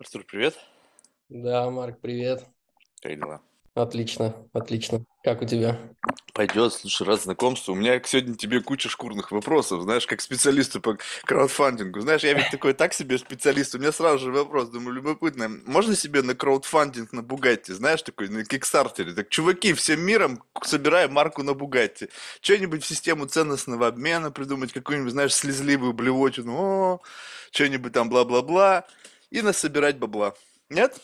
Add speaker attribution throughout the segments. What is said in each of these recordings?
Speaker 1: Артур, привет.
Speaker 2: Да, Марк, привет.
Speaker 1: Как дела?
Speaker 2: Отлично, отлично. Как у тебя?
Speaker 1: Пойдет, слушай, рад знакомству. У меня сегодня тебе куча шкурных вопросов, знаешь, как специалисту по краудфандингу. Знаешь, я ведь такой так себе специалист, у меня сразу же вопрос, думаю, любопытно. Можно себе на краудфандинг на Бугатти, знаешь, такой, на Кикстартере? Так, чуваки, всем миром собираем марку на Бугатти. Что-нибудь в систему ценностного обмена придумать, какую-нибудь, знаешь, слезливую блевотину, о, что-нибудь там бла-бла-бла, и насобирать бабла. Нет?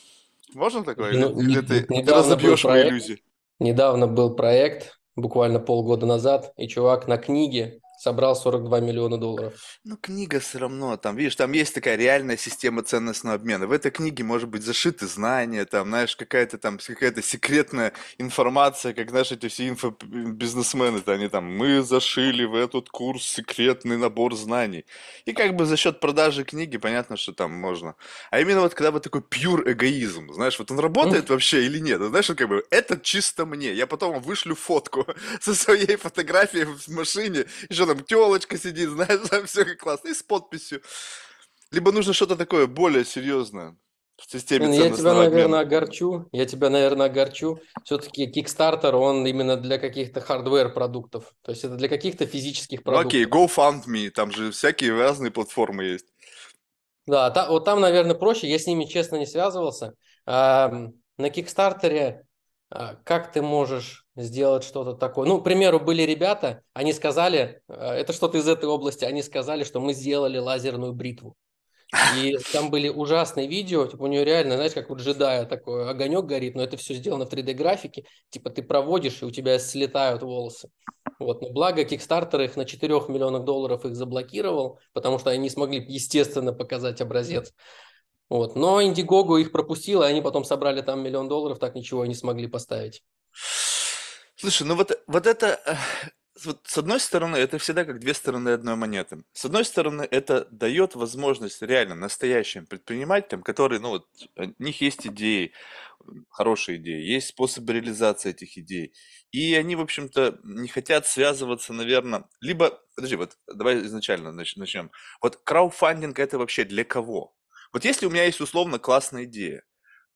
Speaker 1: Можно такое? Или,
Speaker 2: Ну,
Speaker 1: или ты, ты разобьешь мои
Speaker 2: проект,
Speaker 1: иллюзии?
Speaker 2: недавно был проект, буквально полгода назад, и чувак на книге собрал 42 миллиона долларов.
Speaker 1: Ну, книга все равно, там, видишь, там есть такая реальная система ценностного обмена. В этой книге может быть зашиты знания, там, знаешь, какая-то там, какая-то секретная информация, как, знаешь, эти все инфобизнесмены, то они там, мы зашили в этот курс секретный набор знаний. И как бы за счет продажи книги, понятно, что там можно. А именно вот когда вот такой pure эгоизм, знаешь, вот он работает вообще или нет? Знаешь, как бы, это чисто мне. Я потом вышлю фотку со своей фотографией в машине, еще там телочка сидит, знаешь, там все как классно, и с подписью. Либо нужно что-то такое более серьезное в системе
Speaker 2: Я тебя, наверное,
Speaker 1: обмена.
Speaker 2: огорчу. Я тебя, наверное, огорчу. Все-таки Kickstarter, он именно для каких-то hardware продуктов. То есть это для каких-то физических
Speaker 1: Ну окей,
Speaker 2: продуктов.
Speaker 1: GoFundMe, там же всякие разные платформы есть.
Speaker 2: Да, та- вот там, наверное, проще. Я с ними, честно, не связывался. А, на Кикстартере а, как ты можешь сделать что-то такое? Ну, к примеру, были ребята, они сказали, а, это что-то из этой области, они сказали, что мы сделали лазерную бритву. И там были ужасные видео, типа у нее реально, знаешь, как у джедая такой огонек горит, но это все сделано в 3D-графике, типа ты проводишь, и у тебя слетают волосы. Вот. Но благо Kickstarter их на 4 миллионах долларов их заблокировал, потому что они не смогли, естественно, показать образец. Вот. Но Indiegogo их пропустил, и они потом собрали там миллион долларов, так ничего и не смогли поставить.
Speaker 1: Слушай, ну вот, вот это, э, вот с одной стороны, это всегда как две стороны одной монеты. С одной стороны, это дает возможность реально настоящим предпринимателям, которые, ну вот, у них есть идеи, хорошие идеи, есть способы реализации этих идей. И они, в общем-то, не хотят связываться, наверное, либо, подожди, вот давай изначально нач- начнем. Вот краудфандинг это вообще для кого? Вот если у меня есть условно классная идея,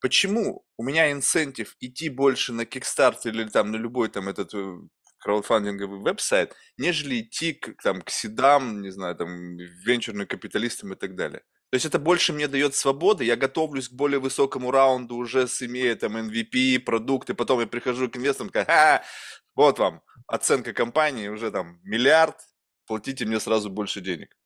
Speaker 1: Почему у меня инцентив идти больше на Kickstarter или там на любой там этот э, краудфандинговый веб-сайт, нежели идти к, там, к седам, не знаю, там, венчурным капиталистам и так далее. То есть это больше мне дает свободы, я готовлюсь к более высокому раунду уже с имея там MVP, продукты, потом я прихожу к инвесторам, такая, «Ха, вот вам оценка компании, уже там миллиард, платите мне сразу больше денег.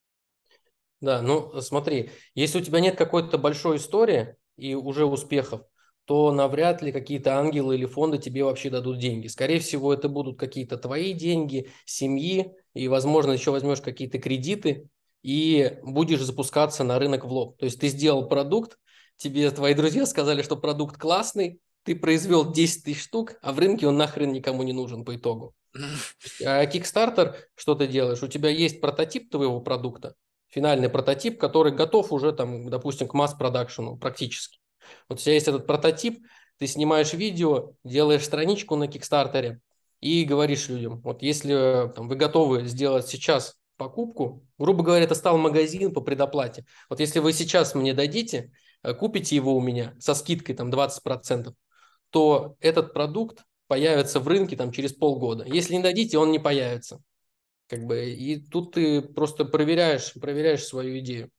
Speaker 2: Да, ну смотри, если у тебя нет какой-то большой истории и уже успехов, то навряд ли какие-то ангелы или фонды тебе вообще дадут деньги. Скорее всего, это будут какие-то твои деньги, семьи, и, возможно, еще возьмешь какие-то кредиты и будешь запускаться на рынок в лоб. То есть ты сделал продукт, тебе твои друзья сказали, что продукт классный, ты произвел 10 тысяч штук, а в рынке он нахрен никому не нужен по итогу. А Kickstarter, что ты делаешь? У тебя есть прототип твоего продукта, финальный прототип, который готов уже, там, допустим, к масс-продакшену практически. Вот у тебя есть этот прототип, ты снимаешь видео, делаешь страничку на Кикстартере и говоришь людям, вот если там, вы готовы сделать сейчас покупку, грубо говоря, это стал магазин по предоплате. Вот если вы сейчас мне дадите, э, купите его у меня со скидкой там 20%, то этот продукт появится в рынке там через полгода. Если не дадите, он не появится. Как бы, и тут ты просто проверяешь, проверяешь свою идею.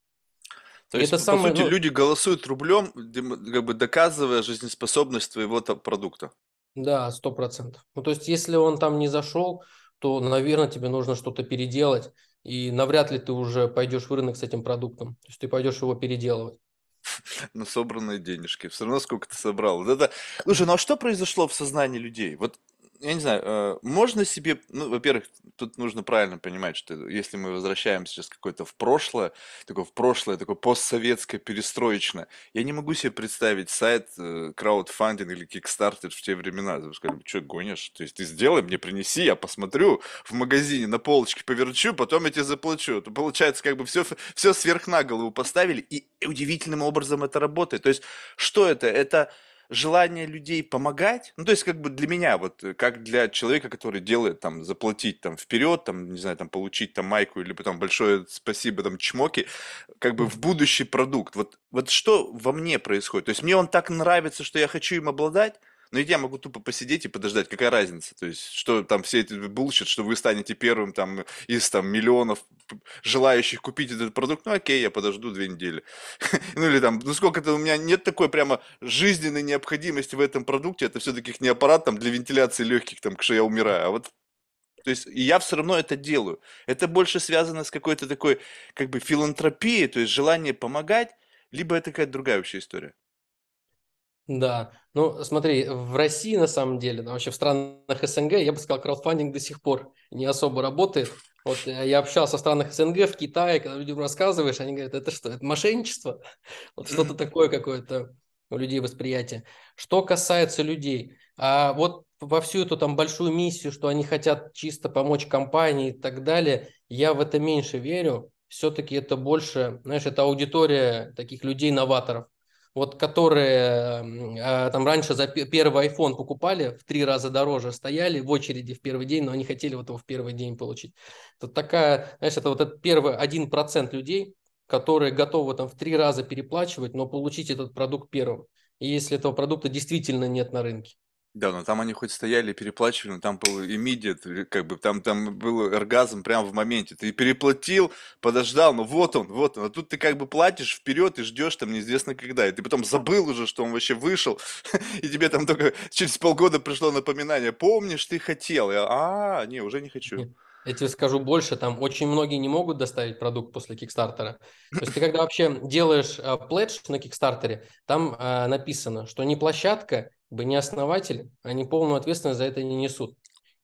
Speaker 1: То есть,
Speaker 2: это
Speaker 1: по
Speaker 2: самое,
Speaker 1: сути,
Speaker 2: ну,
Speaker 1: люди голосуют рублем, как бы доказывая жизнеспособность твоего та- продукта.
Speaker 2: да, сто процентов. Ну, то есть, если он там не зашел, то, наверное, тебе нужно что-то переделать, и навряд ли ты уже пойдешь в рынок с этим продуктом. То есть, ты пойдешь его переделывать.
Speaker 1: на собранные денежки. Все равно сколько ты собрал. Это... Слушай, ну а что произошло в сознании людей? Вот, я не знаю, э, можно себе, ну, во-первых, тут нужно правильно понимать, что если мы возвращаемся сейчас какое-то в прошлое, такое в прошлое, такое постсоветское, перестроечное, я не могу себе представить сайт э, краудфандинг или Kickstarter в те времена. Сказали, что гонишь? То есть ты сделай, мне принеси, я посмотрю в магазине на полочке поверчу, потом я тебе заплачу. То получается, как бы все, все сверх на голову поставили, и удивительным образом это работает. То есть, что это? Это желание людей помогать, ну, то есть, как бы для меня, вот, э, как для человека, который делает, там, заплатить, там, вперед, там, не знаю, там, получить, там, майку или потом большое спасибо, там, чмоки, как бы в будущий продукт. Вот, вот что во мне происходит? То есть, мне он так нравится, что я хочу им обладать, но ведь я могу тупо посидеть и подождать, какая разница? То есть, что там все эти bullshit, что вы станете первым там из там миллионов желающих купить этот продукт, ну окей, я подожду две недели. ну или там, ну сколько-то у меня нет такой прямо жизненной необходимости в этом продукте, это все-таки не аппарат там для вентиляции легких, там, что я умираю, а вот то есть я все равно это делаю. Это больше связано с какой-то такой, как бы, филантропией, то есть желание помогать, либо это какая-то другая вообще история.
Speaker 2: Да, ну смотри, в России на самом деле, ну, вообще в странах СНГ, я бы сказал, краудфандинг до сих пор не особо работает. Вот э, я общался в странах СНГ, в Китае, когда людям рассказываешь, они говорят, это что, это мошенничество? Вот что-то такое какое-то у людей восприятие. Что касается людей, а вот во всю эту там большую миссию, что они хотят чисто помочь компании и так далее, я в это меньше верю. Все-таки это больше, знаешь, это аудитория таких людей-новаторов вот которые э, там раньше за первый iPhone покупали, в три раза дороже стояли в очереди в первый день, но они хотели вот его в первый день получить. Это такая, знаешь, это вот этот первый один процент людей, которые готовы там в три раза переплачивать, но получить этот продукт первым. И если этого продукта действительно нет на рынке.
Speaker 1: Да, но там они хоть стояли, переплачивали, но там был immediate, как бы там, там был оргазм прямо в моменте. Ты переплатил, подождал, ну вот он, вот он. А тут ты как бы платишь вперед и ждешь там неизвестно когда. И ты потом забыл уже, что он вообще вышел. И тебе там только через полгода пришло напоминание. Помнишь, ты хотел. Я, а, не, уже не хочу.
Speaker 2: Я тебе скажу больше, там очень многие не могут доставить продукт после Кикстартера. То есть ты когда вообще делаешь э, пледж на Кикстартере, там э, написано, что не площадка, бы не основатель, они полную ответственность за это не несут.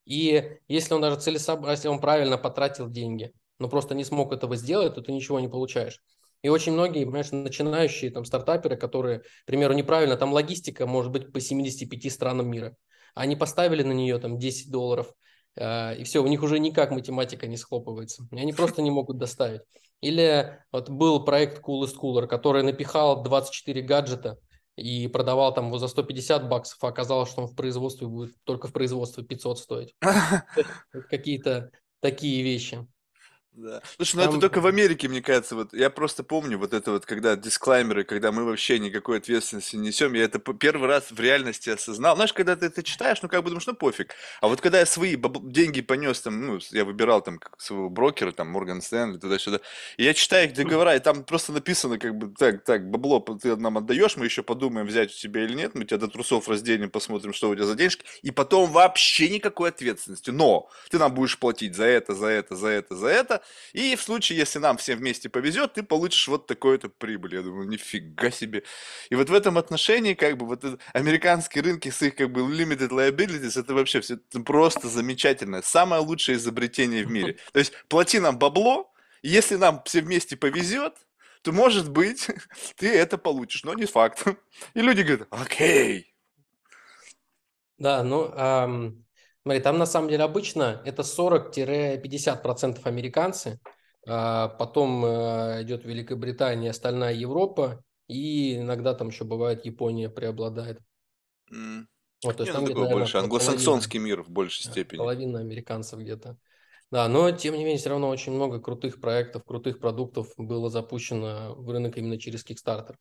Speaker 2: И если он даже целесообразно, если он правильно потратил деньги, но просто не смог этого сделать, то ты ничего не получаешь. И очень многие, понимаешь, начинающие там стартаперы, которые, к примеру, неправильно, там логистика может быть по 75 странам мира. Они поставили на нее там 10 долларов, а, и все, у них уже никак математика не схлопывается. И они просто не могут доставить. Или вот был проект Coolest Cooler, который напихал 24 гаджета и продавал там его за 150 баксов, а оказалось, что он в производстве будет только в производстве 500 стоить. Какие-то такие вещи.
Speaker 1: Да. Слушай, ну Там... это только в Америке, мне кажется, вот я просто помню вот это вот, когда дисклаймеры, когда мы вообще никакой ответственности не несем, я это первый раз в реальности осознал. Знаешь, когда ты это читаешь, ну как бы думаешь, ну пофиг. А вот когда я свои деньги понес, там, ну, я выбирал там своего брокера, там, Морган Стэнли, туда-сюда, и я читаю их договора, и там просто написано, как бы, так, так, бабло ты нам отдаешь, мы еще подумаем, взять у тебя или нет, мы тебя до трусов разденем, посмотрим, что у тебя за денежки, и потом вообще никакой ответственности. Но ты нам будешь платить за это, за это, за это, за это, и в случае, если нам всем вместе повезет, ты получишь вот такую-то прибыль. Я думаю, нифига себе. И вот в этом отношении, как бы, вот американские рынки с их, как бы, limited liabilities, это вообще все это просто замечательно. Самое лучшее изобретение в мире. То есть, плати нам бабло, и если нам все вместе повезет, то, может быть, ты это получишь, но не факт. И люди говорят, окей.
Speaker 2: Да, ну, эм, Смотри, там на самом деле обычно это 40-50% американцы, а потом э, идет Великобритания, остальная Европа, и иногда там еще бывает Япония преобладает.
Speaker 1: Mm. Вот, то есть Не, ну, там такой больше англосаксонский мир в большей степени.
Speaker 2: Половина американцев где-то. Да, но тем не менее, все равно очень много крутых проектов, крутых продуктов было запущено в рынок именно через Kickstarter.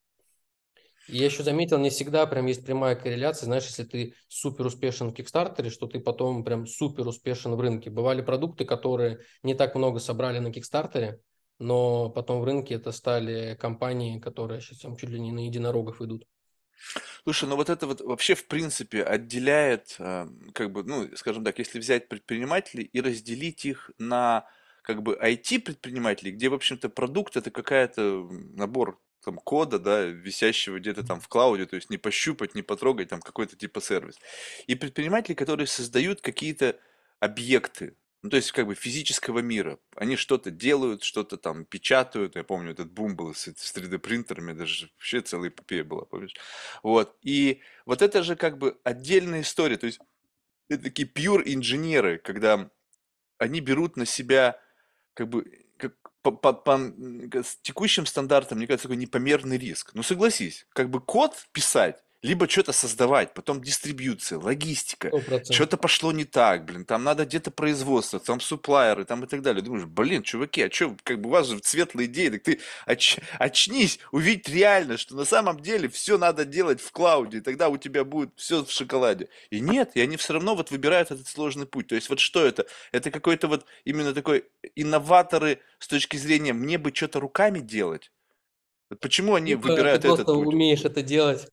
Speaker 2: Я еще заметил, не всегда прям есть прямая корреляция. Знаешь, если ты супер успешен в Кикстартере, что ты потом прям супер успешен в рынке. Бывали продукты, которые не так много собрали на Кикстартере, но потом в рынке это стали компании, которые сейчас там чуть ли не на единорогов идут.
Speaker 1: Слушай, ну вот это вот вообще в принципе отделяет, э, как бы, ну, скажем так, если взять предпринимателей и разделить их на как бы IT-предпринимателей, где, в общем-то, продукт это какая-то набор там кода, да, висящего где-то там в клауде, то есть не пощупать, не потрогать, там какой-то типа сервис. И предприниматели, которые создают какие-то объекты, ну, то есть как бы физического мира. Они что-то делают, что-то там печатают. Я помню, этот бум был с, с 3D-принтерами, даже вообще целая эпопея была, помнишь? Вот. И вот это же как бы отдельная история. То есть это такие pure инженеры, когда они берут на себя как бы по, по, по с текущим стандартам, мне кажется, такой непомерный риск. Ну, согласись, как бы код писать либо что-то создавать, потом дистрибьюция, логистика,
Speaker 2: Сто процентов.
Speaker 1: что-то пошло не так, блин, там надо где-то производство, там суплайеры, там и так далее. Думаешь, блин, чуваки, а что, как бы у вас же светлые идеи, так ты оч- очнись, увидь реально, что на самом деле все надо делать в клауде, и тогда у тебя будет все в шоколаде. И нет, и они все равно вот выбирают этот сложный путь. То есть вот что это? Это какой-то вот именно такой инноваторы с точки зрения мне бы что-то руками делать. Почему они
Speaker 2: ты
Speaker 1: выбирают этот
Speaker 2: просто
Speaker 1: путь?
Speaker 2: умеешь это делать,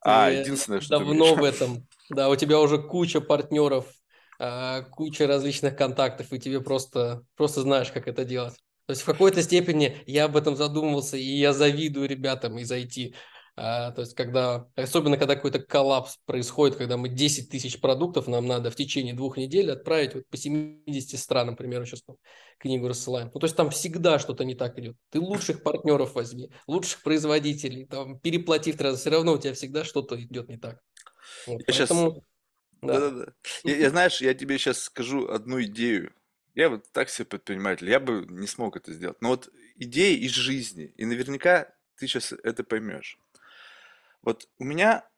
Speaker 1: А,
Speaker 2: ты
Speaker 1: единственное, что
Speaker 2: давно в этом, да, у тебя уже куча партнеров, а, куча различных контактов, и тебе просто, просто знаешь, как это делать. То есть в какой-то степени я об этом задумывался, и я завидую ребятам из IT. А, то есть когда, особенно когда какой-то коллапс происходит, когда мы 10 тысяч продуктов нам надо в течение двух недель отправить вот по 70 странам, например, сейчас там книгу рассылаем. Ну, то есть там всегда что-то не так идет. Ты лучших партнеров возьми, лучших производителей, там, переплати в три раза, все равно у тебя всегда что-то идет не так. Вот,
Speaker 1: Я сейчас,
Speaker 2: поэтому, да.
Speaker 1: да-да-да. Я, я, знаешь, я тебе сейчас скажу одну идею. Я вот так себе предприниматель, я бы не смог это сделать. Но вот идея из жизни, и наверняка ты сейчас это поймешь. Вот у меня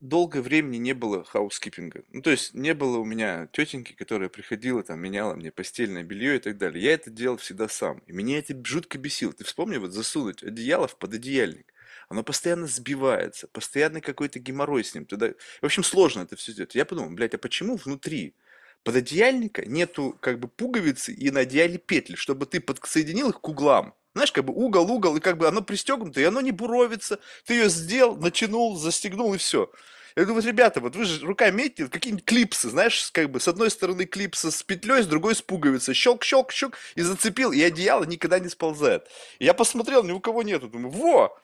Speaker 1: долгое времени не было хаускипинга. Ну, то есть не было у меня тетеньки, которая приходила, там, меняла мне постельное белье и так далее. Я это делал всегда сам. И меня это жутко бесило. Ты вспомни, вот засунуть одеяло в пододеяльник. Оно постоянно сбивается, постоянно какой-то геморрой с ним. Туда... В общем, сложно это все сделать. Я подумал, блядь, а почему внутри пододеяльника нету как бы пуговицы и на одеяле петли, чтобы ты подсоединил их к углам? Знаешь, как бы угол, угол, и как бы оно пристегнуто, и оно не буровится. Ты ее сделал, натянул, застегнул, и все. Я говорю, вот, ребята, вот вы же руками метите какие-нибудь клипсы, знаешь, как бы с одной стороны клипсы с петлей, с другой с пуговицей. Щелк, щелк, щелк, и зацепил, и одеяло никогда не сползает. И я посмотрел, ни у кого нету. Думаю, во!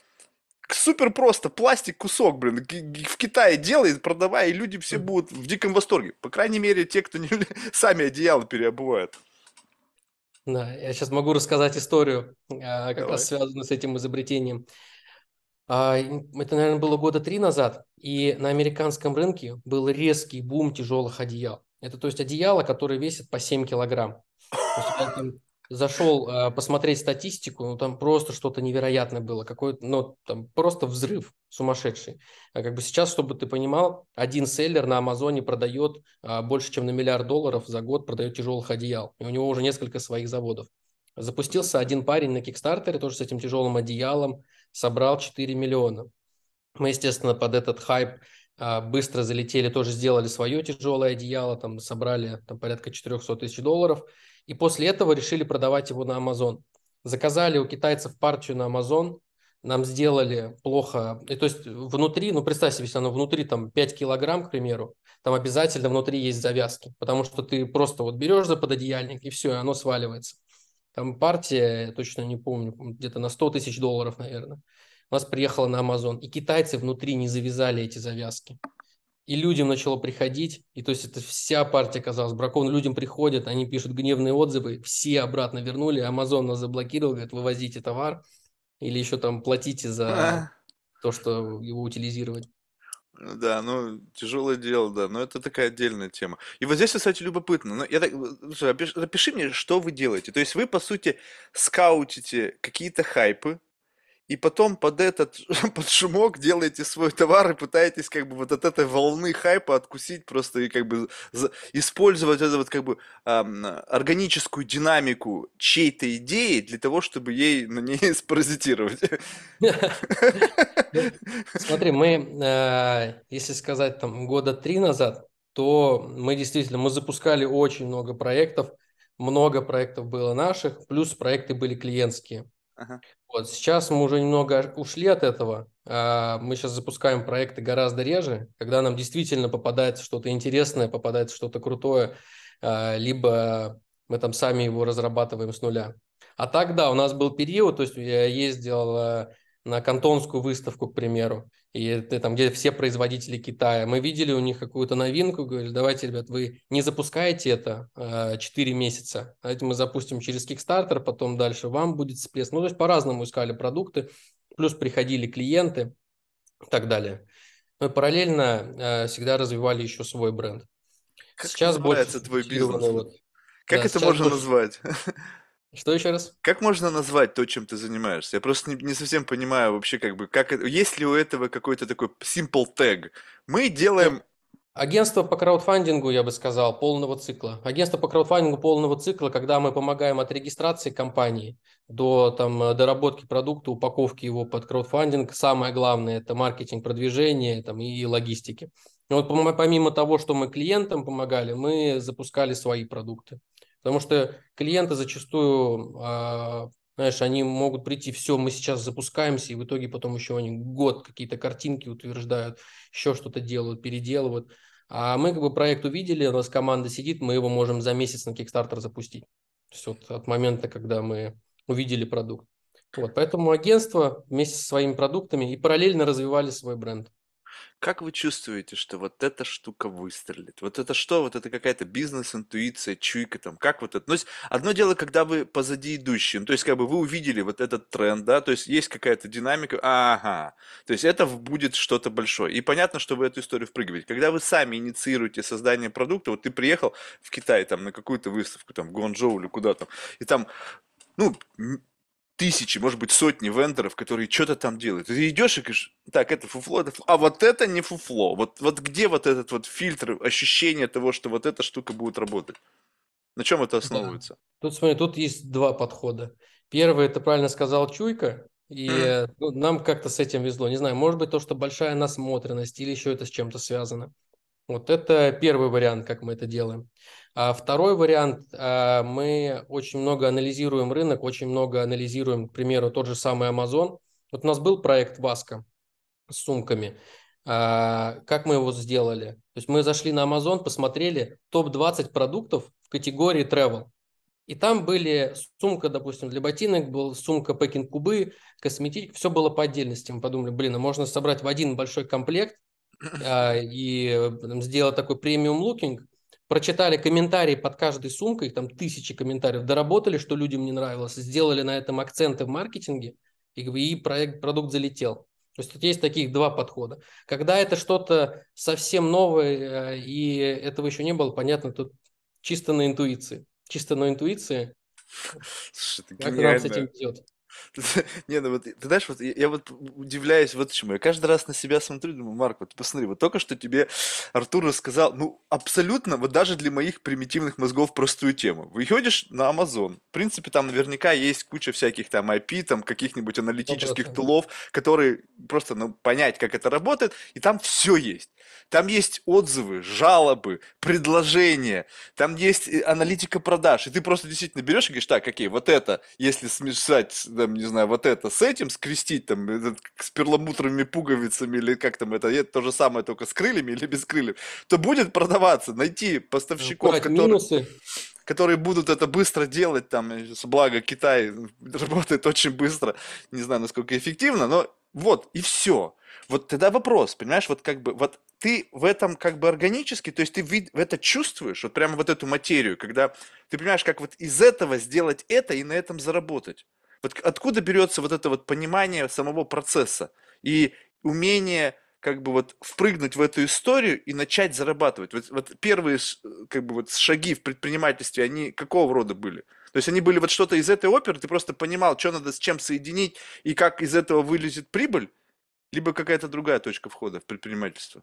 Speaker 1: Супер просто, пластик кусок, блин, в Китае делай, продавай, и люди все будут в диком восторге. По крайней мере, те, кто не, сами одеяло переобувают.
Speaker 2: Да, я сейчас могу рассказать историю, а, как
Speaker 1: Давай.
Speaker 2: раз связанную с этим изобретением. А, это, наверное, было года три назад, и на американском рынке был резкий бум тяжелых одеял. Это то есть одеяло, которое весит по 7 килограмм. Зашел а, посмотреть статистику, ну там просто что-то невероятное было, какой-то, ну там просто взрыв сумасшедший. А как бы сейчас, чтобы ты понимал, один селлер на Амазоне продает а, больше, чем на миллиард долларов за год продает тяжелых одеял, и у него уже несколько своих заводов. Запустился один парень на Кикстартере, тоже с этим тяжелым одеялом, собрал 4 миллиона. Мы, естественно, под этот хайп а, быстро залетели, тоже сделали свое тяжелое одеяло, там собрали там, порядка 400 тысяч долларов, и после этого решили продавать его на Amazon. Заказали у китайцев партию на Amazon, нам сделали плохо, и то есть внутри, ну представь себе, если оно внутри там 5 килограмм, к примеру, там обязательно внутри есть завязки, потому что ты просто вот берешь за пододеяльник и все, и оно сваливается. Там партия, я точно не помню, где-то на 100 тысяч долларов, наверное. У нас приехала на Amazon, и китайцы внутри не завязали эти завязки. И людям начало приходить, и то есть это вся партия оказалась бракована. Людям приходят, они пишут гневные отзывы, все обратно вернули, Amazon нас заблокировал, говорит, вывозите товар, или еще там платите за
Speaker 1: А,
Speaker 2: то, что его утилизировать.
Speaker 1: Да, ну, тяжелое дело, да, но это такая отдельная тема. И вот здесь, кстати, любопытно. Ну, я так, слушай, опиш- напиши мне, что вы делаете. То есть вы, по сути, скаутите какие-то хайпы, и потом под этот, под шумок делаете свой товар и пытаетесь как бы вот от этой волны хайпа откусить просто и как бы за- использовать эту вот как бы ам, органическую динамику чьей-то идеи для того, чтобы ей на ней спаразитировать.
Speaker 2: Смотри, мы, э, если сказать там года три назад, то мы действительно, мы запускали очень много проектов, много проектов было наших, плюс проекты были клиентские.
Speaker 1: Ага.
Speaker 2: Вот, сейчас мы уже немного ушли от этого. А, Мы сейчас запускаем проекты гораздо реже, когда нам действительно попадается что-то интересное, попадается что-то крутое, а, либо мы там сами его разрабатываем с нуля. А так, да, у нас был период, то есть я ездил э, на Кантонскую выставку, к примеру, и там, где все производители Китая. Мы видели у них какую-то новинку, говорили, давайте, ребят, вы не запускаете это э, 4 месяца, давайте мы запустим через Kickstarter, потом дальше вам будет всплеск. Ну, то есть по-разному искали продукты, плюс приходили клиенты и так далее. Мы параллельно э, всегда развивали еще свой бренд.
Speaker 1: Как
Speaker 2: Сейчас больше
Speaker 1: твой бизнес?
Speaker 2: вот-
Speaker 1: Как
Speaker 2: да,
Speaker 1: это можно
Speaker 2: больше-
Speaker 1: назвать?
Speaker 2: Что еще раз?
Speaker 1: Как можно назвать то, чем ты занимаешься? Я просто не, не совсем понимаю вообще, как бы, как есть ли у этого какой-то такой simple tag? Мы делаем
Speaker 2: Агентство по краудфандингу, я бы сказал, полного цикла. Агентство по краудфандингу полного цикла, когда мы помогаем от регистрации компании до там, доработки продукта, упаковки его под краудфандинг. Самое главное – это маркетинг, продвижение там, и логистики. И вот помимо того, что мы клиентам помогали, мы запускали свои продукты. Потому что клиенты зачастую а, знаешь, они могут прийти, все, мы сейчас запускаемся, и в итоге потом еще они год какие-то картинки утверждают, еще что-то делают, переделывают. А мы как бы проект увидели, у нас команда сидит, мы его можем за месяц на Kickstarter запустить. То есть вот от момента, когда мы увидели продукт. Вот, поэтому агентство вместе со своими продуктами и параллельно развивали свой бренд.
Speaker 1: Как вы чувствуете, что вот эта штука выстрелит? Вот это что? Вот это какая-то бизнес-интуиция, чуйка там? Как вот это? Ну, то есть, одно дело, когда вы позади идущие, ну, то есть, как бы вы увидели вот этот тренд, да, то есть, есть какая-то динамика, ага, то есть, это будет что-то большое. И понятно, что вы эту историю впрыгиваете. Когда вы сами инициируете создание продукта, вот ты приехал в Китай там на какую-то выставку, там, в Гуанчжоу или куда там, и там ну, тысячи, может быть, сотни вендоров, которые что-то там делают. Ты идешь и говоришь, так, это фуфло, это фуфло, а вот это не фуфло. Вот, вот где вот этот вот фильтр, ощущение того, что вот эта штука будет работать? На чем это основывается? Да.
Speaker 2: Тут, смотри, тут есть два подхода. Первый, это правильно сказал Чуйка, и mm. ну, нам как-то с этим везло. Не знаю, может быть, то, что большая насмотренность или еще это с чем-то связано. Вот это первый вариант, как мы это делаем. А второй вариант, а, мы очень много анализируем рынок, очень много анализируем, к примеру, тот же самый Amazon. Вот у нас был проект Васка с сумками. А, как мы его сделали? То есть мы зашли на Amazon, посмотрели топ-20 продуктов в категории travel. И там были сумка, допустим, для ботинок, был сумка пекинг кубы, косметик, все было по отдельности. Мы подумали, блин, а можно собрать в один большой комплект и сделать такой премиум лукинг, прочитали комментарии под каждой сумкой, их там тысячи комментариев, доработали, что людям не нравилось, сделали на этом акценты в маркетинге, и, и проект, продукт залетел. То есть тут есть таких два подхода. Когда это что-то совсем новое, э, и этого еще не было, понятно, тут чисто на интуиции. Чисто на интуиции.
Speaker 1: Слушай, как нам с этим идет? Не, ну вот, ты знаешь, вот я, я вот удивляюсь вот чему. Я каждый раз на себя смотрю, думаю, Марк, вот посмотри, вот только что тебе Артур рассказал, ну, абсолютно, вот даже для моих примитивных мозгов простую тему. Выходишь на Amazon, в принципе, там наверняка есть куча всяких там IP, там каких-нибудь аналитических 100%. тулов, которые просто, ну, понять, как это работает, и там все есть. Там есть отзывы, жалобы, предложения, там есть э, аналитика продаж, и ты просто действительно берешь и говоришь, так, окей, вот это, если смешать, там, не знаю, вот это с этим, скрестить там этот, с перламутровыми пуговицами или как там это, это то же самое, только с крыльями или без крыльев, то будет продаваться, найти поставщиков, которые... Минусы. которые будут это быстро делать, там, благо Китай работает очень быстро, не знаю, насколько эффективно, но вот, и все. Вот тогда вопрос, понимаешь, вот как бы, вот ты в этом как бы органически, то есть ты в это чувствуешь, вот прямо вот эту материю, когда ты понимаешь, как вот из этого сделать это и на этом заработать. Вот откуда берется вот это вот понимание самого процесса и умение как бы вот впрыгнуть в эту историю и начать зарабатывать. Вот, вот первые как бы вот шаги в предпринимательстве, они какого рода были? То есть они были вот что-то из этой оперы, ты просто понимал, что надо с чем соединить и как из этого вылезет прибыль, либо какая-то другая точка входа в предпринимательство.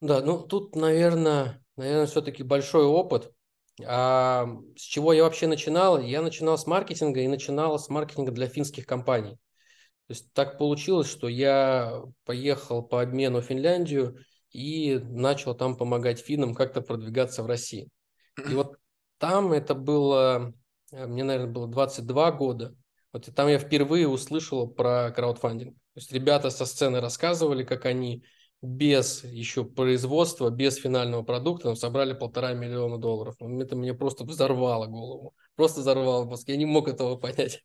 Speaker 2: Да, ну тут, наверное, наверное, все-таки большой опыт. А с чего я вообще начинал? Я начинал с маркетинга и начинал с маркетинга для финских компаний. То есть так получилось, что я поехал по обмену в Финляндию и начал там помогать финнам как-то продвигаться в России. И вот там это было, э, мне, наверное, было 22 года. Вот и там я впервые услышал про краудфандинг. То есть ребята со сцены рассказывали, как они без еще производства, без финального продукта собрали полтора миллиона долларов. Это мне просто взорвало голову. Просто взорвало мозг. Я не мог этого понять.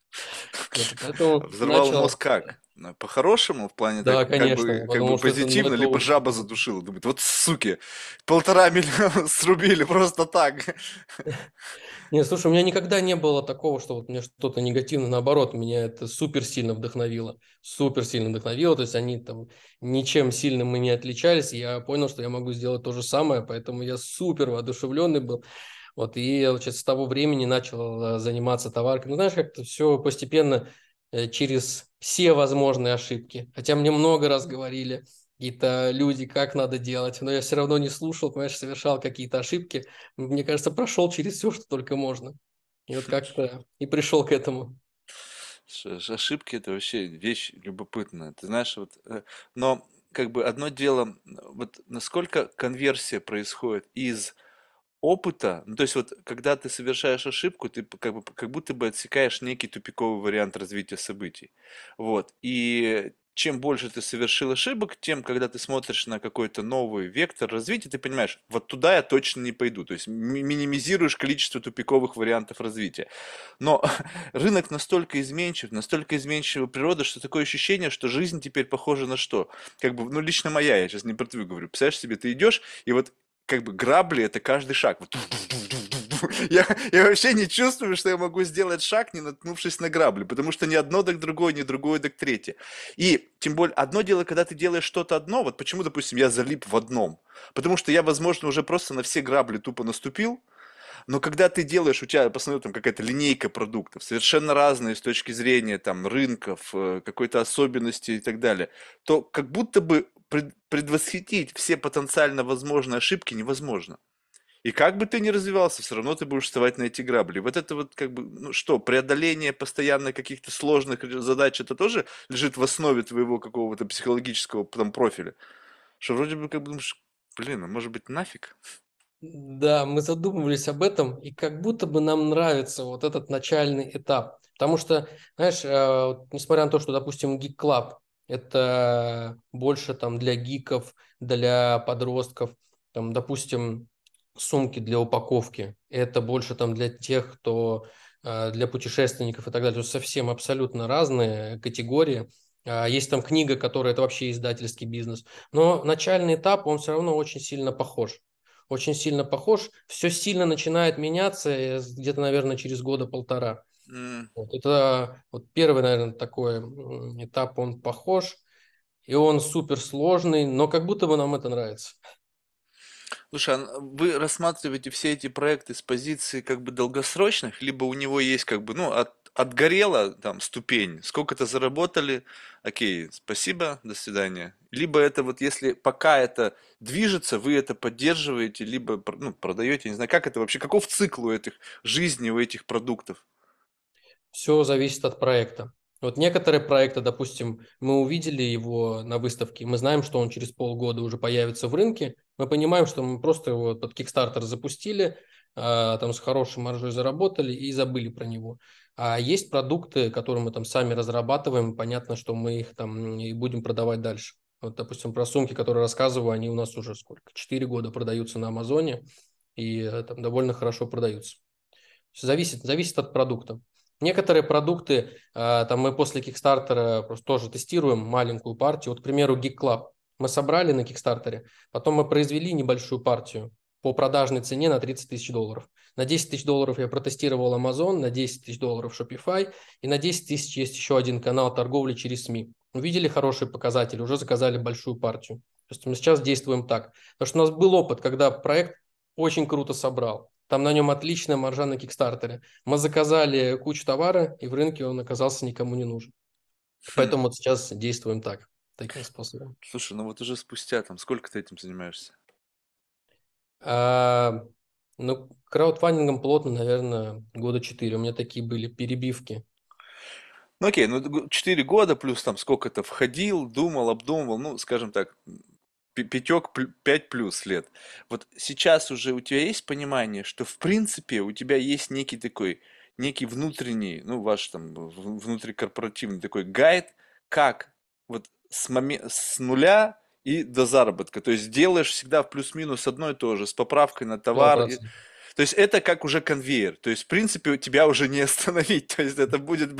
Speaker 1: Взорвал начал... мозг как? По-хорошему, в плане
Speaker 2: да, так, конечно,
Speaker 1: как бы, как бы позитивно, либо жаба задушила. Думает, вот суки, полтора миллиона срубили просто так.
Speaker 2: Нет, слушай, у меня никогда не было такого, что вот мне что-то негативно, наоборот, меня это супер сильно вдохновило. Супер сильно вдохновило, то есть они там ничем сильным мы не отличались, я понял, что я могу сделать то же самое, поэтому я супер воодушевленный был. Вот, и вот с того времени начал э, заниматься товаркой. Ну, знаешь, как-то все постепенно э, через все возможные ошибки. Хотя мне много раз говорили какие-то люди, как надо делать, но я все равно не слушал, понимаешь, совершал какие-то ошибки. Мне кажется, прошел через все, что только можно. И вот как-то и пришел к этому.
Speaker 1: Ошибки это вообще вещь любопытная. Ты знаешь, вот, э, но как бы одно дело, вот насколько конверсия происходит из опыта, ну, то есть вот когда ты совершаешь ошибку, ты как бы как будто бы отсекаешь некий тупиковый вариант развития событий. Вот. И чем больше ты совершил ошибок, тем, когда ты смотришь на какой-то новый вектор развития, ты понимаешь, вот туда я точно не пойду. То есть минимизируешь количество тупиковых вариантов развития. Но рынок настолько изменчив, настолько изменчива природа, что такое ощущение, что жизнь теперь похожа на что? Как бы, ну, лично моя, я сейчас не про твою говорю. Представляешь себе, ты идешь, и вот как бы грабли это каждый шаг. Я, я вообще не чувствую, что я могу сделать шаг, не наткнувшись на грабли, потому что ни одно так другое, ни другое так третье. И тем более, одно дело, когда ты делаешь что-то одно, вот почему, допустим, я залип в одном, потому что я, возможно, уже просто на все грабли тупо наступил, но когда ты делаешь, у тебя, посмотрю, там какая-то линейка продуктов, совершенно разные с точки зрения там рынков, э, какой-то особенности и так далее, то как будто бы предвосхитить все потенциально возможные ошибки невозможно. И как бы ты ни развивался, все равно ты будешь вставать на эти грабли. Вот это вот как бы, ну что, преодоление постоянно каких-то сложных задач, это тоже лежит в основе твоего какого-то психологического там профиля. Что вроде бы как бы думаешь, блин, а может быть нафиг?
Speaker 2: Да, мы задумывались об этом, и как будто бы нам нравится вот этот начальный этап. Потому что, знаешь, э, несмотря на то, что, допустим, Geek Club – это больше там для гиков, для подростков, там, допустим, сумки для упаковки. Это больше там для тех, кто э, для путешественников и так далее. То есть совсем абсолютно разные категории. А, есть там книга, которая это вообще издательский бизнес. Но начальный этап, он все равно очень сильно похож. Очень сильно похож. Все сильно начинает меняться э, где-то, наверное, через года полтора. Mm. Вот это вот первый, наверное, такой этап, он похож. И он супер сложный, но как будто бы нам это нравится.
Speaker 1: Слушай, а вы рассматриваете все эти проекты с позиции как бы долгосрочных, либо у него есть как бы, ну, от, отгорела там ступень, сколько-то заработали, окей, спасибо, до свидания. Либо это вот если пока это движется, вы это поддерживаете, либо ну, продаете, не знаю, как это вообще, каков цикл у этих жизни, у этих продуктов?
Speaker 2: Все зависит от проекта. Вот некоторые проекты, допустим, мы увидели его на выставке, мы знаем, что он через полгода уже появится в рынке, мы понимаем, что мы просто его под Kickstarter запустили, а, там с хорошей маржой заработали и забыли про него. А есть продукты, которые мы там сами разрабатываем, понятно, что мы их там и будем продавать дальше. Вот, допустим, про сумки, которые рассказываю, они у нас уже сколько? Четыре года продаются на Амазоне и э, там довольно хорошо продаются. Зависит, зависит от продукта. Некоторые продукты, а, там мы после Kickstarter просто тоже тестируем маленькую партию. Вот, к примеру, Geek Club. Мы собрали на Kickstarter, потом мы произвели небольшую партию по продажной цене на 30 тысяч долларов. На 10 тысяч долларов я протестировал Amazon, на 10 тысяч долларов Shopify, и на 10 тысяч есть еще один канал торговли через СМИ. Увидели хорошие показатели, уже заказали большую партию. То есть мы сейчас действуем так. Потому что у нас был опыт, когда проект очень круто собрал. Там на нем отличная маржа на Кикстартере. Мы заказали кучу товара, и в рынке он оказался никому не нужен. Хм. Поэтому вот сейчас действуем так, таким способом.
Speaker 1: Слушай, ну вот уже спустя там сколько ты этим занимаешься?
Speaker 2: А, ну, краудфандингом плотно, наверное, года четыре. У меня такие были перебивки.
Speaker 1: Ну окей, ну 4 года плюс там сколько-то входил, думал, обдумывал, ну, скажем так, пятек, пять плюс лет. Вот сейчас уже у тебя есть понимание, что в принципе у тебя есть некий такой, некий внутренний, ну ваш там внутрикорпоративный такой гайд, как вот с, момент, с нуля и до заработка. То есть делаешь всегда в плюс-минус одно и то же, с поправкой на товар. 100%. То есть это как уже конвейер. То есть, в принципе, тебя уже не остановить. То есть это будет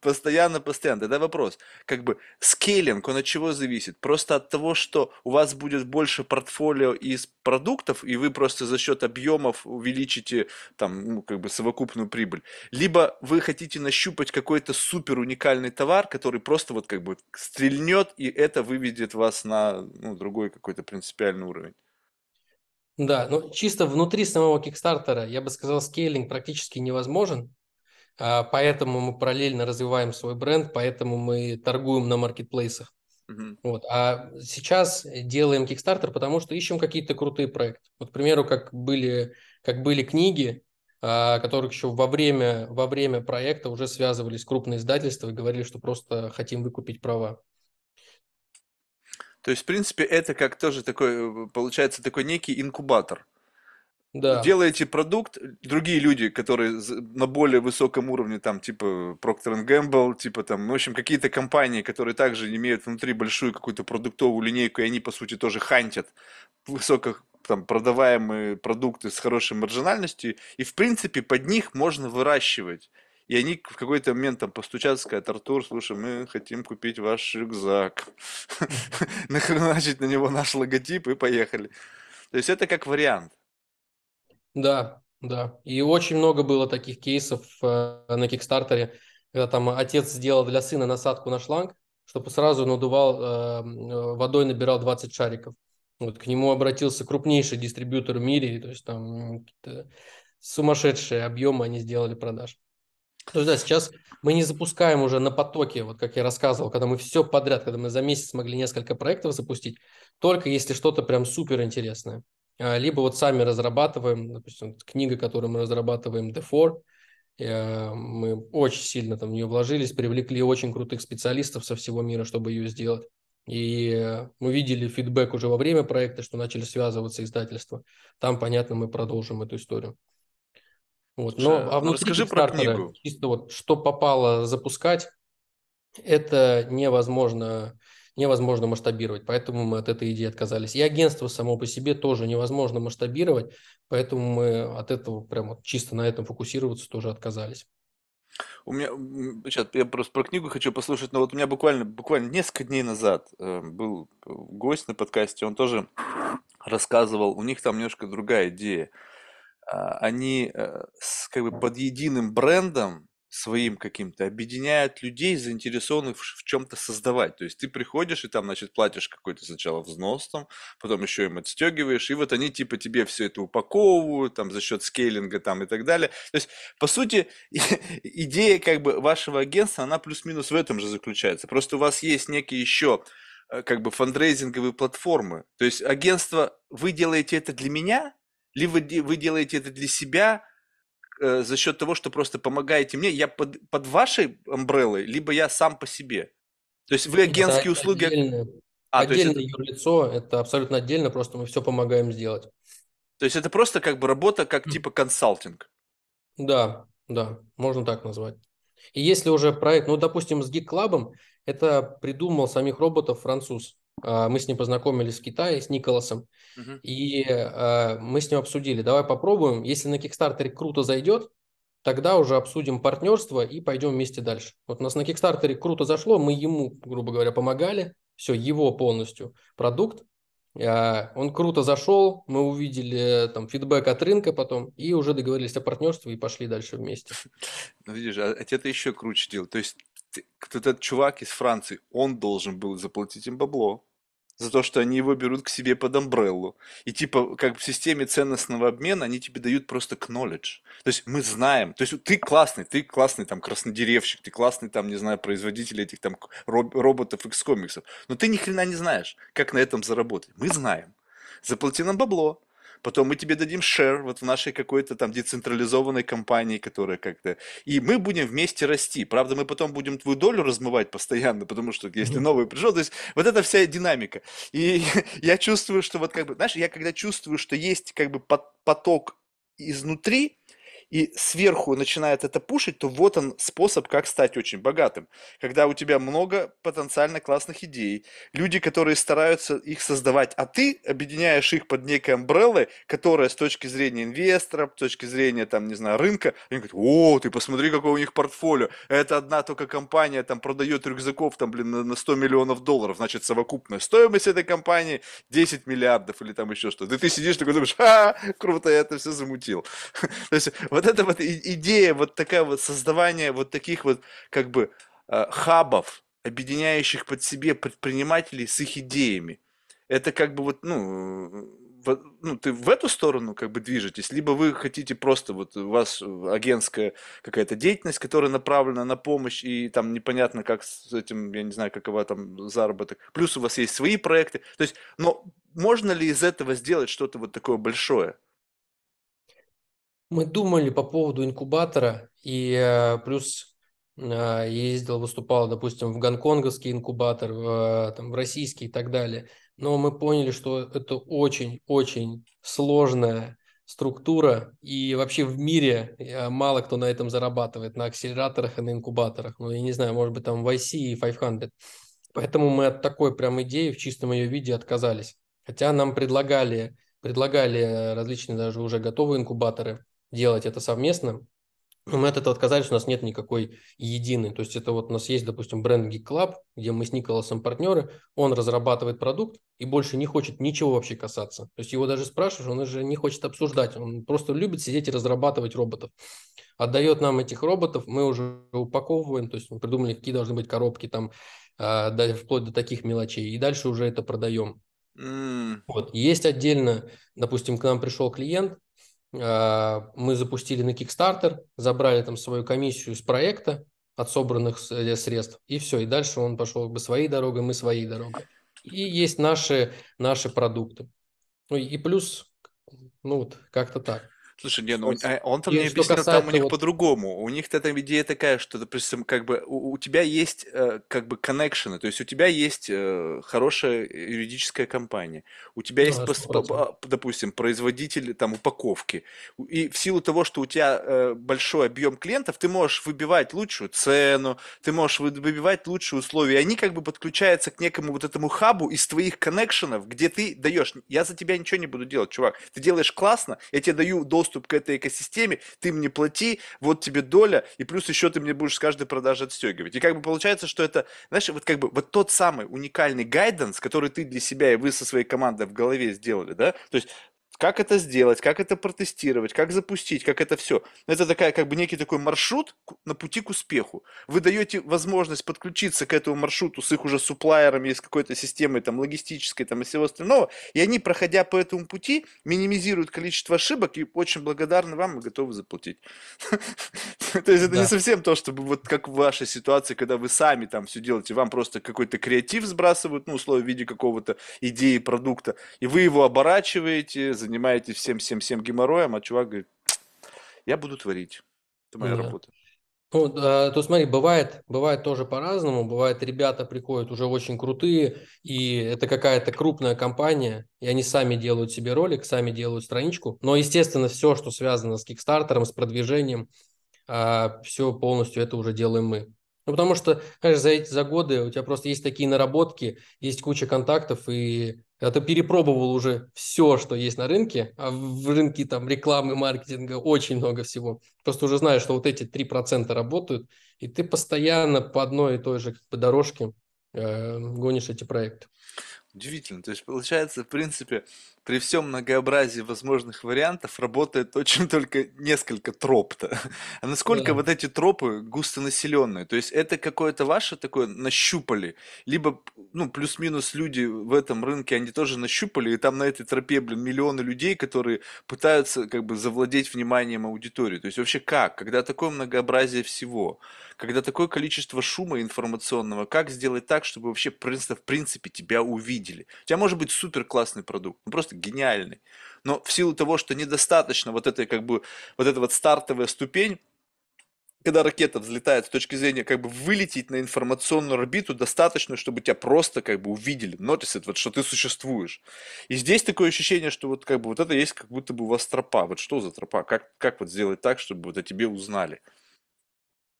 Speaker 1: постоянно, постоянно. Тогда вопрос, как бы скейлинг, он от чего зависит? Просто от того, что у вас будет больше портфолио из продуктов, и вы просто за счет объемов увеличите там, ну, как бы совокупную прибыль. Либо вы хотите нащупать какой-то супер уникальный товар, который просто вот как бы стрельнет, и это выведет вас на ну, другой какой-то принципиальный уровень.
Speaker 2: Да, ну чисто внутри самого Kickstarter, я бы сказал, скейлинг практически невозможен, а, поэтому мы параллельно развиваем свой бренд, поэтому мы торгуем на маркетплейсах.
Speaker 1: Мгм.
Speaker 2: Вот. А сейчас делаем Kickstarter, потому что ищем какие-то крутые проекты. Вот, к примеру, как были, как были книги, а, которых еще во время, во время проекта уже связывались крупные издательства и говорили, что просто хотим выкупить права.
Speaker 1: То есть, в принципе, это как тоже такой, э, получается, такой некий инкубатор.
Speaker 2: Да,
Speaker 1: Делаете продукт, другие люди, которые на более высоком уровне, там, типа Procter Gamble, типа там, ну, в общем, какие-то компании, которые также имеют внутри большую какую-то продуктовую линейку, и они, по сути, тоже хантят высоко там, продаваемые продукты с хорошей маржинальностью, и, в принципе, под них можно выращивать. И они в какой-то момент там постучат, скажут, Артур, слушай, мы хотим купить ваш рюкзак. Нахреначить на него наш логотип и поехали. То есть это как вариант.
Speaker 2: да, да. И очень много было таких кейсов э, на Кикстартере, когда там отец сделал для сына насадку на шланг, чтобы сразу надувал, э, э, водой набирал 20 шариков. Вот к нему обратился крупнейший дистрибьютор в мире, то есть там сумасшедшие объемы они сделали продаж. То есть, да, сейчас мы не запускаем уже на потоке, вот как я рассказывал, когда мы все подряд, когда мы за месяц смогли несколько проектов запустить, только если что-то прям супер интересное. А, Либо вот сами разрабатываем, допустим, книга, которую мы разрабатываем, D4, э, мы очень сильно там в нее вложились, привлекли очень крутых специалистов со всего мира, чтобы ее сделать. И э, мы видели фидбэк уже во время проекта, что начали связываться издательства. Там, понятно, мы продолжим эту историю. Вот. Но, а
Speaker 1: ну
Speaker 2: внутри
Speaker 1: расскажи про книгу.
Speaker 2: чисто вот что попало запускать, это невозможно, невозможно масштабировать, поэтому мы от этой идеи отказались. И агентство само по себе тоже невозможно масштабировать, поэтому мы от этого прям вот чисто на этом фокусироваться тоже отказались.
Speaker 1: У меня сейчас я просто про книгу хочу послушать, но вот у меня буквально буквально несколько дней назад э, был гость на подкасте, он тоже рассказывал, у них там немножко другая идея. А, они э, как бы под единым брендом своим каким-то объединяют людей, заинтересованных в, чем-то создавать. То есть ты приходишь и там, значит, платишь какой-то сначала взнос там, потом еще им отстегиваешь, и вот они типа тебе все это упаковывают там за счет скейлинга там и так далее. То есть, по сути, идея как бы вашего агентства, она плюс-минус в этом же заключается. Просто у вас есть некие еще э, как бы фандрейзинговые платформы. То есть агентство, вы делаете это для меня, либо вы де- вы делаете это для себя э, за счет того, что просто помогаете мне, я под, под вашей амбреллой, либо я сам по себе. То есть вы
Speaker 2: Это
Speaker 1: агентские услуги...
Speaker 2: отдельное,
Speaker 1: А, есть это,
Speaker 2: отдельное юрлицо, это абсолютно отдельно, просто мы все помогаем сделать.
Speaker 1: то есть это просто как бы работа как типа консалтинг.
Speaker 2: Да, да, можно так назвать. И если уже проект, ну, допустим, с Geek Club, это придумал самих роботов француз. А, Мы с ним познакомились в Китае, с Николасом,
Speaker 1: Мгм.
Speaker 2: и а, мы с ним обсудили, давай попробуем, если на Кикстартере круто зайдет, тогда уже обсудим партнерство и пойдем вместе дальше. Вот у нас на Кикстартере круто зашло, мы ему, грубо говоря, помогали, все, его полностью продукт, а, он круто зашел, мы увидели там фидбэк от рынка потом и уже договорились о партнерстве и пошли дальше вместе.
Speaker 1: Ну, видишь, а, а это еще круче дело. То есть ты- этот чувак из Франции, он должен был заплатить им бабло. За то, что они его берут к себе под амбреллу. И типа, как в системе ценностного обмена, они тебе дают просто knowledge. То есть мы знаем. То есть ты классный, ты классный там краснодеревщик, ты классный там, не знаю, производитель этих там роботов X комиксов. Но ты ни хрена не знаешь, как на этом заработать. Мы знаем. Заплати нам бабло. Потом мы тебе дадим share вот в нашей какой-то там децентрализованной компании, которая как-то... И мы будем вместе расти. Правда, мы потом будем твою долю размывать постоянно, потому что если новый пришел, то есть вот эта вся динамика. И я чувствую, что вот как бы, знаешь, я когда чувствую, что есть как бы пот- поток изнутри, и сверху начинает это пушить, то вот он способ, как стать очень богатым. Когда у тебя много потенциально классных идей, люди, которые стараются их создавать, а ты объединяешь их под некой амбреллой, которая с точки зрения инвестора, с точки зрения, там, не знаю, рынка, они говорят, о, ты посмотри, какое у них портфолио, это одна только компания там продает рюкзаков там, блин, на на 100 миллионов долларов, значит, совокупная стоимость этой компании 10 миллиардов или там еще что-то. И ты сидишь такой думаешь, а, круто, я это все замутил. То есть вот эта вот идея, вот такая вот создавание вот таких вот как бы э, хабов, объединяющих под себе предпринимателей с их идеями. Это как бы вот, ну, ну, ты в эту сторону как бы движетесь, либо вы хотите просто, вот у вас агентская какая-то деятельность, которая направлена на помощь, и там непонятно, как с этим, я не знаю, какова там заработок. Плюс у вас есть свои проекты. То есть, но можно ли из этого сделать что-то вот такое большое?
Speaker 2: Мы думали по поводу инкубатора, и э, плюс э, ездил, выступал, допустим, в гонконговский инкубатор, в, там, в российский и так далее. Но мы поняли, что это очень-очень сложная структура, и вообще в мире э, мало кто на этом зарабатывает, на акселераторах и на инкубаторах. Ну, я не знаю, может быть, там в IC и 500. Поэтому мы от такой прям идеи в чистом ее виде отказались. Хотя нам предлагали, предлагали различные даже уже готовые инкубаторы, делать это совместно. Но мы от этого отказались, у нас нет никакой единой. То есть это вот у нас есть, допустим, бренд Geek Club, где мы с Николасом партнеры, он разрабатывает продукт и больше не хочет ничего вообще касаться. То есть его даже спрашиваешь, он уже не хочет обсуждать, он просто любит сидеть и разрабатывать роботов. Отдает нам этих роботов, мы уже упаковываем, то есть мы придумали, какие должны быть коробки там, э, вплоть до таких мелочей, и дальше уже это продаем. Mm. Вот. Есть отдельно, допустим, к нам пришел клиент, а, мы запустили на Kickstarter, забрали там свою комиссию с проекта от собранных э, средств, и все, и дальше он пошел бы своей дорогой, мы своей дорогой. И есть наши, наши продукты. Ну и плюс, ну вот, как-то так.
Speaker 1: Слушай, не, ну а, он там мне объяснил, там у них вот... по-другому. У них эта идея такая, что, допустим, как бы у, у тебя есть э, как бы коннекшены, то есть у тебя есть э, хорошая юридическая компания, у тебя есть, по, допустим, производитель там упаковки, и в силу того, что у тебя э, большой объем клиентов, ты можешь выбивать лучшую цену, ты можешь выбивать лучшие условия, и они как бы подключаются к некому вот этому хабу из твоих коннекшенов, где ты даешь, я за тебя ничего не буду делать, чувак, ты делаешь классно, я тебе даю доступ доступ к этой экосистеме, ты мне плати, вот тебе доля, и плюс еще ты мне будешь с каждой продажи отстегивать. И как бы получается, что это, знаешь, вот как бы вот тот самый уникальный гайденс, который ты для себя и вы со своей командой в голове сделали, да, то есть как это сделать, как это протестировать, как запустить, как это все. Это такая, как бы некий такой маршрут на пути к успеху. Вы даете возможность подключиться к этому маршруту с их уже суплайерами, с какой-то системой там логистической там и всего остального, и они, проходя по этому пути, минимизируют количество ошибок и очень благодарны вам и готовы заплатить. То есть это не совсем то, чтобы вот как в вашей ситуации, когда вы сами там все делаете, вам просто какой-то креатив сбрасывают, ну, условия в виде какого-то идеи, продукта, и вы его оборачиваете, занимаетесь всем-всем-всем геморроем, а чувак говорит, я буду творить. Это моя да. работа.
Speaker 2: Ну, а, то смотри, бывает, бывает тоже по-разному. Бывает, ребята приходят уже очень крутые, и это какая-то крупная компания, и они сами делают себе ролик, сами делают страничку. Но, естественно, все, что связано с Кикстартером, с продвижением, а, все полностью это уже делаем мы. Ну, потому что, знаешь, за эти за годы у тебя просто есть такие наработки, есть куча контактов, и когда ты перепробовал уже все, что есть на рынке, а в рынке там рекламы, маркетинга очень много всего, просто уже знаешь, что вот эти 3% работают, и ты постоянно по одной и той же как бы, дорожке э, гонишь эти проекты.
Speaker 1: Удивительно. То есть, получается, в принципе, при всем многообразии возможных вариантов работает очень только несколько троп-то. А насколько да. вот эти тропы густонаселенные? То есть это какое-то ваше такое нащупали? Либо, ну, плюс-минус люди в этом рынке, они тоже нащупали, и там на этой тропе, блин, миллионы людей, которые пытаются как бы завладеть вниманием аудитории. То есть вообще как? Когда такое многообразие всего? Когда такое количество шума информационного, как сделать так, чтобы вообще в принципе тебя увидели? У тебя может быть супер классный продукт, ну просто гениальный. Но в силу того, что недостаточно вот этой как бы, вот эта вот стартовая ступень, когда ракета взлетает с точки зрения как бы вылететь на информационную орбиту, достаточно, чтобы тебя просто как бы увидели, notice вот, что ты существуешь. И здесь такое ощущение, что вот как бы вот это есть как будто бы у вас тропа. Вот что за тропа? Как, как вот сделать так, чтобы вот о тебе узнали?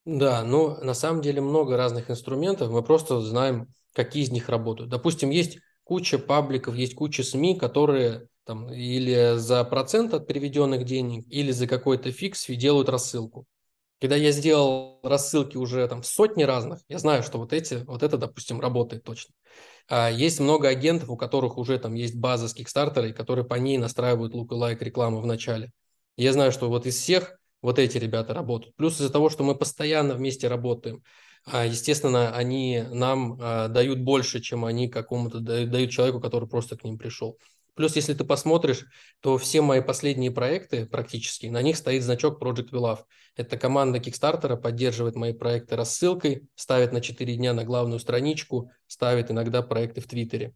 Speaker 2: Да, ну на самом деле много разных инструментов, мы просто знаем, какие из них работают. Допустим, есть куча пабликов, есть куча СМИ, которые там или за процент от переведенных денег, или за какой-то фикс делают рассылку. Когда я сделал рассылки уже там сотни разных, я знаю, что вот эти, вот это, допустим, работает точно. А есть много агентов, у которых уже там есть база с Kickstarter, которые по ней настраивают лук-лайк рекламу в начале. Я знаю, что вот из всех вот эти ребята работают. Плюс из-за того, что мы постоянно вместе работаем, естественно, они нам а, дают больше, чем они какому-то дают человеку, который просто к ним пришел. Плюс, если ты посмотришь, то все мои последние проекты практически, на них стоит значок Project We Love. Это команда Kickstarter поддерживает мои проекты рассылкой, ставит на 4 дня на главную страничку, ставит иногда проекты в Твиттере.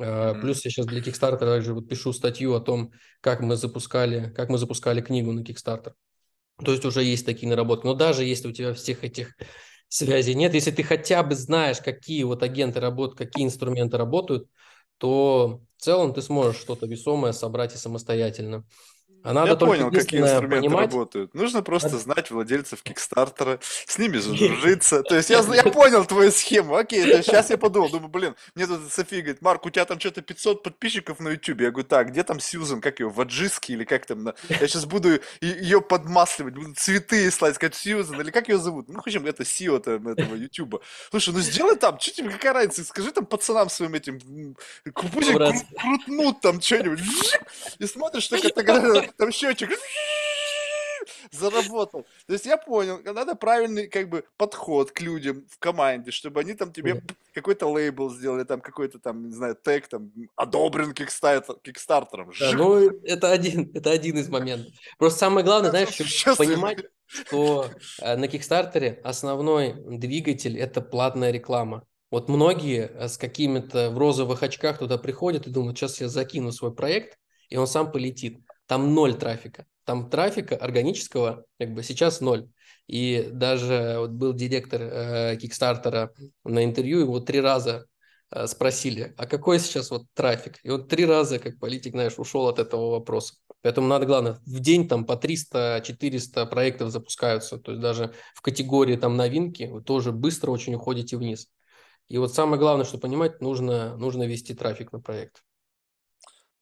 Speaker 2: Mm-hmm. Плюс я сейчас для Kickstarter также вот пишу статью о том, как мы запускали, как мы запускали книгу на Kickstarter. То есть уже есть такие наработки. Но даже если у тебя всех этих связей нет, если ты хотя бы знаешь, какие вот агенты работают, какие инструменты работают, то в целом ты сможешь что-то весомое собрать и самостоятельно.
Speaker 1: А надо Я понял, какие инструменты понимать... работают. Нужно просто знать владельцев Кикстартера, с ними сдружиться. То есть я, я понял твою схему. Окей, то есть сейчас я подумал, думаю, блин, мне тут София говорит, Марк, у тебя там что-то 500 подписчиков на YouTube. Я говорю, так, где там Сьюзан, как ее, Ваджиски или как там? Я сейчас буду ее подмасливать, буду цветы слать, сказать Сьюзан, или как ее зовут? Ну, в общем, это Сио там, этого YouTube. Слушай, ну сделай там, что тебе, какая разница? Скажи там пацанам своим этим, пусть крутнут там что-нибудь. И смотришь, что это там счетчик заработал. То есть я понял, надо правильный как бы подход к людям в команде, чтобы они там тебе какой-то лейбл сделали, там какой-то там, не знаю, тег там одобрен кикстартер, кикстартером.
Speaker 2: Да, ну, это один, это один из моментов. Просто самое главное, знаешь, понимать, что э, на Кикстартере основной двигатель – это платная реклама. Вот многие э, с какими-то в розовых очках туда приходят и думают, сейчас я закину свой проект, и он сам полетит там ноль трафика. Там трафика органического как бы сейчас ноль. И даже вот был директор э, на интервью, его три раза э, спросили, а какой сейчас вот трафик? И вот три раза, как политик, знаешь, ушел от этого вопроса. Поэтому надо, главное, в день там по 300-400 проектов запускаются. То есть даже в категории там новинки вы тоже быстро очень уходите вниз. И вот самое главное, что понимать, нужно, нужно вести трафик на проект.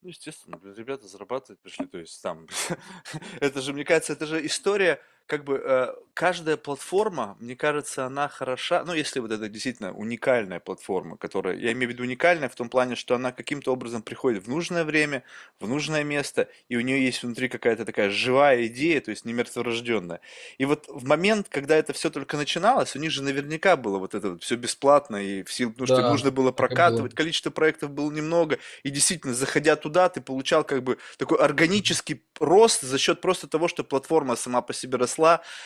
Speaker 1: Ну, естественно, ребята зарабатывать пришли, то есть там, это же, мне кажется, это же история как бы э, каждая платформа, мне кажется, она хороша, ну, если вот это действительно уникальная платформа, которая, я имею в виду уникальная в том плане, что она каким-то образом приходит в нужное время, в нужное место, и у нее есть внутри какая-то такая живая идея, то есть не мертворожденная. И вот в момент, когда это все только начиналось, у них же наверняка было вот это вот все бесплатно, и в силу, потому да, что нужно было прокатывать, было. количество проектов было немного, и действительно, заходя туда, ты получал как бы такой органический рост за счет просто того, что платформа сама по себе росла.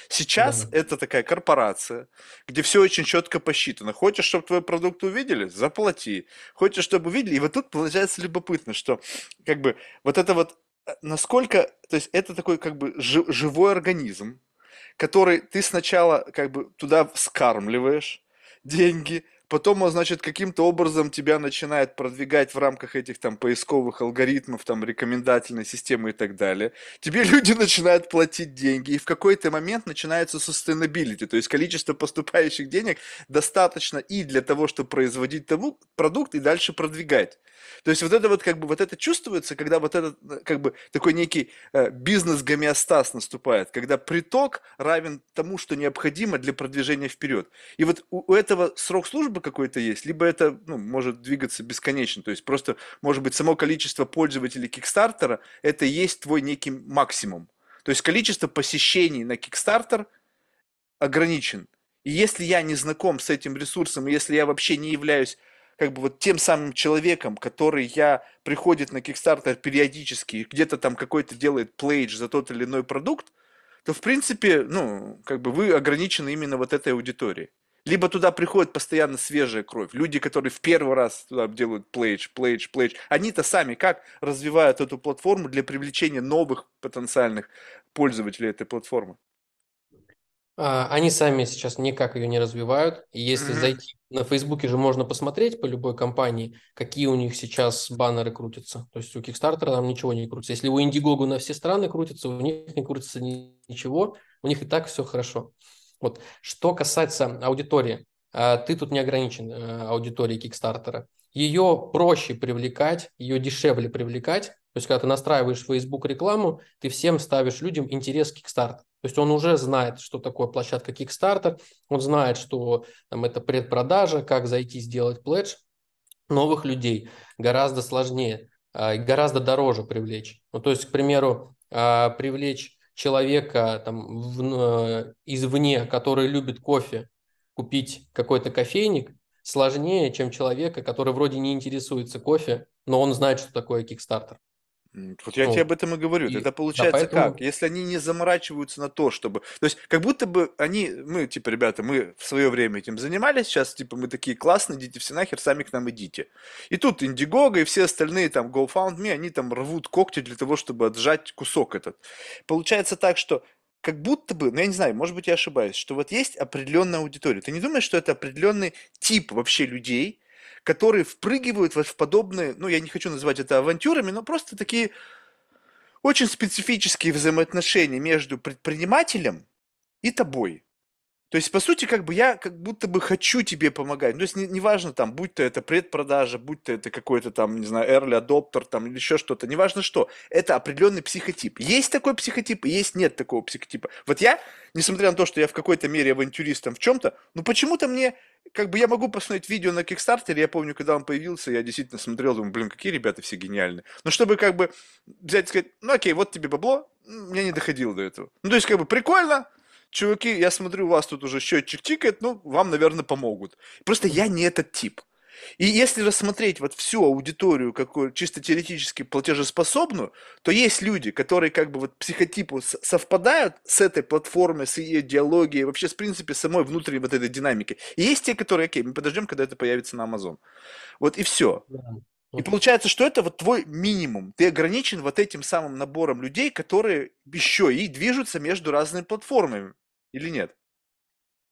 Speaker 1: Сейчас да. это такая корпорация, где все очень четко посчитано. Хочешь, чтобы твой продукт увидели? Заплати. Хочешь, чтобы увидели? И вот тут получается любопытно, что как бы вот это вот э, насколько, то есть это такой как бы живой организм, который ты сначала как бы туда вскармливаешь деньги, потом он, значит, каким-то образом тебя начинает продвигать в рамках этих там поисковых алгоритмов, там рекомендательной системы и так далее. Тебе люди начинают платить деньги, и в какой-то момент начинается sustainability, то есть количество поступающих денег достаточно и для того, чтобы производить тому продукт и дальше продвигать. То есть вот это вот как бы вот это чувствуется, когда вот этот как бы такой некий э, бизнес-гомеостаз наступает, когда приток равен тому, что необходимо для продвижения вперед. И вот у, у этого срок службы какой-то есть, либо это ну, может двигаться бесконечно. То есть просто, может быть, само количество пользователей Кикстартера это и есть твой некий максимум. То есть количество посещений на Kickstarter ограничен. И если я не знаком с этим ресурсом, если я вообще не являюсь как бы вот тем самым человеком, который я приходит на Kickstarter периодически, где-то там какой-то делает плейдж за тот или иной продукт, то в принципе, ну, как бы вы ограничены именно вот этой аудиторией. Либо туда приходит постоянно свежая кровь. Люди, которые в первый раз туда делают плейдж, плейдж, плейдж. Они-то сами как развивают эту платформу для привлечения новых потенциальных пользователей этой платформы?
Speaker 2: А, они сами сейчас никак ее не развивают. И если mm-hmm. зайти на Фейсбуке же можно посмотреть по любой компании, какие у них сейчас баннеры крутятся. То есть у Kickstarter там ничего не крутится. Если у Indiegogo на все страны крутится, у них не крутится ничего. У них и так все хорошо. Вот. Что касается аудитории, а, ты тут не ограничен э, аудиторией Kickstarter. Ее проще привлекать, ее дешевле привлекать. То есть, когда ты настраиваешь Facebook рекламу, ты всем ставишь людям интерес к Kickstarter. То есть он уже знает, что такое площадка Kickstarter, он знает, что там, это предпродажа, как зайти сделать пледж. Новых людей гораздо сложнее, а, гораздо дороже привлечь. Ну, то есть, к примеру, привлечь человека там, в, извне, который любит кофе, купить какой-то кофейник, сложнее, чем человека, который вроде не интересуется кофе, но он знает, что такое Kickstarter.
Speaker 1: Вот я тебе об этом и говорю.
Speaker 2: и-
Speaker 1: Это
Speaker 2: да,
Speaker 1: получается
Speaker 2: поэтому-
Speaker 1: как? Если они не заморачиваются на то, чтобы... То есть как будто бы они, мы, типа, ребята, мы в свое время этим занимались, сейчас, типа, мы такие классные, идите все нахер, сами к нам идите. И тут Indiegogo и все остальные, там, GoFundMe, они там рвут когти для того, чтобы отжать кусок этот. Получается так, что как будто бы, ну я не знаю, может быть я ошибаюсь, что вот есть определенная аудитория. Ты не думаешь, что это определенный тип вообще людей, которые впрыгивают вот в подобные, ну я не хочу называть это авантюрами, но просто такие очень специфические взаимоотношения между предпринимателем и тобой. То есть, по сути, как бы я как будто бы хочу тебе помогать. Ну, То есть, не- неважно там, будь то это предпродажа, будь то это какой-то там, не знаю, early adopter там или еще что-то, неважно что. Это определенный психотип. Есть такой психотип, есть нет такого психотипа. Вот я, несмотря на то, что я в какой-то мере авантюрист там в чем-то, ну почему-то мне, как бы я могу посмотреть видео на Кикстартере, я помню, когда он появился, я действительно смотрел, думаю, блин, какие ребята все гениальные. Но чтобы как бы взять и сказать, ну окей, вот тебе бабло, мне не доходило до этого. Ну то есть как бы прикольно, чуваки, я смотрю, у вас тут уже счетчик тикает, ну, вам, наверное, помогут. Просто я не этот тип. И если рассмотреть вот всю аудиторию, какую чисто теоретически платежеспособную, то есть люди, которые как бы вот психотипу совпадают с этой платформой, с ее идеологией, вообще, с принципе, самой внутренней вот этой динамикой. И есть те, которые, окей, мы подождем, когда это появится на Amazon. Вот и все. И получается, что это вот твой минимум. Ты ограничен вот этим самым набором людей, которые еще и движутся между разными платформами. Или нет?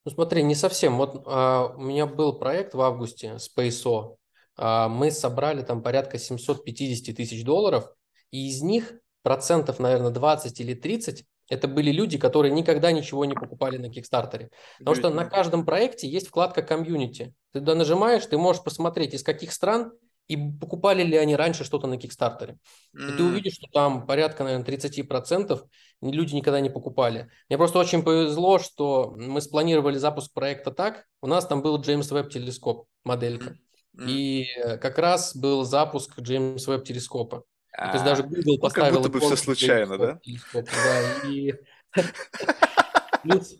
Speaker 2: Ну смотри, не совсем. Вот а, у меня был проект в августе SpaceO. А, мы собрали там порядка 750 тысяч долларов, и из них процентов, наверное, 20 или 30 это были люди, которые никогда ничего не покупали на Кикстартере. Потому что на каждом проекте есть вкладка комьюнити. Ты туда нажимаешь, ты можешь посмотреть, из каких стран и покупали ли они раньше что-то на Кикстартере. И ты увидишь, что там порядка, наверное, 30% люди никогда не покупали. Мне просто очень повезло, что мы спланировали запуск проекта так. У нас там был Джеймс Веб телескоп, моделька.
Speaker 1: м.
Speaker 2: И э, как раз был запуск Джеймс Веб телескопа. И То есть
Speaker 1: А,
Speaker 2: даже Google
Speaker 1: ну, как
Speaker 2: поставил
Speaker 1: будто бы
Speaker 2: иконку
Speaker 1: случайно, да?
Speaker 2: Да, и плюс,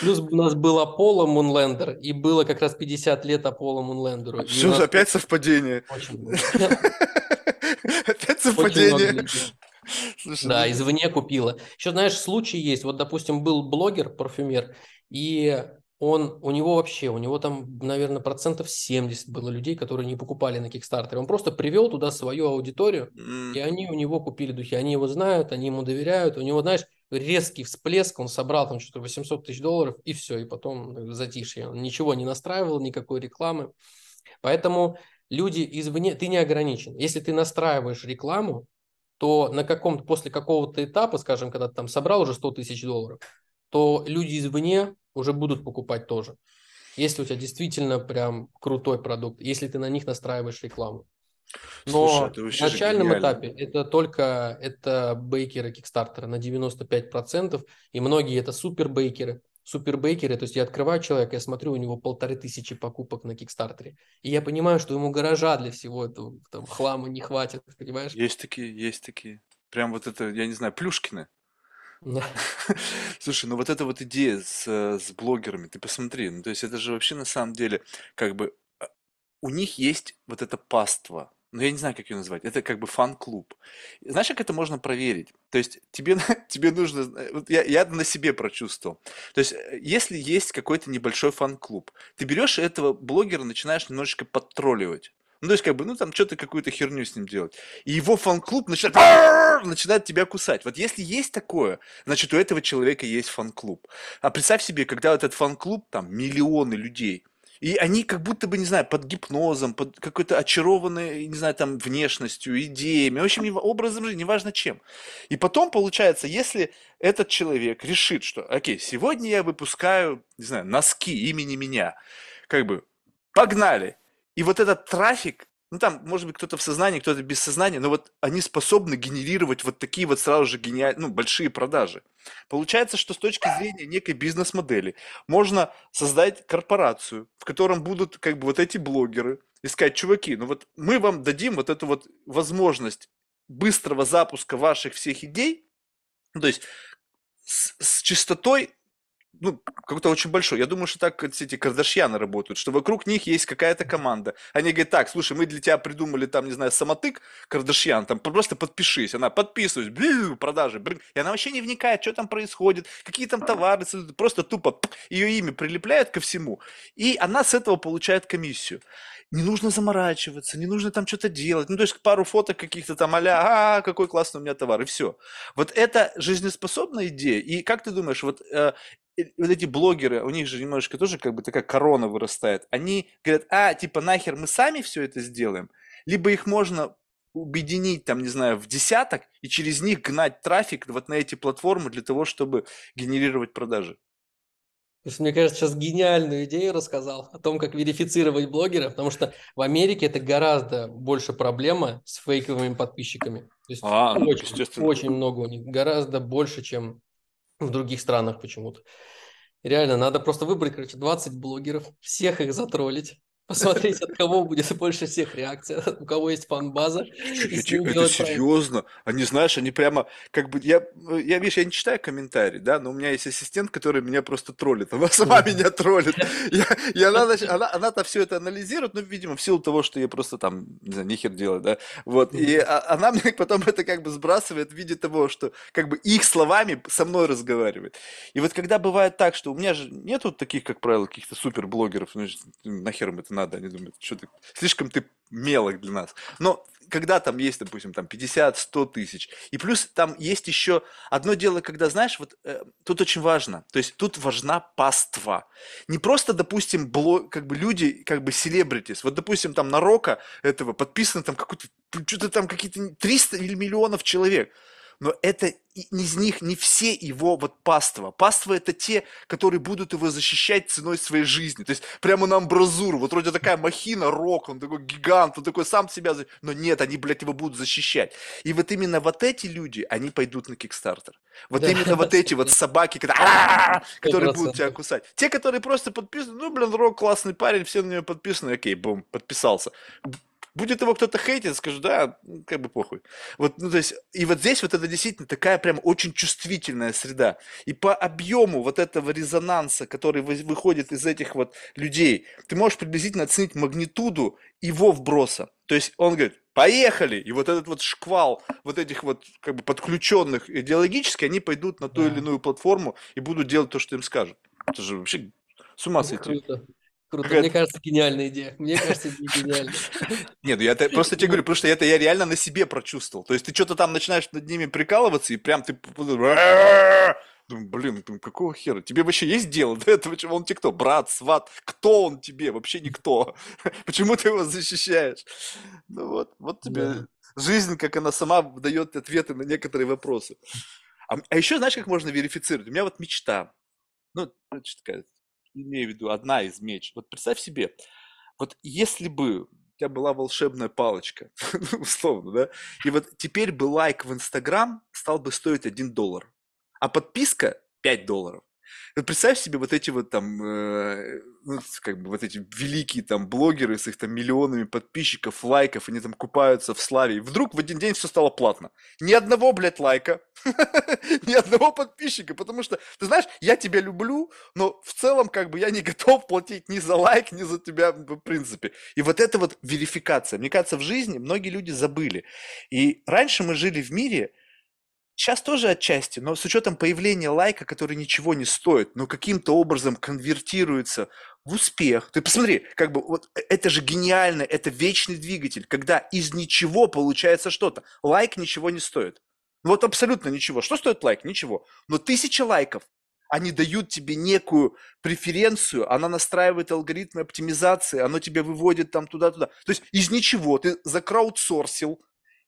Speaker 2: плюс у нас был Apollo Moonlander, и было как раз 50 лет Apollo Moonlander. И у
Speaker 1: Все,
Speaker 2: нас
Speaker 1: опять совпадение. Опять совпадение. Слушай,
Speaker 2: Да,
Speaker 1: ну,
Speaker 2: извне купила. Еще, знаешь, случай есть. Вот, допустим, был блогер, парфюмер, и он, у него вообще, у него там, наверное, процентов 70 было людей, которые не покупали на Кикстартере. Он просто привел туда свою аудиторию, и они у него купили духи. Они его знают, они ему доверяют. У него, знаешь, резкий всплеск, он собрал там что-то 800 тысяч долларов, и все, и потом затишье. Он ничего не настраивал, никакой рекламы. Поэтому люди извне, ты не ограничен. Если ты настраиваешь рекламу, то на каком-то, после какого-то этапа, скажем, когда ты там собрал уже 100 тысяч долларов, то люди извне уже будут покупать тоже. Если у тебя действительно прям крутой продукт, если ты на них настраиваешь рекламу. Но
Speaker 1: Слушай,
Speaker 2: в начальном этапе это только это бейкеры Кикстартера на 95%, и многие это супер бейкеры. Супер бейкеры, то есть я открываю человека, я смотрю, у него полторы тысячи покупок на Кикстартере, и я понимаю, что ему гаража для всего этого там, хлама не хватит, понимаешь?
Speaker 1: Есть такие, есть такие. Прям вот это, я не знаю, Плюшкины.
Speaker 2: Да.
Speaker 1: Слушай, ну вот эта вот идея с, э, с блогерами, ты посмотри, ну то есть это же вообще на самом деле, как бы, у них есть вот это паство, ну я не знаю, как ее назвать, это как бы фан-клуб. Знаешь, как это можно проверить? То есть тебе, тебе нужно, зна- вот я, я на себе прочувствовал. То есть э, если есть какой-то небольшой фан-клуб, ты берешь этого блогера, начинаешь немножечко подтролливать. Ну, то есть, как бы, ну, там, что-то, какую-то херню с ним делать. И его фан-клуб начинает, начинает тебя кусать. Вот если есть такое, значит, у этого человека есть фан-клуб. А представь себе, когда этот фан-клуб, там, миллионы людей, и они как будто бы, не знаю, под гипнозом, под какой-то очарованной, не знаю, там, внешностью, идеями, в общем, образом жизни, неважно чем. И потом, получается, если этот человек решит, что, окей, сегодня я выпускаю, не знаю, носки имени меня, как бы, погнали. И вот этот трафик, ну там, может быть, кто-то в сознании, кто-то без сознания, но вот они способны генерировать вот такие вот сразу же гениальные, ну, большие продажи. Получается, что с точки зрения некой бизнес-модели можно создать корпорацию, в котором будут как бы вот эти блогеры искать, чуваки, ну вот мы вам дадим вот эту вот возможность быстрого запуска ваших всех идей, то есть с, с частотой ну, какой-то очень большой. Я думаю, что так эти Кардашьяны работают, что вокруг них есть какая-то команда. Они говорят, так, слушай, мы для тебя придумали там, не знаю, самотык Кардашьян, там просто подпишись. Она подписываюсь, блин, продажи, блин. И она вообще не вникает, что там происходит, какие там товары, просто тупо ее имя прилепляют ко всему. И она с этого получает комиссию не нужно заморачиваться, не нужно там что-то делать. Ну, то есть пару фоток каких-то там, а а, какой классный у меня товар, и все. Вот это жизнеспособная идея. И как ты думаешь, вот э, вот эти блогеры, у них же немножечко тоже как бы такая корона вырастает. Они говорят, а, типа, нахер мы сами все это сделаем? Либо их можно объединить, там, не знаю, в десяток и через них гнать трафик вот на эти платформы для того, чтобы генерировать продажи.
Speaker 2: Слушай, мне кажется, сейчас гениальную идею рассказал о том, как верифицировать блогера, потому что в Америке это гораздо больше проблема с фейковыми подписчиками. То есть а, ну, очень, очень много у них, гораздо больше, чем в других странах почему-то. Реально, надо просто выбрать, короче, 20 блогеров, всех их затроллить, посмотреть, от кого будет больше всех реакция, у кого есть фан-база.
Speaker 1: Это серьезно? Они, знаешь, они прямо, как бы, я, я, видишь, я не читаю комментарии, да, но у меня есть ассистент, который меня просто троллит, она сама меня троллит, и она, она, она-то все это анализирует, ну, видимо, в силу того, что я просто там, не знаю, нихер делаю, да, вот, и а, она мне потом это как бы сбрасывает в виде того, что как бы их словами со мной разговаривает. И вот когда бывает так, что у меня же нету таких, как правило, каких-то супер блогеров, ну, нахер им это надо, они думают, что ты, слишком ты мелок для нас. Но когда там есть, допустим, там 50-100 тысяч, и плюс там есть еще одно дело, когда, знаешь, вот э, тут очень важно, то есть тут важна паства. Не просто, допустим, бло, как бы люди, как бы селебритис, вот, допустим, там на Рока этого подписано там какой-то, что-то там какие-то 300 или миллионов человек но это из них не все его вот паства. Паства это те, которые будут его защищать ценой своей жизни. То есть прямо на амбразуру. Вот вроде такая махина, рок, он такой гигант, он такой сам себя... Но нет, они, блядь, его будут защищать. И вот именно вот эти люди, они пойдут на Кикстартер. Вот именно вот эти вот собаки, которые будут тебя кусать. Те, которые просто подписаны, ну, блин, рок классный парень, все на него подписаны, окей, бум, подписался Будет его кто-то хейтить, скажу, да, как бы похуй. Вот, ну, то есть, и вот здесь вот это действительно такая прям очень чувствительная среда. И по объему вот этого резонанса, который выходит из этих вот людей, ты можешь приблизительно оценить магнитуду его вброса. То есть он говорит, поехали, и вот этот вот шквал вот этих вот как бы подключенных идеологически, они пойдут на ту да. или иную платформу и будут делать то, что им скажут. Это же вообще с ума сойти. Круто.
Speaker 2: Мне кажется, гениальная идея. Мне кажется, это гениально.
Speaker 1: Нет, ну я просто тебе говорю, потому что это я реально на себе прочувствовал. То есть ты что-то там начинаешь над ними прикалываться, и прям ты... Думаю, блин, думаю, какого хера? Тебе вообще есть дело до этого? Чего он тебе кто? Брат, сват? Кто он тебе? Вообще никто. Почему ты его защищаешь? Ну вот, вот тебе да. жизнь, как она сама дает ответы на некоторые вопросы. А, а еще знаешь, как можно верифицировать? У меня вот мечта. Ну, такая имею в виду одна из меч. Вот представь себе, вот если бы у тебя была волшебная палочка, условно, да, и вот теперь бы лайк в Инстаграм стал бы стоить 1 доллар, а подписка 5 долларов. Представь себе вот эти вот там, э, ну, как бы вот эти великие там блогеры с их там миллионами подписчиков, лайков, они там купаются в славе. И вдруг в один день все стало платно. Ни одного, блядь, лайка, ни одного подписчика, потому что, ты знаешь, я тебя люблю, но в целом как бы я не готов платить ни за лайк, ни за тебя в принципе. И вот это вот верификация. Мне кажется, в жизни многие люди забыли. И раньше мы жили в мире, Сейчас тоже отчасти, но с учетом появления лайка, который ничего не стоит, но каким-то образом конвертируется в успех. Ты посмотри, как бы вот э, это же гениально, это вечный двигатель, когда из ничего получается что-то. Лайк ничего не стоит. Вот абсолютно ничего. Что стоит лайк? Ничего. Но тысяча лайков, они дают тебе некую преференцию, она настраивает алгоритмы оптимизации, оно тебя выводит там туда-туда. То есть из ничего ты закраудсорсил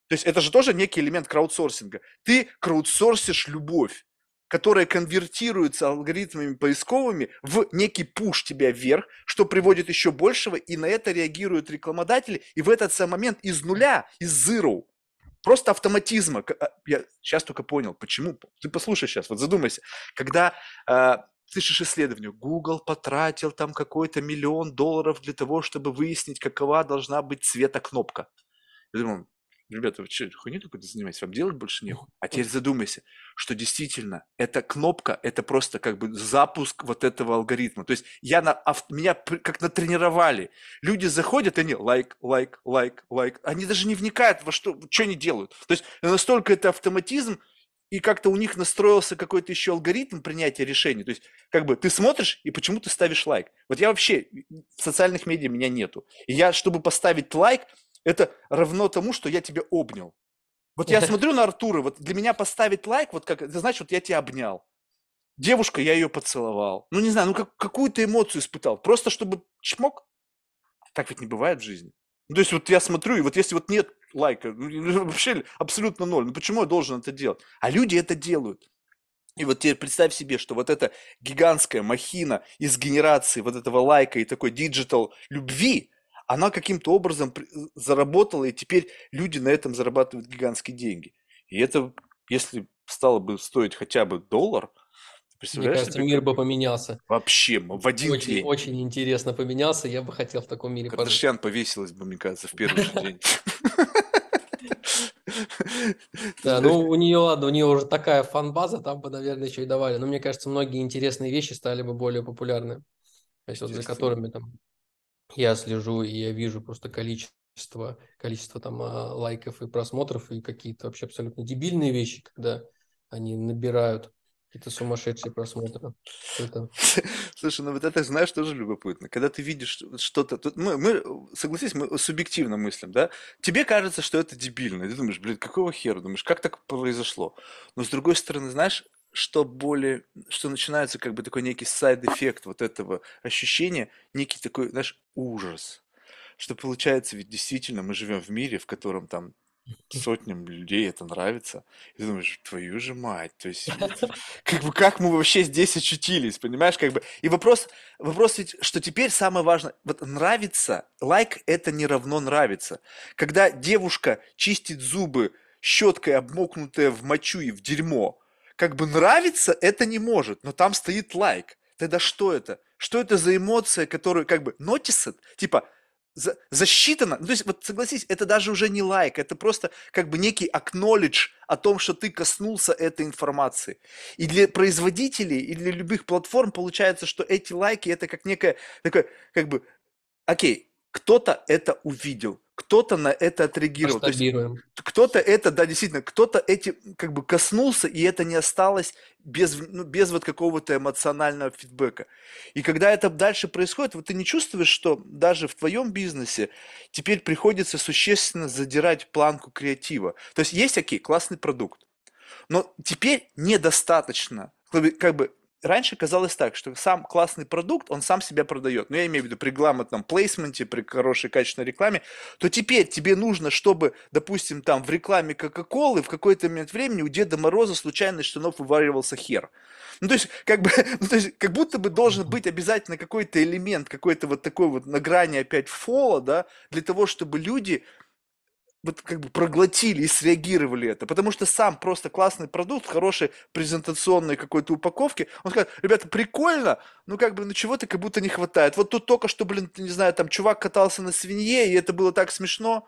Speaker 1: то есть это же тоже некий элемент краудсорсинга. Ты краудсорсишь любовь, которая конвертируется алгоритмами поисковыми в некий пуш тебя вверх, что приводит еще большего, и на это реагируют рекламодатели, и в этот самый момент из нуля, из zero, просто автоматизма. А, я сейчас только понял, почему. Ты послушай сейчас, вот задумайся. Когда э, слышишь исследование, Google потратил там какой-то миллион долларов для того, чтобы выяснить, какова должна быть цвета кнопка. Я думаю, ребята, вы что, хуйней какой-то занимаетесь, вам делать больше нехуй? А теперь задумайся, что действительно эта кнопка, это просто как бы запуск вот этого алгоритма. То есть я на, меня как натренировали. Люди заходят, они лайк, лайк, лайк, лайк. Они даже не вникают во что, что они делают. То есть настолько это автоматизм, и как-то у них настроился какой-то еще алгоритм принятия решений. То есть, как бы ты смотришь, и почему ты ставишь лайк? Вот я вообще, в социальных медиа меня нету. И я, чтобы поставить лайк, это равно тому, что я тебя обнял. Вот я смотрю на Артура, вот для меня поставить лайк, вот как, это значит, вот я тебя обнял. Девушка, я ее поцеловал. Ну, не знаю, ну как, какую-то эмоцию испытал. Просто чтобы чмок. Так ведь не бывает в жизни. Ну, то есть вот я смотрю, и вот если вот нет лайка, ну, вообще абсолютно ноль, ну почему я должен это делать? А люди это делают. И вот теперь представь себе, что вот эта гигантская махина из генерации вот этого лайка и такой digital любви, она каким-то образом заработала, и теперь люди на этом зарабатывают гигантские деньги. И это, если стало бы стоить хотя бы доллар,
Speaker 2: мне кажется, себе, мир бы поменялся.
Speaker 1: Вообще, в один
Speaker 2: очень,
Speaker 1: день.
Speaker 2: Очень интересно поменялся, я бы хотел в таком мире
Speaker 1: Кардашьян повесилась бы, мне кажется, в первый же день.
Speaker 2: Да, ну у нее, ладно, у нее уже такая фан-база, там бы, наверное, еще и давали. Но мне кажется, многие интересные вещи стали бы более популярны. То есть вот за которыми там я слежу, и я вижу просто количество, количество там а, лайков и просмотров, и какие-то вообще абсолютно дебильные вещи, когда они набирают какие-то сумасшедшие просмотры. Это...
Speaker 1: Слушай, ну вот это, знаешь, тоже любопытно. Когда ты видишь что-то... Мы, мы, согласись, мы субъективно мыслим, да? Тебе кажется, что это дебильно. ты думаешь, блин, какого хера? Думаешь, как так произошло? Но с другой стороны, знаешь, что более, что начинается как бы такой некий side effect вот этого ощущения, некий такой, знаешь, ужас. Что получается, ведь действительно мы живем в мире, в котором там сотням людей это нравится. И ты думаешь, твою же мать, то есть, как бы, как мы вообще здесь очутились, понимаешь, как бы. И вопрос, вопрос ведь, что теперь самое важное, вот нравится, лайк это не равно нравится. Когда девушка чистит зубы щеткой, обмокнутая в мочу и в дерьмо, как бы нравится это не может, но там стоит лайк. Тогда что это? Что это за эмоция, которую как бы noticed? Типа, за, засчитано. Ну, то есть, вот согласись, это даже уже не лайк, это просто как бы некий acknowledge о том, что ты коснулся этой информации. И для производителей, и для любых платформ получается, что эти лайки это как некое такое, как бы, окей, кто-то это увидел, кто-то на это отреагировал. Кто-то это, да, действительно, кто-то эти как бы коснулся, и это не осталось без, ну, без вот какого-то эмоционального фидбэка. И когда это дальше происходит, вот ты не чувствуешь, что даже в твоем бизнесе теперь приходится существенно задирать планку креатива. То есть есть, окей, классный продукт, но теперь недостаточно как бы раньше казалось так, что сам классный продукт, он сам себя продает. Ну, я имею в виду при грамотном плейсменте, при хорошей качественной рекламе, то теперь тебе нужно, чтобы, допустим, там в рекламе Кока-Колы в какой-то момент времени у Деда Мороза случайно из штанов вываривался хер. Ну, то есть, как бы, ну, то есть, как будто бы должен быть обязательно какой-то элемент, какой-то вот такой вот на грани опять фола, да, для того, чтобы люди вот как бы проглотили и среагировали это, потому что сам просто классный продукт, хорошей презентационной какой-то упаковки, он скажет, ребята, прикольно, ну как бы, ну чего-то как будто не хватает. Вот тут только что, блин, не знаю, там чувак катался на свинье, и это было так смешно,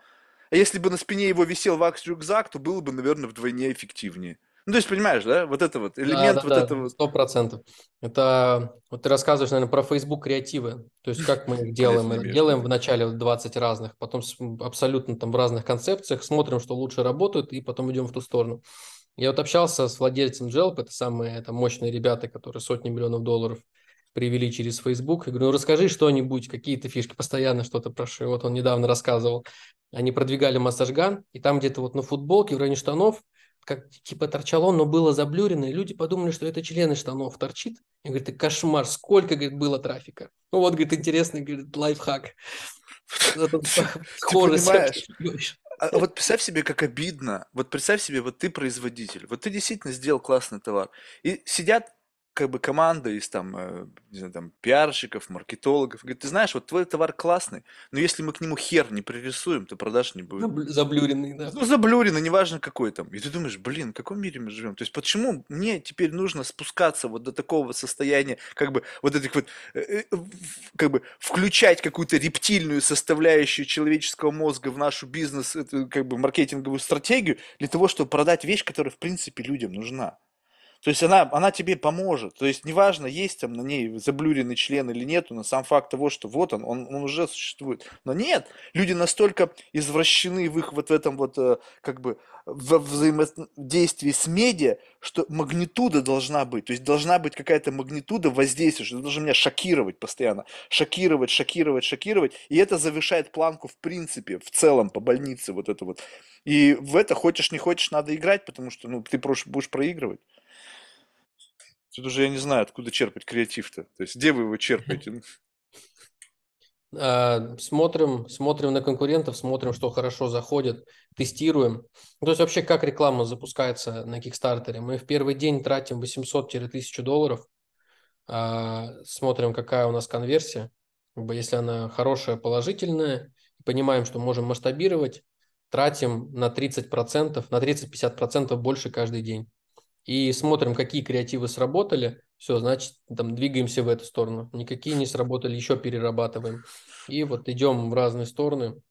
Speaker 1: а если бы на спине его висел вакс-рюкзак, то было бы, наверное, вдвойне эффективнее. Ну, то есть, понимаешь, да, вот это вот, элемент да, да, вот
Speaker 2: да,
Speaker 1: этого.
Speaker 2: Сто процентов. Это, вот ты рассказываешь, наверное, про Facebook креативы. То есть, как мы их делаем. Мы делаем вначале 20 разных, потом абсолютно там в разных концепциях, смотрим, что лучше работает, и потом идем в ту сторону. Я вот общался с владельцем Jelp, это самые это мощные ребята, которые сотни миллионов долларов привели через Facebook. Я говорю, ну расскажи что-нибудь, какие-то фишки, постоянно что-то прошу. Вот он недавно рассказывал. Они продвигали массажган, и там где-то вот на футболке в районе штанов – как типа торчал он, но было заблюрено, и люди подумали, что это член из штанов торчит. И говорит, кошмар, сколько, говорит, было трафика. Ну вот, говорит, интересный, говорит, лайфхак.
Speaker 1: понимаешь? А, а вот представь себе, как обидно. Вот представь себе, вот ты производитель, вот ты действительно сделал классный товар. И сидят как бы команда из там, э, не знаю, там пиарщиков, маркетологов. Говорит, ты знаешь, вот твой товар классный, но если мы к нему хер не пририсуем, то продаж не будет.
Speaker 2: Забл- Заблюренный, да.
Speaker 1: Ну, заблюрено, неважно какой там. И ты думаешь, блин, в каком мире мы живем? То есть почему мне теперь нужно спускаться вот до такого состояния, как бы вот этих вот, э, э, как бы включать какую-то рептильную составляющую человеческого мозга в нашу бизнес, как бы маркетинговую стратегию для того, чтобы продать вещь, которая в принципе людям нужна. То есть она, она тебе поможет. То есть неважно, есть там на ней заблюренный член или нету, но сам факт того, что вот он, он, он уже существует. Но нет, люди настолько извращены в их вот в этом вот э, как бы во взаимодействии с медиа, что магнитуда должна быть. То есть должна быть какая-то магнитуда воздействия, что должно меня шокировать постоянно. Шокировать, шокировать, шокировать. И это завышает планку в принципе, в целом по больнице вот это вот. И в это хочешь не хочешь надо играть, потому что ну, ты будешь проигрывать. Тут уже я не знаю, откуда черпать креатив-то. То есть где вы его черпаете?
Speaker 2: А, Смотрим, смотрим на конкурентов, смотрим, что хорошо заходит, тестируем. То есть вообще, как реклама запускается на Кикстартере? Мы в первый день тратим 800-1000 долларов, а, смотрим, какая у нас конверсия. Если она хорошая, положительная, понимаем, что можем масштабировать, тратим на 30%, на 30-50% больше каждый день. И смотрим, какие креативы сработали, все, значит, там двигаемся в эту сторону. Никакие не сработали, еще перерабатываем. И вот идем в разные стороны.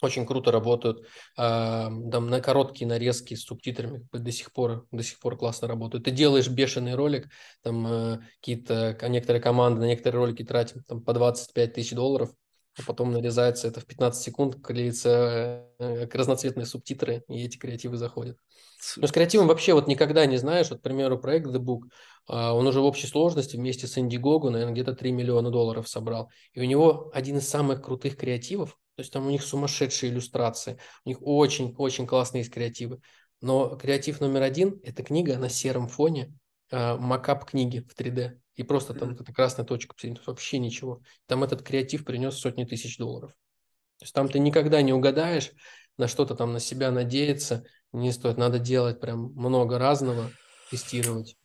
Speaker 2: Очень круто работают. А, Там на короткие нарезки с субтитрами до сих пор, до сих пор классно работают. Ты делаешь бешеный ролик, там э, какие-то, некоторые команды на некоторые ролики тратят там по 25 тысяч долларов, а потом нарезается это в 15 секунд, клеится э, разноцветные субтитры, и эти креативы заходят. Ну, с креативом вообще вот никогда не знаешь. Вот, к примеру, проект The Book, а, он уже в общей сложности вместе с Indiegogo, наверное, где-то 3 миллиона долларов собрал. И у него один из самых крутых креативов, то есть там у них сумасшедшие иллюстрации, у них очень-очень классные есть креативы. Но креатив номер один – это книга на сером фоне, а, макап книги в 3D. И просто там
Speaker 1: Мгм.
Speaker 2: эта красная точка, вообще ничего. Там этот креатив принес сотни тысяч долларов. То есть там ты никогда не угадаешь, на что-то там на себя надеяться не стоит. Надо делать прям много разного, тестировать.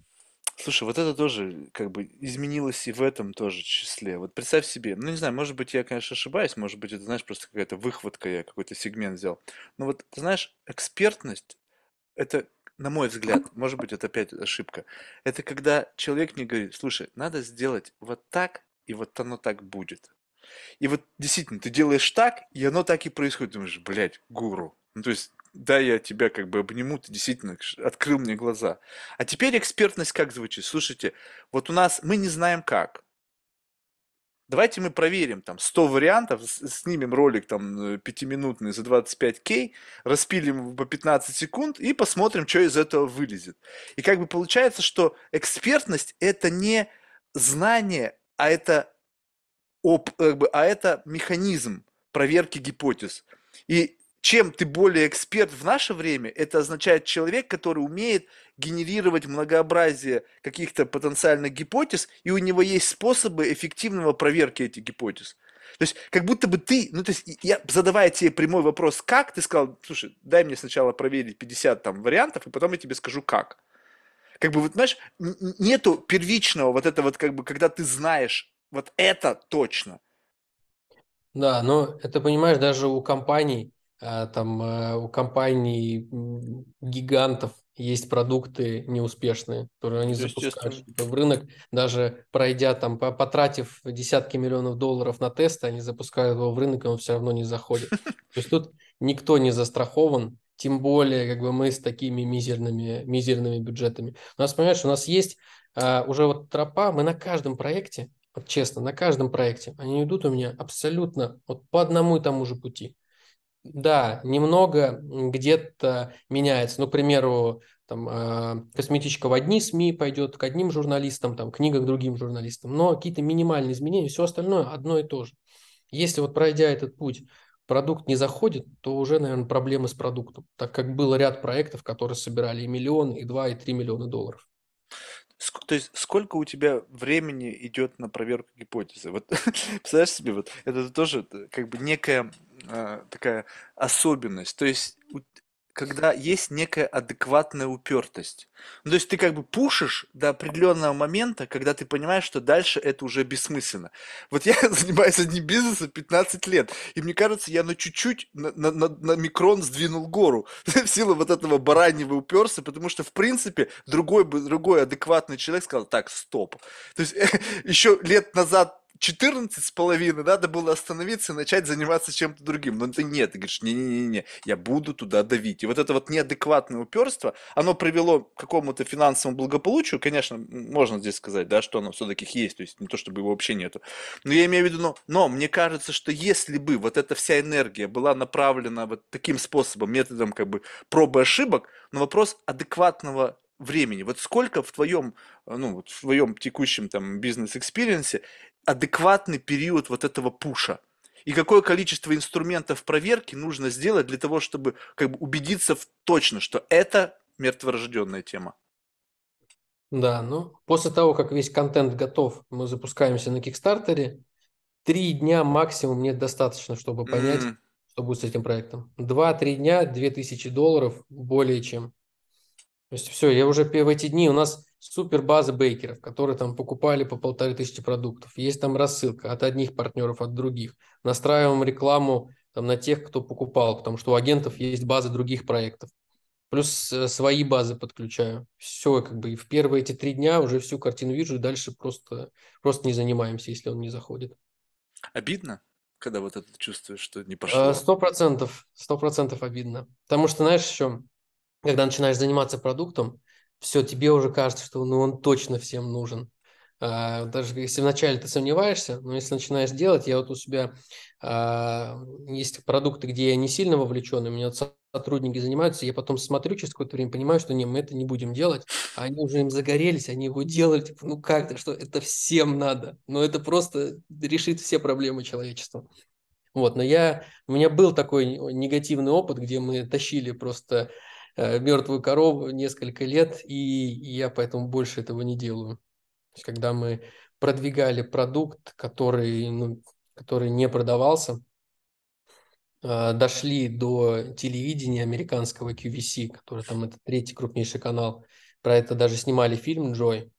Speaker 1: Слушай, вот это тоже как бы изменилось и в этом тоже числе. Вот представь себе, ну не знаю, может быть, я, конечно, ошибаюсь, может быть, это, знаешь, просто какая-то выхватка, я какой-то сегмент взял. Но вот, ты знаешь, экспертность, это, на мой взгляд, может быть, это опять ошибка, это когда человек мне говорит, слушай, надо сделать вот так, и вот оно так будет. И вот действительно, ты делаешь так, и оно так и происходит. Думаешь, блядь, гуру. Ну, то есть, да, я тебя как бы обниму, ты действительно открыл мне глаза. А теперь экспертность как звучит? Слушайте, вот у нас, мы не знаем как. Давайте мы проверим там 100 вариантов, снимем ролик там э, пятиминутный за 25к, распилим его по 15 секунд и посмотрим, что из этого вылезет. И как бы получается, что экспертность это не знание, а это об, как бы, а это механизм проверки гипотез. И чем ты более эксперт в наше время, это означает человек, который умеет генерировать многообразие каких-то потенциальных гипотез, и у него есть способы эффективного проверки этих гипотез. То есть, как будто бы ты, ну, то есть, я, задавая тебе прямой вопрос, как, ты сказал, слушай, дай мне сначала проверить 50 там вариантов, и потом я тебе скажу, как. Как бы, вот, знаешь, нету первичного вот это вот, как бы, когда ты знаешь, вот это точно.
Speaker 2: Да, но это, понимаешь, даже у компаний, там, э, у компаний гигантов есть продукты неуспешные, которые они запускают что-то в рынок, даже пройдя там, по- потратив десятки миллионов долларов на тесты, они запускают его в рынок, и он все равно не заходит. То есть тут никто не застрахован, тем более как бы мы с такими мизерными, мизерными бюджетами. У нас, понимаешь, у нас есть а, уже вот тропа, мы на каждом проекте, вот честно, на каждом проекте, они идут у меня абсолютно вот по одному и тому же пути. Да, немного где-то меняется. Ну, к примеру, там, а, косметичка в одни СМИ пойдет к одним журналистам, там, книга к другим журналистам. Но какие-то минимальные изменения, все остальное одно и то же. Если вот пройдя этот путь, продукт не заходит, то уже, наверное, проблемы с продуктом, так как был ряд проектов, которые собирали и миллион, и два, и три миллиона долларов.
Speaker 1: То есть сколько у тебя времени идет на проверку гипотезы? Вот представляешь себе, вот это тоже э, как бы некая а, такая особенность. То есть когда есть некая адекватная упертость. Ну, то есть ты как бы пушишь до определенного момента, когда ты понимаешь, что дальше это уже бессмысленно. Вот я занимаюсь одним бизнесом 15 лет, и мне кажется, я на чуть-чуть, на, на, на, на микрон сдвинул гору в силу вот этого бараньего уперся, потому что, в принципе, другой, другой адекватный человек сказал, так, стоп. То есть еще лет назад 14 с половиной надо было остановиться и начать заниматься чем-то другим. Но ты нет, ты говоришь, не-не-не, я буду туда давить. И вот это вот неадекватное уперство, оно привело к какому-то финансовому благополучию, конечно, можно здесь сказать, да, что оно все-таки есть, то есть не то, чтобы его вообще нету. Но я имею в виду, но, но мне кажется, что если бы вот эта вся энергия была направлена вот таким способом, методом как бы пробы ошибок, на вопрос адекватного времени. Вот сколько в твоем, ну, вот в твоем текущем там бизнес- experience е адекватный период вот этого пуша. И какое количество инструментов проверки нужно сделать для того, чтобы как бы убедиться в точно, что это мертворожденная тема.
Speaker 2: Да, ну после того, как весь контент готов, мы запускаемся на Кикстартере. Три дня максимум мне достаточно, чтобы понять, mm. что будет с этим проектом. Два-три дня, две тысячи долларов более чем. То есть все, я уже в эти дни у нас супер база бейкеров, которые там покупали по полторы тысячи продуктов. Есть там рассылка от одних партнеров, от других. Настраиваем рекламу там, на тех, кто покупал, потому что у агентов есть базы других проектов. Плюс э, свои базы подключаю. Все, как бы и в первые эти три дня уже всю картину вижу, и дальше просто, просто не занимаемся, если он не заходит.
Speaker 1: Обидно, когда вот это чувствуешь, что не пошло?
Speaker 2: Сто процентов, сто процентов обидно. Потому что, знаешь, еще, когда начинаешь заниматься продуктом, все, тебе уже кажется, что ну, он точно всем нужен. А, даже если вначале ты сомневаешься, но если начинаешь делать, я вот у себя а, есть продукты, где я не сильно вовлечен, у меня сотрудники занимаются, я потом смотрю через какое-то время, понимаю, что не, мы это не будем делать, а они уже им загорелись, они его делали, типа, ну как-то, что это всем надо, но это просто решит все проблемы человечества. Вот, но я, у меня был такой негативный опыт, где мы тащили просто мертвую корову несколько лет, и я поэтому больше этого не делаю. То есть, когда мы продвигали продукт, который, ну, который не продавался, э, дошли до телевидения американского QVC, который там это третий крупнейший канал. Про это даже снимали фильм «Джой».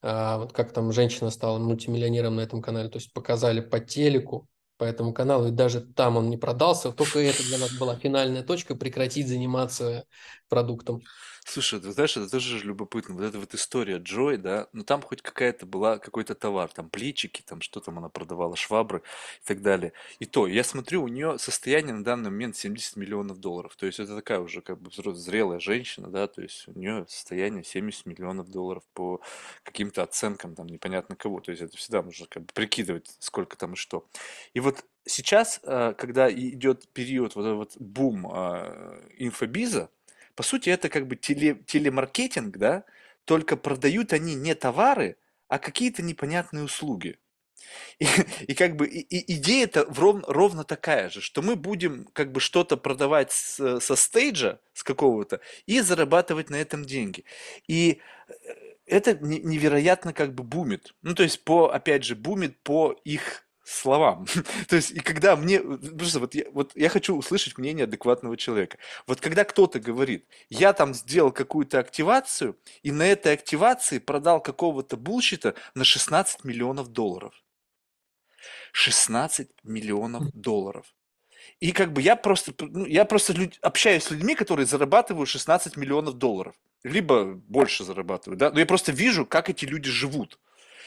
Speaker 2: А, вот как там женщина стала мультимиллионером на этом канале. То есть показали по телеку, по этому каналу, и даже там он не продался, только это для нас была финальная точка прекратить заниматься продуктом.
Speaker 1: Слушай, ты знаешь, это тоже любопытно. Вот эта вот история Джой, да, ну там хоть какая-то была, какой-то товар, там плечики, там что там она продавала, швабры и так далее. И то, я смотрю, у нее состояние на данный момент 70 миллионов долларов. То есть это такая уже как бы зрелая женщина, да, то есть у нее состояние 70 миллионов долларов по каким-то оценкам, там непонятно кого. То есть это всегда можно как бы прикидывать, сколько там и что. И вот сейчас, э, когда идет период, вот этот вот бум э, инфобиза, по сути, это как бы теле, телемаркетинг, да, только продают они не товары, а какие-то непонятные услуги. И, и как бы и, и идея-то ровно, ровно такая же, что мы будем как бы что-то продавать с, со стейджа, с какого-то, и зарабатывать на этом деньги. И э, это невероятно как бы бумит. Ну, то есть, по, опять же, бумит по их словам. То есть, и когда мне, просто вот я, вот я хочу услышать мнение адекватного человека. Вот когда кто-то говорит, я там сделал какую-то активацию, и на этой активации продал какого-то булщита на 16 миллионов долларов. 16 миллионов долларов. И как бы я просто, ну, я просто люд, общаюсь с людьми, которые зарабатывают 16 миллионов долларов. Либо больше зарабатывают, да. Но я просто вижу, как эти люди живут.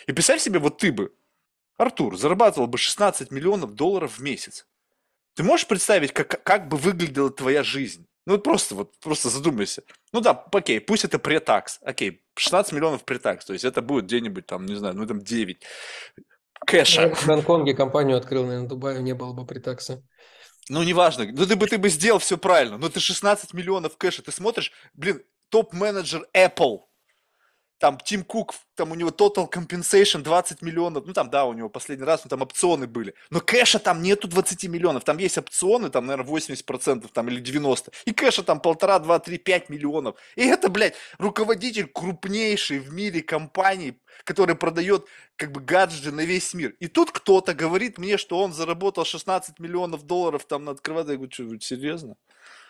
Speaker 1: И представь себе, вот ты бы Артур зарабатывал бы 16 миллионов долларов в месяц. Ты можешь представить, как, как бы выглядела твоя жизнь? Ну, просто вот, просто задумайся. Ну да, окей, пусть это претакс. Окей, 16 миллионов претакс, то есть это будет где-нибудь там, не знаю, ну там 9 кэша.
Speaker 2: Я в Гонконге компанию открыл, наверное, в Дубае не было бы претакса.
Speaker 1: Ну, неважно. Ну, ты бы, ты бы сделал все правильно. Но ты 16 миллионов кэша. Ты смотришь, блин, топ-менеджер Apple – там Тим Кук, там у него total compensation 20 миллионов, ну там, да, у него последний раз, ну там опционы были, но кэша там нету 20 миллионов, там есть опционы, там, наверное, 80% там или 90, и кэша там полтора, два, три, пять миллионов, и это, блядь, руководитель крупнейшей в мире компании, который продает как бы гаджеты на весь мир, и тут кто-то говорит мне, что он заработал 16 миллионов долларов там на открывателе, я говорю, что, серьезно?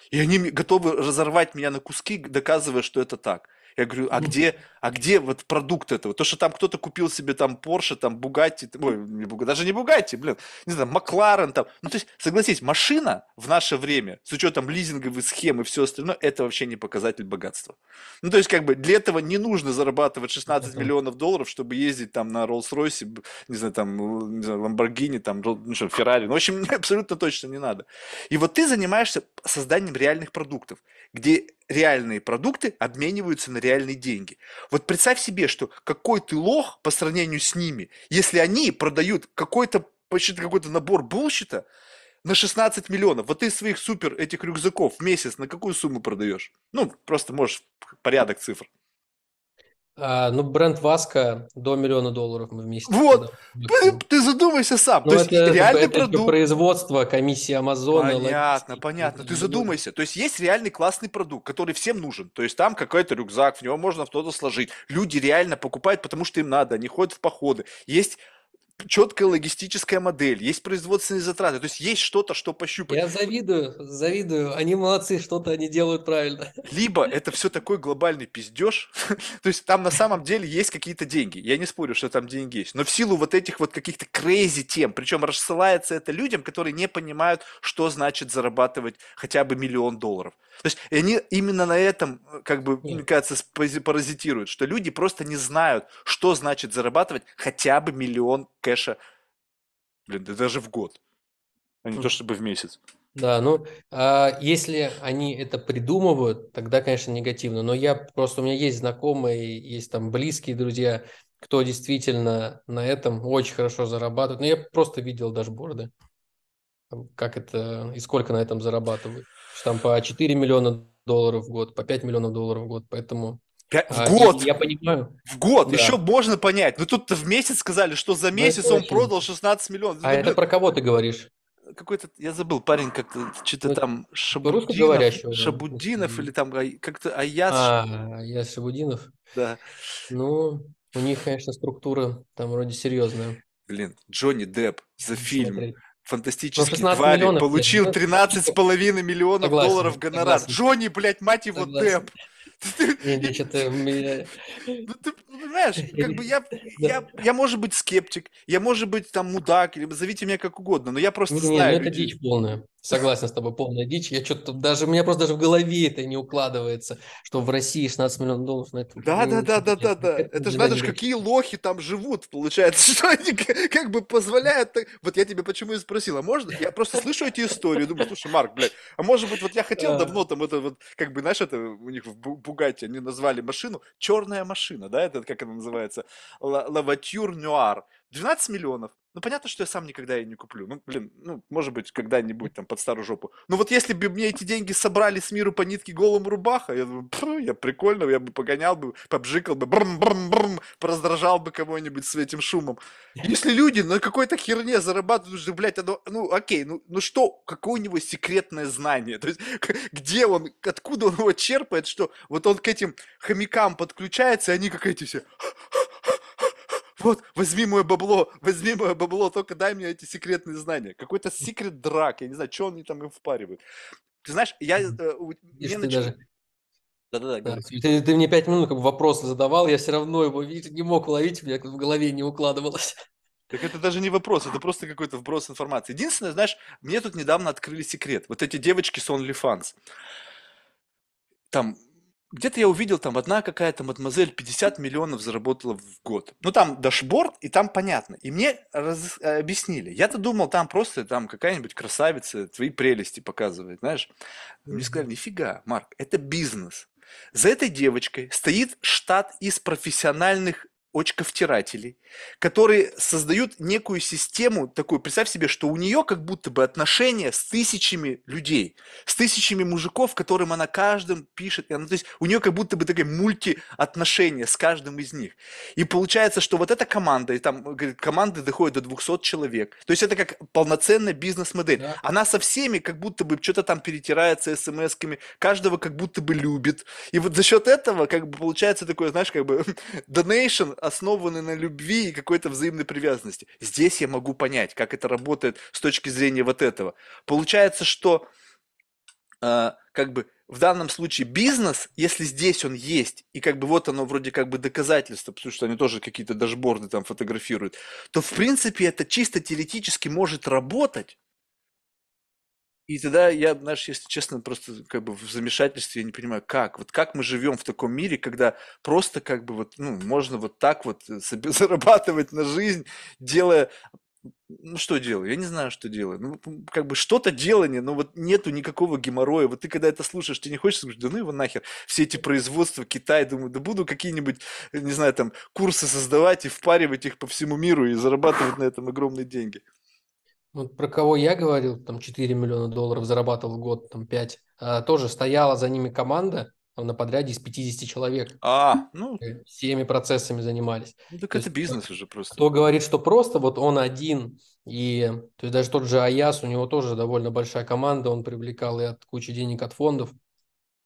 Speaker 1: И они готовы разорвать меня на куски, доказывая, что это так. Я говорю, а где, а где вот продукт этого? То, что там кто-то купил себе там Porsche, там Bugatti, ой, не Bugatti, даже не Bugatti, блин, не знаю, Макларен там. Ну, то есть, согласись, машина в наше время, с учетом лизинговых схем и все остальное, это вообще не показатель богатства. Ну, то есть, как бы, для этого не нужно зарабатывать 16 миллионов долларов, чтобы ездить там на Rolls-Royce, не знаю, там, не знаю, Lamborghini, там, ну, что, Ferrari. Ну, в общем, абсолютно точно не надо. И вот ты занимаешься созданием реальных продуктов, где реальные продукты обмениваются на реальные деньги. Вот представь себе, что какой ты лох по сравнению с ними, если они продают какой-то почти какой-то набор булщита на 16 миллионов. Вот ты своих супер этих рюкзаков в месяц на какую сумму продаешь? Ну, просто можешь порядок цифр.
Speaker 2: А, ну, бренд Васка до миллиона долларов мы вместе.
Speaker 1: Вот, ты, ты задумайся сам.
Speaker 2: Ну, То это, есть реальный это продукт. производство, комиссия Амазона.
Speaker 1: Понятно, понятно. Ты задумайся. То есть есть реальный классный продукт, который всем нужен. То есть там какой-то рюкзак, в него можно что-то сложить. Люди реально покупают, потому что им надо, они ходят в походы. Есть четкая логистическая модель, есть производственные затраты, то есть есть что-то, что пощупать.
Speaker 2: Я завидую, завидую, они молодцы, что-то они делают правильно.
Speaker 1: Либо это все такой глобальный пиздеж, то есть там на самом деле есть какие-то деньги, я не спорю, что там деньги есть, но в силу вот этих вот каких-то crazy тем, причем рассылается это людям, которые не понимают, что значит зарабатывать хотя бы миллион долларов. То есть они именно на этом, как бы, мне кажется, паразитируют, что люди просто не знают, что значит зарабатывать хотя бы миллион кэша, блин, да даже в год, а не то чтобы в месяц.
Speaker 2: Да, ну, а если они это придумывают, тогда, конечно, негативно. Но я просто, у меня есть знакомые, есть там близкие друзья, кто действительно на этом очень хорошо зарабатывает. Но я просто видел дашборды, как это и сколько на этом зарабатывают. Там по 4 миллиона долларов в год, по 5 миллионов долларов в год, поэтому...
Speaker 1: В а, год.
Speaker 2: Я, понимаю.
Speaker 1: В год. Да. Еще можно понять. Но тут-то в месяц сказали, что за месяц он очень... продал 16 миллионов.
Speaker 2: А ну, это про кого ты говоришь?
Speaker 1: Какой-то, я забыл, парень как-то что-то ну, там Шабудинов, Шабудинов или там как-то Аяс.
Speaker 2: А, Аяс Шабудинов?
Speaker 1: Да.
Speaker 2: Ну, у них, конечно, структура там вроде серьезная.
Speaker 1: Блин, Джонни Депп за фильм. Смотреть. Фантастические ну, твари получил 13,5 миллионов Согласен. долларов гонорар. Согласен. Джонни, блядь, мать его, Депп.
Speaker 2: Или что-то меня...
Speaker 1: Ну, ты понимаешь, как бы я, я, я, может быть, скептик, я, может быть, там, мудак, или зовите меня как угодно, но я просто не, знаю...
Speaker 2: Не, ну, это дичь полная. Согласен с тобой, полная дичь. Я что-то даже, у меня просто даже в голове это не укладывается, что в России 16 миллионов долларов на это.
Speaker 1: Да, да, да, да, да, да. Это же надо же, какие лохи там живут, получается, что они как бы позволяют... Вот я тебе почему и спросил, а можно? Я просто слышу эти истории, думаю, слушай, Марк, блядь, а может быть, вот я хотел давно там это вот, как бы, знаешь, это у них в Бугате они назвали машину черная машина, да, это как она называется, Лаватюр Нуар. 12 миллионов. Ну, понятно, что я сам никогда ее не куплю. Ну, блин, ну, может быть, когда-нибудь там под старую жопу. Ну, вот если бы мне эти деньги собрали с миру по нитке голым рубаха, я думаю, я прикольно, я бы погонял бы, побжикал бы, брм брм брм пораздражал бы кого-нибудь с этим шумом. Если люди на какой-то херне зарабатывают, что, блядь, оно, ну, окей, ну, ну что, какое у него секретное знание? То есть, где он, откуда он его черпает, что вот он к этим хомякам подключается, и они как эти все вот, возьми мое бабло, возьми мое бабло, только дай мне эти секретные знания. Какой-то секрет драк, я не знаю, что они там им впаривают. Ты знаешь, я... Э,
Speaker 2: мне нач... даже... Да-да-да. Да, ты, ты мне пять минут как бы вопрос задавал, я все равно его не мог уловить, у меня в голове не укладывалось.
Speaker 1: Так это даже не вопрос, это просто какой-то вброс информации. Единственное, знаешь, мне тут недавно открыли секрет. Вот эти девочки с OnlyFans. Там где-то я увидел, там одна какая-то мадемуазель 50 миллионов заработала в год. Ну, там дашборд, и там понятно. И мне раз, объяснили. Я-то думал, там просто там какая-нибудь красавица твои прелести показывает, знаешь. Мне сказали, нифига, Марк, это бизнес. За этой девочкой стоит штат из профессиональных очковтирателей, которые создают некую систему такую. Представь себе, что у нее как будто бы отношения с тысячами людей, с тысячами мужиков, которым она каждым пишет. Она, то есть у нее как будто бы такие мультиотношения с каждым из них. И получается, что вот эта команда, и там говорит, команды доходят до 200 человек. То есть это как полноценная бизнес-модель. Да. Она со всеми как будто бы что-то там перетирается смс-ками, каждого как будто бы любит. И вот за счет этого как бы получается такое, знаешь, как бы donation основаны на любви и какой-то взаимной привязанности. Здесь я могу понять, как это работает с точки зрения вот этого. Получается, что а, как бы в данном случае бизнес, если здесь он есть, и как бы вот оно вроде как бы доказательство, потому что они тоже какие-то дашборды там фотографируют, то в принципе это чисто теоретически может работать. И тогда я, знаешь, если честно, просто как бы в замешательстве, я не понимаю, как, вот как мы живем в таком мире, когда просто как бы вот, ну, можно вот так вот э, зарабатывать на жизнь, делая ну, что делаю? Я не знаю, что делаю. Ну, как бы что-то делание, но вот нету никакого геморроя. Вот ты когда это слушаешь, тебе не хочется сказать, да ну его нахер, все эти производства, Китай, думаю, да буду какие-нибудь, не знаю, там, курсы создавать и впаривать их по всему миру и зарабатывать на этом огромные деньги.
Speaker 2: Вот про кого я говорил, там 4 миллиона долларов зарабатывал в год, там 5, а, тоже стояла за ними команда, там, на подряде из 50 человек.
Speaker 1: А, ну...
Speaker 2: Всеми процессами занимались.
Speaker 1: Ну, так то это есть, бизнес уже просто.
Speaker 2: Кто говорит, что просто вот он один, и то есть даже тот же Аяс, у него тоже довольно большая команда, он привлекал и от кучи денег от фондов.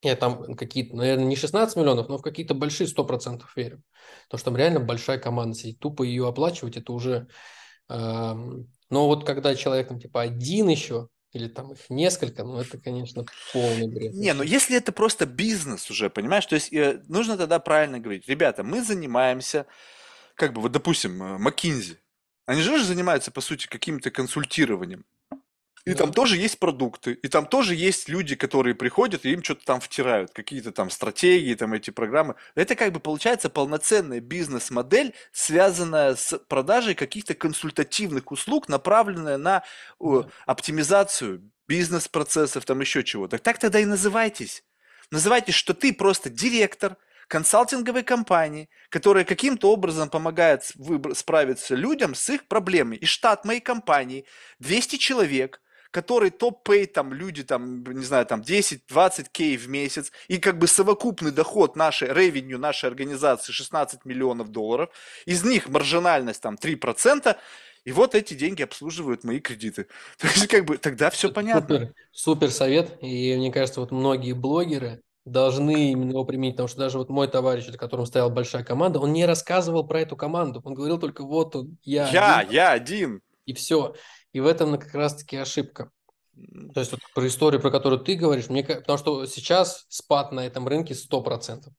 Speaker 2: Я там какие-то, наверное, не 16 миллионов, но в какие-то большие 100% верю. Потому что там реально большая команда сидит. Тупо ее оплачивать, это уже... Э, но вот когда человек там типа один еще, или там их несколько, ну это, конечно, полный бред.
Speaker 1: Не, ну если это просто бизнес уже, понимаешь, то есть э, нужно тогда правильно говорить, ребята, мы занимаемся, как бы, вот допустим, э, McKinsey, они же занимаются, по сути, каким-то консультированием. И да. там тоже есть продукты, и там тоже есть люди, которые приходят и им что-то там втирают, какие-то там стратегии, там эти программы. Это как бы получается полноценная бизнес-модель, связанная с продажей каких-то консультативных услуг, направленная на да. оптимизацию бизнес-процессов, там еще чего-то. Так тогда и называйтесь. Называйтесь, что ты просто директор, консалтинговой компании, которая каким-то образом помогает справиться людям с их проблемами. И штат моей компании 200 человек, который топ-пей, там, люди, там, не знаю, там, 10-20 кей в месяц, и как бы совокупный доход нашей, ревеню нашей организации 16 миллионов долларов, из них маржинальность, там, 3%, и вот эти деньги обслуживают мои кредиты. То есть, как бы, тогда все понятно.
Speaker 2: Супер, супер совет, и мне кажется, вот многие блогеры, должны именно его применить, потому что даже вот мой товарищ, за которым стояла большая команда, он не рассказывал про эту команду, он говорил только вот он, я,
Speaker 1: я, один, я один,
Speaker 2: и все. И в этом как раз-таки ошибка. То есть вот про историю, про которую ты говоришь, мне, потому что сейчас спад на этом рынке 100% а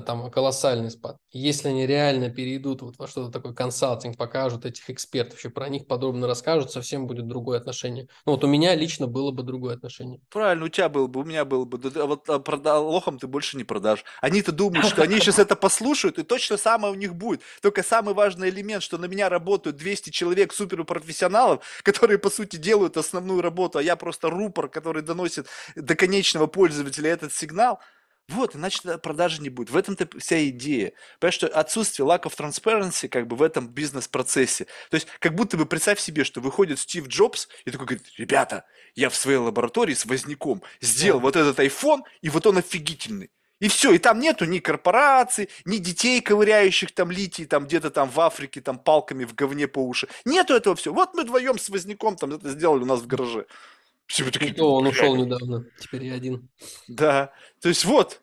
Speaker 2: там колоссальный спад. Если они реально перейдут вот во что-то такое консалтинг, покажут этих экспертов, еще про них подробно расскажут, совсем будет другое отношение. Ну вот у меня лично было бы другое отношение.
Speaker 1: Правильно, у тебя было бы, у меня было бы. А вот а прода, лохом ты больше не продашь. Они-то думают, что они сейчас это послушают, и точно самое у них будет. Только самый важный элемент, что на меня работают 200 человек суперпрофессионалов, которые, по сути, делают основную работу, а я просто рупор, который доносит до конечного пользователя этот сигнал – вот, иначе продажи не будет. В этом-то вся идея. Понимаешь, что отсутствие lack of transparency как бы в этом бизнес-процессе. То есть, как будто бы представь себе, что выходит Стив Джобс и такой говорит, ребята, я в своей лаборатории с возняком сделал да. вот этот iPhone, и вот он офигительный. И все, и там нету ни корпораций, ни детей, ковыряющих там литий, там где-то там в Африке, там палками в говне по уши. Нету этого всего. Вот мы вдвоем с возняком там это сделали у нас в гараже.
Speaker 2: Все такие, ну, он ушел недавно, теперь я один.
Speaker 1: Да, то есть вот,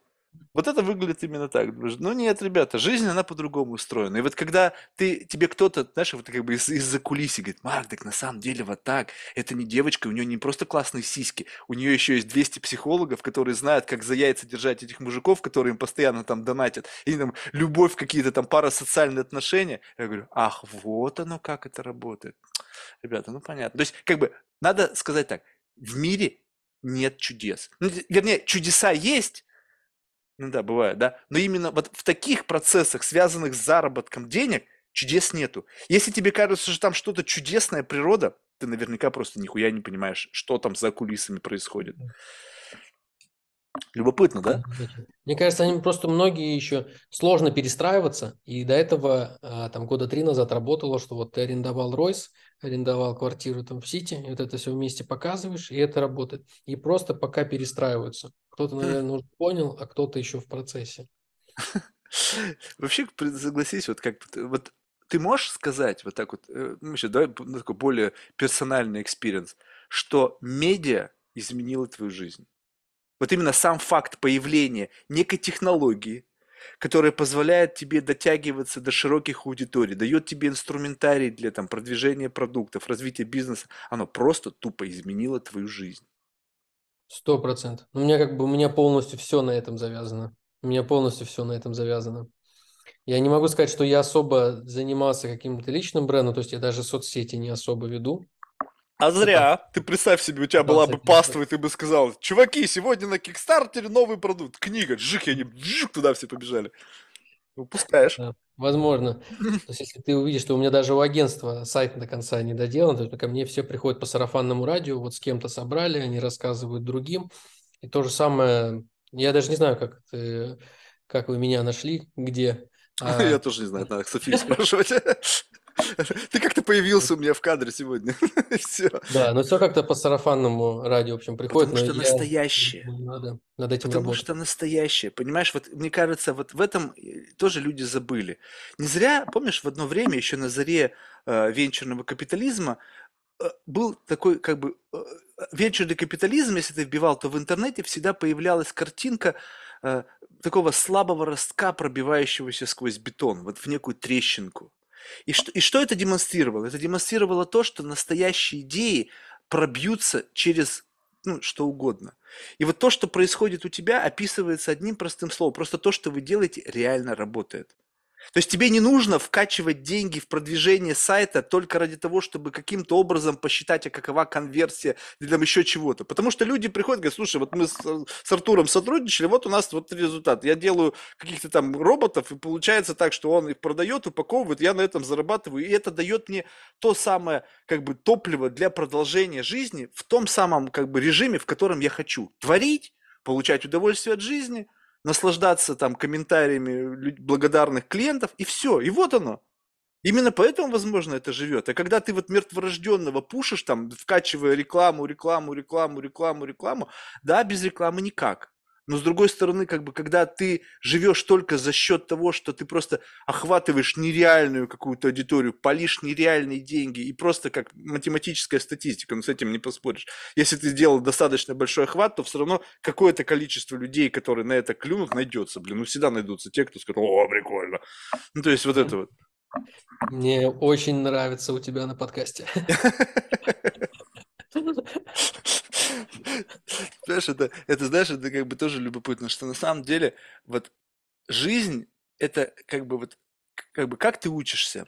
Speaker 1: вот это выглядит именно так. Ну нет, ребята, жизнь, она по-другому устроена. И вот когда ты, тебе кто-то, знаешь, вот как бы из- из-за кулиси говорит, Марк, так на самом деле вот так, это не девочка, у нее не просто классные сиськи, у нее еще есть 200 психологов, которые знают, как за яйца держать этих мужиков, которые им постоянно там донатят, и там любовь, какие-то там парасоциальные отношения. Я говорю, ах, вот оно как это работает. Ребята, ну понятно. То есть, как бы, надо сказать так, в мире нет чудес. Ну, вернее, чудеса есть, ну да, бывает, да, но именно вот в таких процессах, связанных с заработком денег, чудес нету. Если тебе кажется, что там что-то чудесная природа, ты наверняка просто нихуя не понимаешь, что там за кулисами происходит. Любопытно, да?
Speaker 2: Мне кажется, они просто многие еще сложно перестраиваться. И до этого, а, там, года три назад работало, что вот ты арендовал Ройс, арендовал квартиру там в Сити, и вот это все вместе показываешь, и это работает. И просто пока перестраиваются. Кто-то, наверное, уже понял, а кто-то еще в процессе.
Speaker 1: Вообще, согласись, вот как вот ты можешь сказать вот так вот, э, ну, еще давай ну, такой более персональный experience, что медиа изменила твою жизнь? Вот именно сам факт появления некой технологии, которая позволяет тебе дотягиваться до широких аудиторий, дает тебе инструментарий для там, продвижения продуктов, развития бизнеса, оно просто тупо изменило твою жизнь.
Speaker 2: Сто процентов. У меня как бы у меня полностью все на этом завязано. У меня полностью все на этом завязано. Я не могу сказать, что я особо занимался каким-то личным брендом, то есть я даже соцсети не особо веду.
Speaker 1: А зря. Ты представь себе, у тебя была бы паства, и ты бы сказал, чуваки, сегодня на Кикстартере новый продукт, книга, жик, и они жик, туда все побежали. Упускаешь. Да,
Speaker 2: возможно. То есть, если ты увидишь, что у меня даже у агентства сайт до конца не доделан, то ко мне все приходят по сарафанному радио, вот с кем-то собрали, они рассказывают другим. И то же самое, я даже не знаю, как, ты, как вы меня нашли, где.
Speaker 1: А... Я тоже не знаю, надо Софии спрашивать. Ты как-то появился у меня в кадре сегодня.
Speaker 2: все. Да, но все как-то по сарафанному радио, в общем, приходит.
Speaker 1: Потому что настоящее. Надо над этим Потому работать. что настоящее. Понимаешь, вот мне кажется, вот в этом тоже люди забыли. Не зря, помнишь, в одно время, еще на заре э, венчурного капитализма, э, был такой как бы э, венчурный капитализм, если ты вбивал, то в интернете всегда появлялась картинка э, такого слабого ростка, пробивающегося сквозь бетон, вот в некую трещинку. И что, и что это демонстрировало? Это демонстрировало то, что настоящие идеи пробьются через ну, что угодно. И вот то, что происходит у тебя, описывается одним простым словом. Просто то, что вы делаете, реально работает. То есть тебе не нужно вкачивать деньги в продвижение сайта только ради того, чтобы каким-то образом посчитать, а какова конверсия или там еще чего-то. Потому что люди приходят и говорят, слушай, вот мы с, с Артуром сотрудничали, вот у нас вот результат. Я делаю каких-то там роботов, и получается так, что он их продает, упаковывает, я на этом зарабатываю. И это дает мне то самое как бы топливо для продолжения жизни в том самом как бы режиме, в котором я хочу. Творить, получать удовольствие от жизни – наслаждаться там комментариями благодарных клиентов, и все, и вот оно. Именно поэтому, возможно, это живет. А когда ты вот мертворожденного пушишь, там, вкачивая рекламу, рекламу, рекламу, рекламу, рекламу, да, без рекламы никак. Но с другой стороны, как бы, когда ты живешь только за счет того, что ты просто охватываешь нереальную какую-то аудиторию, палишь нереальные деньги и просто как математическая статистика, ну с этим не поспоришь. Если ты сделал достаточно большой охват, то все равно какое-то количество людей, которые на это клюнут, найдется. Блин, ну всегда найдутся те, кто скажет, о, прикольно. Ну то есть вот это вот.
Speaker 2: Мне очень нравится у тебя на подкасте.
Speaker 1: Знаешь, это, это, знаешь, это как бы тоже любопытно, что на самом деле вот жизнь это как бы вот как бы как ты учишься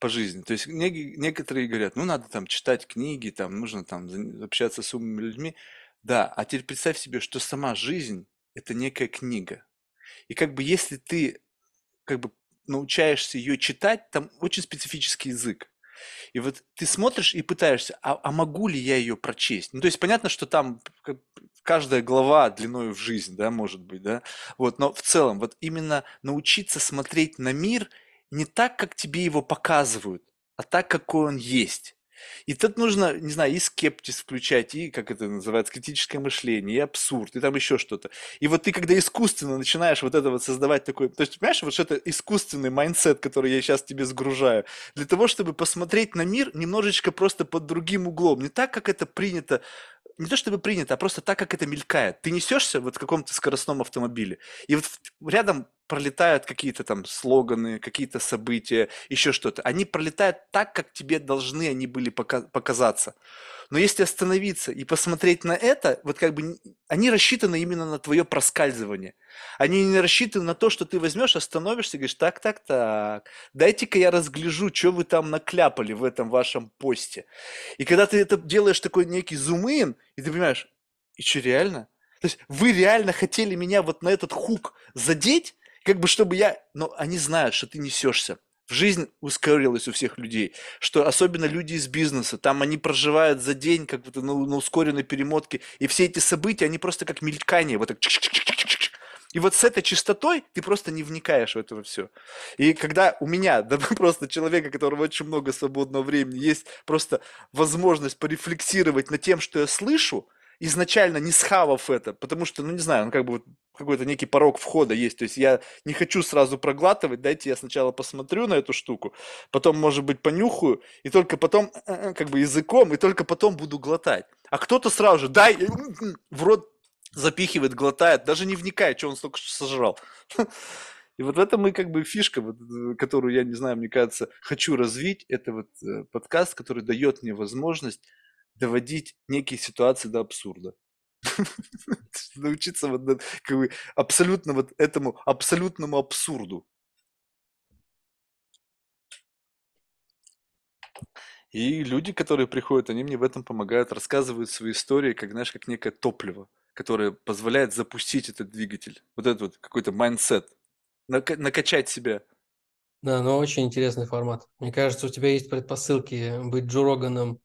Speaker 1: по жизни. То есть некоторые говорят, ну надо там читать книги, там нужно там общаться с умными людьми. Да, а теперь представь себе, что сама жизнь это некая книга. И как бы если ты как бы научаешься ее читать, там очень специфический язык. И вот ты смотришь и пытаешься, а, а могу ли я ее прочесть? Ну, то есть понятно, что там каждая глава длиной в жизнь, да, может быть, да, вот, но в целом вот именно научиться смотреть на мир не так, как тебе его показывают, а так, какой он есть. И тут нужно, не знаю, и скептиз включать, и, как это называется, критическое мышление, и абсурд, и там еще что-то. И вот ты, когда искусственно начинаешь вот это вот создавать такой... То есть, понимаешь, вот это искусственный mindset, который я сейчас тебе сгружаю, для того, чтобы посмотреть на мир немножечко просто под другим углом. Не так, как это принято не то чтобы принято, а просто так, как это мелькает. Ты несешься вот в каком-то скоростном автомобиле, и вот рядом пролетают какие-то там слоганы, какие-то события, еще что-то. Они пролетают так, как тебе должны они были пока- показаться. Но если остановиться и посмотреть на это, вот как бы они рассчитаны именно на твое проскальзывание. Они не рассчитаны на то, что ты возьмешь, остановишься и говоришь, так, так, так, дайте-ка я разгляжу, что вы там накляпали в этом вашем посте. И когда ты это делаешь такой некий зум-ин, и ты понимаешь, и что, реально? То есть вы реально хотели меня вот на этот хук задеть, как бы чтобы я... Но они знают, что ты несешься в жизнь ускорилась у всех людей, что особенно люди из бизнеса, там они проживают за день как будто на, на ускоренной перемотке, и все эти события, они просто как мелькание, вот так и вот с этой частотой ты просто не вникаешь в это все. И когда у меня, да просто человека, которого очень много свободного времени, есть просто возможность порефлексировать над тем, что я слышу, изначально не схавав это, потому что, ну не знаю, ну как бы какой-то некий порог входа есть. То есть я не хочу сразу проглатывать, дайте я сначала посмотрю на эту штуку, потом, может быть, понюхаю, и только потом э, э, как бы языком, и только потом буду глотать. А кто-то сразу же, дай, в рот запихивает, глотает, даже не вникает, что он столько сожрал. И вот в этом и как бы фишка, вот, э, которую я, не знаю, мне кажется, хочу развить, это вот подкаст, который дает мне возможность доводить некие ситуации до абсурда. Научиться вот как бы абсолютно вот этому абсолютному абсурду. И люди, которые приходят, они мне в этом помогают, рассказывают свои истории, как, знаешь, как некое топливо, которое позволяет запустить этот двигатель. Вот этот вот какой-то mindset, нака- накачать себя.
Speaker 2: Да, но очень интересный формат. Мне кажется, у тебя есть предпосылки быть Джо Роганом,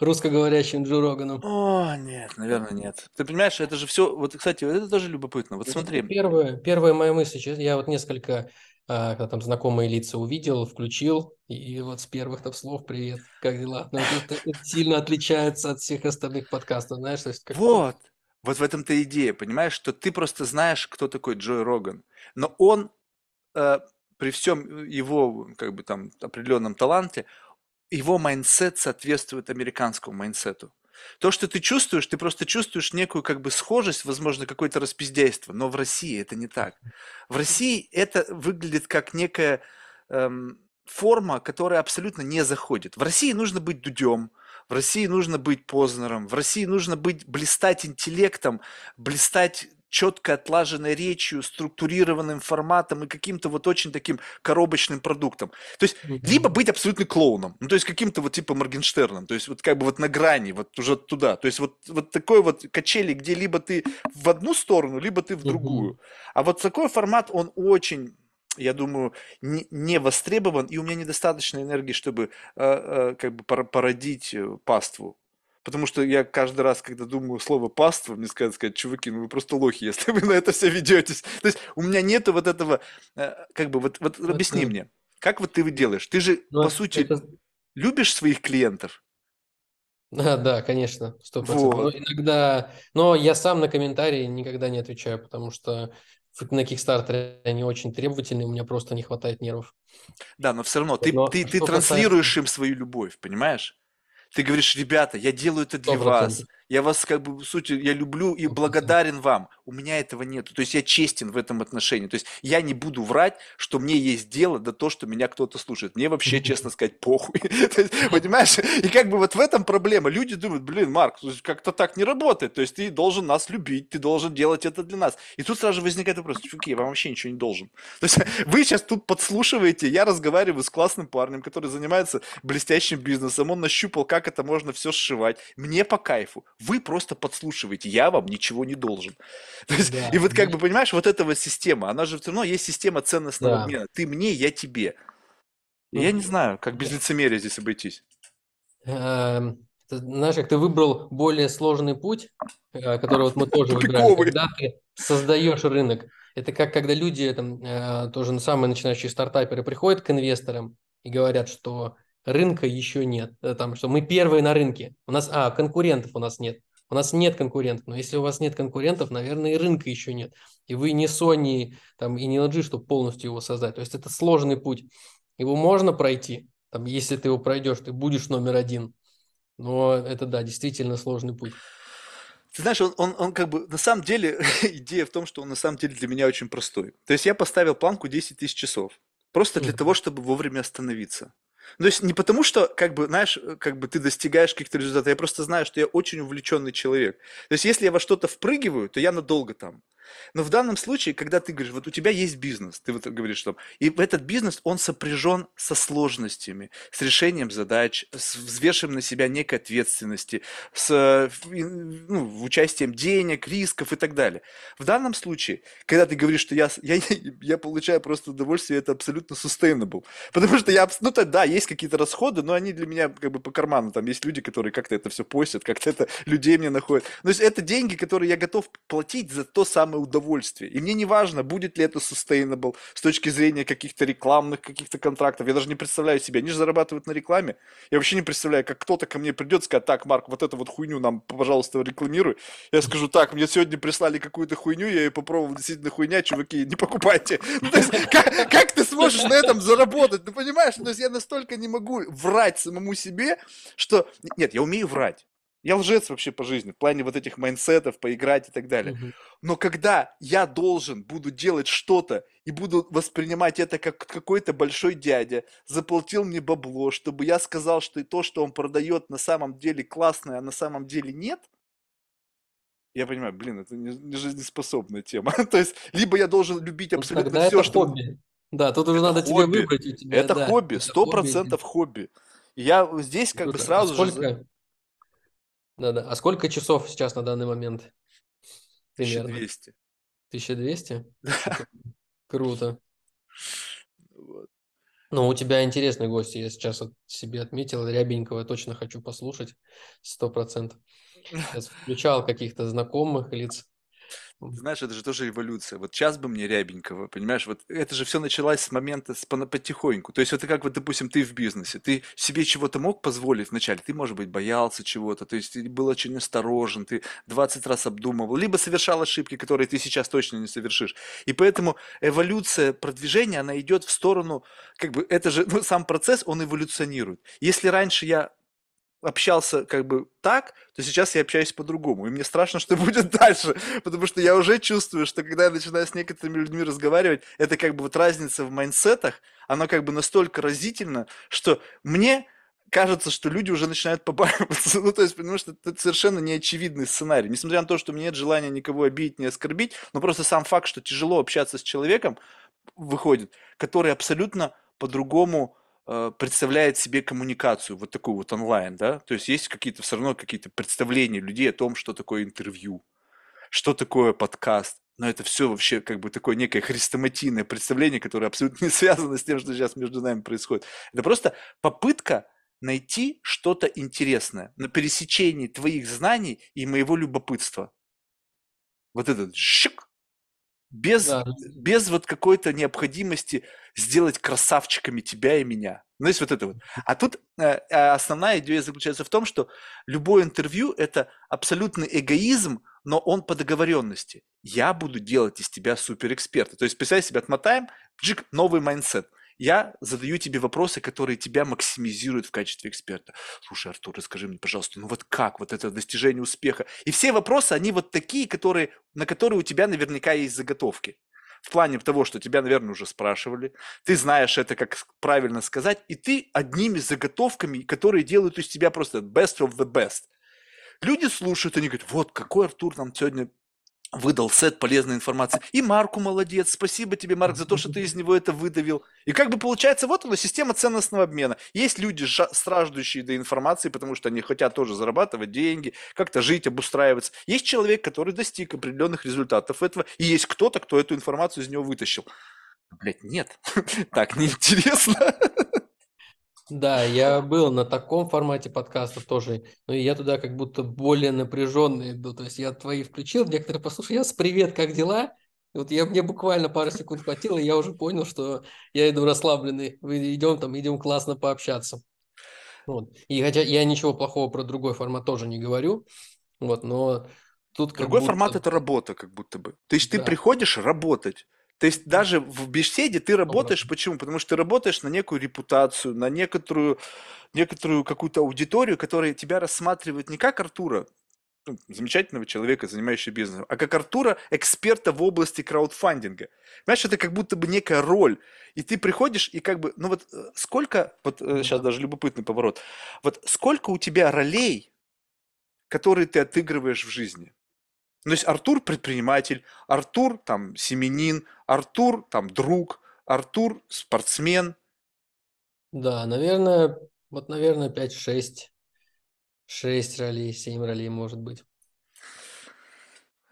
Speaker 2: русскоговорящим Джо Роганом.
Speaker 1: О, нет, наверное, нет. Ты понимаешь, это же все, вот, кстати, это тоже любопытно. Вот смотри,
Speaker 2: первая, первая моя мысль. сейчас- Я вот несколько, а, когда там знакомые лица увидел, включил, и вот с первых там слов «Привет, как дела?» Но это, это сильно отличается от всех остальных подкастов, знаешь, то есть как
Speaker 1: вот, вот в этом-то идея, понимаешь, что ты просто знаешь, кто такой Джой Роган, но он э, при всем его, как бы там, определенном таланте, его mindset соответствует американскому mindset у. То, что ты чувствуешь, ты просто чувствуешь некую как бы схожесть, возможно, какое-то распиздяйство, но в России это не так. В России это выглядит как некая эм, форма, которая абсолютно не заходит. В России нужно быть Дудем, в России нужно быть Познером, в России нужно быть, блистать интеллектом, блистать четко отлаженной речью, структурированным форматом и каким-то вот очень таким коробочным продуктом. То есть, либо быть абсолютно клоуном, ну, то есть каким-то вот типа Моргенштерном, то есть вот как бы вот на грани, вот уже туда. То есть вот, вот такой вот качели, где либо ты в одну сторону, либо ты в другую. А вот такой формат, он очень я думаю, не, не востребован, и у меня недостаточно энергии, чтобы э, э, как бы пор- породить э, паству. Потому что я каждый раз, когда думаю слово паства, мне сказать, сказать, чуваки, ну вы просто лохи, если вы на это все ведетесь. То есть у меня нету вот этого, э, как бы, вот, вот объясни мне, как вот ты делаешь? Ты же,
Speaker 2: ну,
Speaker 1: по сути,
Speaker 2: это-
Speaker 1: любишь своих клиентов?
Speaker 2: Да, да, конечно, сто. Но
Speaker 1: Вот.
Speaker 2: иногда, но я сам на комментарии никогда не отвечаю, потому что на Кикстартере они очень требовательные, у меня просто не хватает нервов.
Speaker 1: Да, но все равно ты,
Speaker 2: Но
Speaker 1: ты, ты транслируешь
Speaker 2: касается...
Speaker 1: им свою любовь, понимаешь? Ты говоришь, ребята, я делаю это для
Speaker 2: Сто
Speaker 1: вас. Я вас как бы, в сути, я люблю и благодарен вам. У меня этого нет. То есть я честен в этом отношении. То есть я не буду врать, что мне есть дело до того, что меня кто-то слушает. Мне вообще, честно сказать, похуй. Есть, Понимаешь? И как бы вот в этом проблема. Люди думают, блин, Марк, как-то так не работает. То есть ты должен нас любить, ты должен делать это для нас. И тут сразу же возникает вопрос, чуваки, я вам вообще ничего не должен. То есть вы сейчас тут подслушиваете, я разговариваю с классным парнем, который занимается блестящим бизнесом, он нащупал, как это можно все сшивать. Мне по кайфу. Вы просто подслушиваете, я вам ничего не должен. То есть,
Speaker 2: Да,
Speaker 1: и вот как
Speaker 2: знаешь,
Speaker 1: бы, понимаешь, вот эта вот система, она же все равно есть система ценностного
Speaker 2: да.
Speaker 1: обмена. Ты мне, я тебе. И я
Speaker 2: Ну,
Speaker 1: не знаю, как без лицемерия здесь обойтись.
Speaker 2: эм, ты знаешь, как ты выбрал более сложный путь, э, который вот мы тоже
Speaker 1: Тупиковый.
Speaker 2: когда ты создаешь рынок. Это как когда люди, там, э, тоже на самые начинающие стартаперы, приходят к инвесторам и говорят, что рынка еще нет, э, там, что мы первые на рынке, у нас, а, конкурентов у нас нет. У нас нет конкурентов, но если у вас нет конкурентов, наверное, и рынка еще нет. И вы не Sony там, и не LG, чтобы полностью его создать. То есть это сложный путь. Его можно пройти, там, если ты его пройдешь, ты будешь номер один. Но это, да, действительно сложный путь.
Speaker 1: Ты знаешь, он, он, он как бы, на самом деле, идея в том, что он на самом деле для меня очень простой. То есть я поставил планку 10 тысяч часов. Просто для того, чтобы вовремя остановиться. То есть не потому, что, как бы, знаешь, э, как бы ты достигаешь каких-то результатов, я просто знаю, что я очень увлеченный человек. То есть если я во что-то впрыгиваю, то я надолго там. Но в данном случае, когда ты говоришь, вот у тебя есть бизнес, ты вот говоришь, что и этот бизнес, он сопряжен со сложностями, с решением задач, с взвешиванием на себя некой ответственности, с э, ну, участием денег, рисков и так далее. В данном случае, когда ты говоришь, что я, я, я получаю просто удовольствие, это абсолютно sustainable. Потому что я, ну то, да, есть какие-то расходы, но они для меня как бы по карману. Там есть люди, которые как-то это все постят, как-то это людей мне находят. То есть это деньги, которые я готов платить за то самое удовольствие. И мне не важно, будет ли это sustainable с точки зрения каких-то рекламных каких-то контрактов. Я даже не представляю себе. Они же зарабатывают на рекламе. Я вообще не представляю, как кто-то ко мне придет и скажет, так, Марк, вот эту вот хуйню нам, пожалуйста, рекламируй. Я скажу, так, мне сегодня прислали какую-то хуйню, я ее попробовал, действительно хуйня, чуваки, не покупайте. Как, ты сможешь на этом заработать? Ну, понимаешь, я настолько не могу врать самому себе, что... Нет, я умею врать. Я лжец вообще по жизни, в плане вот этих майнсетов, поиграть и так далее.
Speaker 2: Мгм.
Speaker 1: Но когда я должен буду делать что-то и буду воспринимать это как какой-то большой дядя, заплатил мне бабло, чтобы я сказал, что и то, что он продает на самом деле классное, а на самом деле нет, Я понимаю, блин, это не, не жизнеспособная тема. То есть, либо я должен любить абсолютно
Speaker 2: тогда
Speaker 1: все,
Speaker 2: это
Speaker 1: что...
Speaker 2: хобби. Да, тут уже
Speaker 1: Это
Speaker 2: надо тебе
Speaker 1: хобби.
Speaker 2: выбрать у тебя,
Speaker 1: Это
Speaker 2: да,
Speaker 1: хобби,
Speaker 2: это
Speaker 1: сто
Speaker 2: хобби.
Speaker 1: процентов хобби. И Я здесь как бы
Speaker 2: Круто. А
Speaker 1: сразу же...
Speaker 2: да-да, а сколько часов сейчас на данный момент примерно?
Speaker 1: 1200.
Speaker 2: 1200? Круто.
Speaker 1: Вот.
Speaker 2: Ну, у тебя интересные гости. Я сейчас вот себе отметил. Рябенького точно хочу послушать. Сто процентов. Сейчас включал каких-то знакомых лиц.
Speaker 1: Знаешь, это же тоже эволюция. Вот сейчас бы мне рябенького, понимаешь? Вот это же все началось с момента с, потихоньку. То есть это как вот, допустим, ты в бизнесе, ты себе чего-то мог позволить вначале, ты, может быть, боялся чего-то, то есть ты был очень осторожен, ты 20 раз обдумывал, либо совершал ошибки, которые ты сейчас точно не совершишь. И поэтому эволюция продвижения, она идет в сторону, как бы, это же, ну, сам процесс, он эволюционирует. Если раньше я общался как бы так, то сейчас я общаюсь по-другому. И мне страшно, что будет дальше, потому что я уже чувствую, что когда я начинаю с некоторыми людьми разговаривать, это как бы вот разница в майндсетах, она как бы настолько разительна, что мне кажется, что люди уже начинают побаиваться. Ну, то есть, потому что это совершенно неочевидный сценарий. Несмотря на то, что у меня нет желания никого обидеть, не оскорбить, но просто сам факт, что тяжело общаться с человеком, выходит, который абсолютно по-другому представляет себе коммуникацию, вот такую вот онлайн, да, то есть есть какие-то все равно какие-то представления людей о том, что такое интервью, что такое подкаст, но это все вообще как бы такое некое хрестоматийное представление, которое абсолютно не связано с тем, что сейчас между нами происходит. Это просто попытка найти что-то интересное на пересечении твоих знаний и моего любопытства. Вот этот щик, без,
Speaker 2: Да,
Speaker 1: без вот какой-то необходимости сделать красавчиками тебя и меня. Ну, есть вот это вот. А тут э, э, основная идея заключается в том, что любое интервью– это абсолютный эгоизм, но он по договоренности. Я буду делать из тебя суперэксперта. То есть, представь себе, отмотаем, джик, новый mindset. Я задаю тебе вопросы, которые тебя максимизируют в качестве эксперта. Слушай, Артур, расскажи мне, пожалуйста, ну вот как вот это достижение успеха? И все вопросы, они вот такие, которые, на которые у тебя наверняка есть заготовки. В плане того, что тебя, наверное, уже спрашивали, ты знаешь это, как правильно сказать, и ты одними заготовками, которые делают из тебя просто best of the best. Люди слушают, они говорят, вот какой Артур нам сегодня выдал сет полезной информации. И Марку молодец, спасибо тебе, Марк, за то, что ты из него это выдавил. И как бы получается, вот она, система ценностного обмена. Есть люди, страждущие до информации, потому что они хотят тоже зарабатывать деньги, как-то жить, обустраиваться. Есть человек, который достиг определенных результатов этого, и есть кто-то, кто эту информацию из него вытащил. Блять, нет, так неинтересно.
Speaker 2: Да, я был на таком формате подкастов тоже, но я туда как будто более напряженный иду. То есть я твои включил, некоторые послушали, я с привет, как дела? И вот я, мне буквально пару секунд хватило, и я уже понял, что я иду расслабленный. Мы идем там, идем классно пообщаться. Вот. И хотя я ничего плохого про другой формат тоже не говорю, вот, но тут
Speaker 1: Другой формат
Speaker 2: будто...
Speaker 1: это работа, как будто бы. То есть ты
Speaker 2: Да.
Speaker 1: приходишь работать. То есть даже в беседе ты работаешь, почему? Потому что ты работаешь на некую репутацию, на некоторую, некоторую какую-то аудиторию, которая тебя рассматривает не как Артура, ну, замечательного человека, занимающего бизнесом, а как Артура, эксперта в области краудфандинга. Понимаешь, это как будто бы некая роль. И ты приходишь и как бы, ну вот э, сколько, вот
Speaker 2: Ну
Speaker 1: сейчас
Speaker 2: да.
Speaker 1: даже любопытный поворот, вот сколько у тебя ролей, которые ты отыгрываешь в жизни? Ну, то есть Артур предприниматель, Артур там семенин, Артур там друг, Артур спортсмен.
Speaker 2: Да, наверное, вот, наверное, 5-6, 6 ролей, 7 ролей может быть.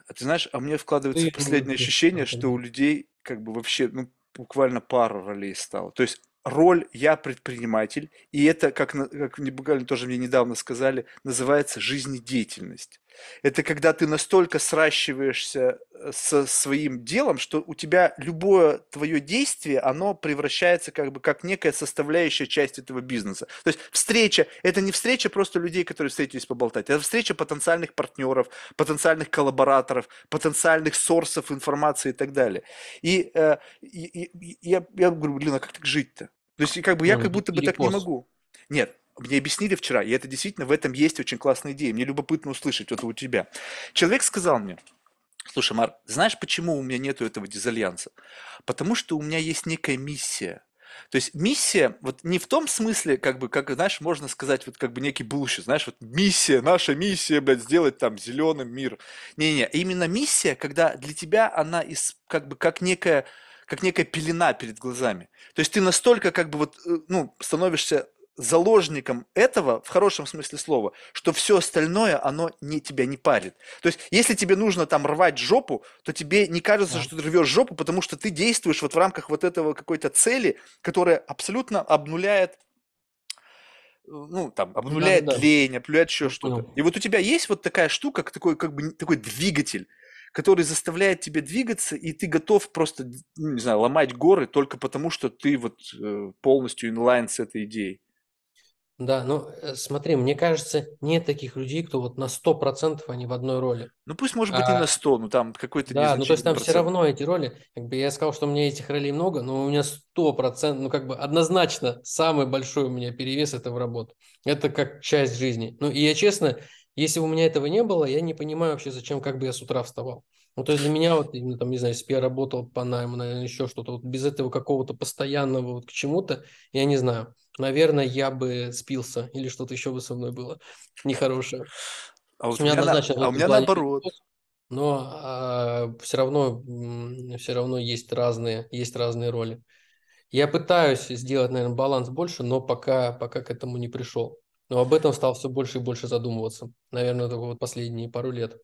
Speaker 1: А ты знаешь, а мне вкладывается
Speaker 2: Ты,
Speaker 1: последнее
Speaker 2: ну,
Speaker 1: ощущение,
Speaker 2: как
Speaker 1: что у людей как бы вообще ну, буквально пара ролей стало. То есть роль «я предприниматель», и это, как, как буквально тоже мне недавно сказали, называется жизнедеятельность. Это когда ты настолько сращиваешься э, со своим делом, что у тебя любое твое действие, оно превращается как бы как некая составляющая часть этого бизнеса. То есть встреча, это не встреча просто людей, которые встретились поболтать, это встреча потенциальных партнеров, потенциальных коллабораторов, потенциальных сорсов информации и так далее. И, э, и- и- я, я говорю, блин, а как так жить-то? То есть как бы я как будто бы так не могу. Нет, мне объяснили вчера, и это действительно в этом есть очень классная идея. Мне любопытно услышать это у тебя. Человек сказал мне, слушай, Марк, знаешь, почему у меня нету этого дизальянса? Потому что у меня есть некая миссия. То есть миссия, вот не в том смысле, как бы, как, знаешь, можно сказать, вот как бы некий bullshit, знаешь, вот миссия, наша миссия, блядь, сделать там зеленым мир. Не-не, именно миссия, когда для тебя она из, как бы, как некая, как некая пелена перед глазами. То есть ты настолько, как бы, вот, э, ну, становишься заложником этого, в хорошем смысле слова, что все остальное, оно не, тебя не парит. То есть, если тебе нужно там рвать жопу, то тебе не кажется, что ты рвешь жопу, потому что ты действуешь вот в рамках вот этого какой-то цели, которая абсолютно обнуляет ну, там, обнуляет да, да. лень, обнуляет еще что-то. И вот у тебя есть вот такая штука, такой, как бы, такой двигатель, который заставляет тебя двигаться, и ты готов просто, ну, не знаю, ломать горы только потому, что ты вот э, полностью инлайн с этой идеей.
Speaker 2: Да, ну э, смотри, мне кажется, нет таких людей, кто вот на 100% они в одной роли.
Speaker 1: Ну пусть, может быть, а, и на 100, но там какой-то
Speaker 2: Да, ну то есть там процент. все равно эти роли, как бы я сказал, что у меня этих ролей много, но у меня 100%, ну как бы однозначно самый большой у меня перевес это в работу. Это как часть жизни. Ну и я честно, если бы у меня этого не было, я не понимаю вообще, зачем, как бы я с утра вставал. Ну, то есть для меня вот, именно там, не знаю, если бы я работал по найму, наверное, еще что-то, вот без этого какого-то постоянного вот к чему-то, я не знаю. Наверное, я бы спился или что-то еще бы со мной было нехорошее.
Speaker 1: А вот у меня, на... а у меня наоборот.
Speaker 2: Но а, все равно, все равно есть разные, есть разные роли. Я пытаюсь сделать, наверное, баланс больше, но пока, пока к этому не пришел. Но об этом стал все больше и больше задумываться. Наверное, только вот последние пару лет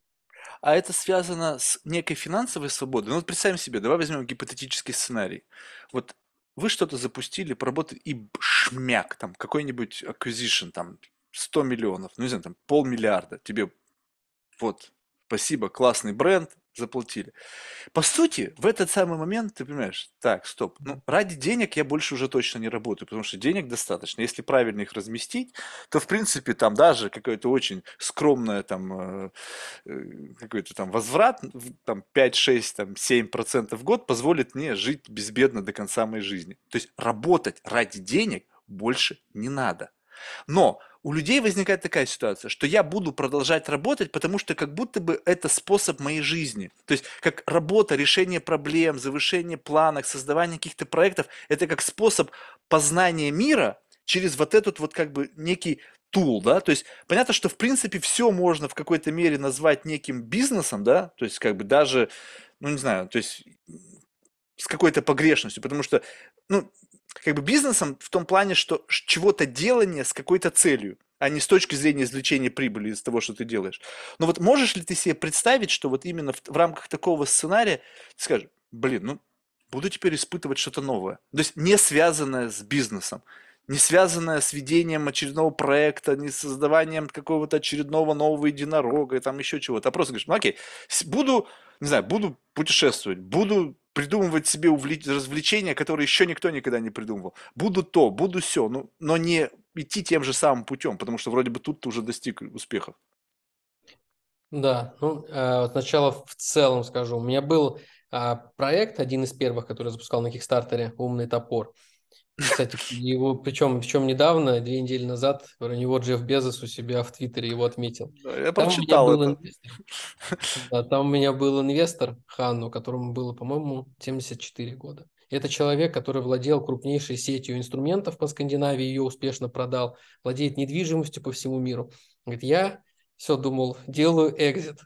Speaker 1: а это связано с некой финансовой свободой. Ну вот представим себе, давай возьмем гипотетический сценарий. Вот вы что-то запустили, поработали, и шмяк, там, какой-нибудь acquisition, там, 100 миллионов, ну, не знаю, там, полмиллиарда, тебе вот, спасибо, классный бренд, заплатили. По сути, в этот самый момент ты понимаешь, так, стоп, ну, ради денег я больше уже точно не работаю, потому что денег достаточно. Если правильно их разместить, то, в принципе, там даже какое-то очень скромное там, э, э какой-то там возврат, там 5, 6, там 7 процентов в год позволит мне жить безбедно до конца моей жизни. То есть работать ради денег больше не надо. Но у людей возникает такая ситуация, что я буду продолжать работать, потому что как будто бы это способ моей жизни. То есть как работа, решение проблем, завышение планок, создавание каких-то проектов, это как способ познания мира через вот этот вот как бы некий тул, да, то есть понятно, что в принципе все можно в какой-то мере назвать неким бизнесом, да, то есть как бы даже, ну не знаю, то есть с какой-то погрешностью, потому что, ну, как бы бизнесом в том плане, что чего-то делание с какой-то целью, а не с точки зрения извлечения прибыли из того, что ты делаешь. Но вот можешь ли ты себе представить, что вот именно в, в рамках такого сценария ты скажешь, блин, ну буду теперь испытывать что-то новое. То есть не связанное с бизнесом, не связанное с ведением очередного проекта, не с создаванием какого-то очередного нового единорога и там еще чего-то. А просто говоришь, ну окей, буду, не знаю, буду путешествовать, буду придумывать себе развлечения, которые еще никто никогда не придумывал. Буду то, буду все, ну, но не идти тем же самым путем, потому что вроде бы тут ты уже достиг успехов.
Speaker 2: Да, ну, э, сначала в целом скажу. У меня был э, проект, один из первых, который я запускал на Кикстартере, «Умный топор». Кстати, его, причем, причем недавно, две недели назад, про него Джефф Безос у себя в Твиттере его отметил.
Speaker 1: Да, я там прочитал это.
Speaker 2: Инвестор, да, там у меня был инвестор Ханну, которому было, по-моему, 74 года. Это человек, который владел крупнейшей сетью инструментов по Скандинавии, ее успешно продал, владеет недвижимостью по всему миру. Говорит, я все думал, делаю экзит.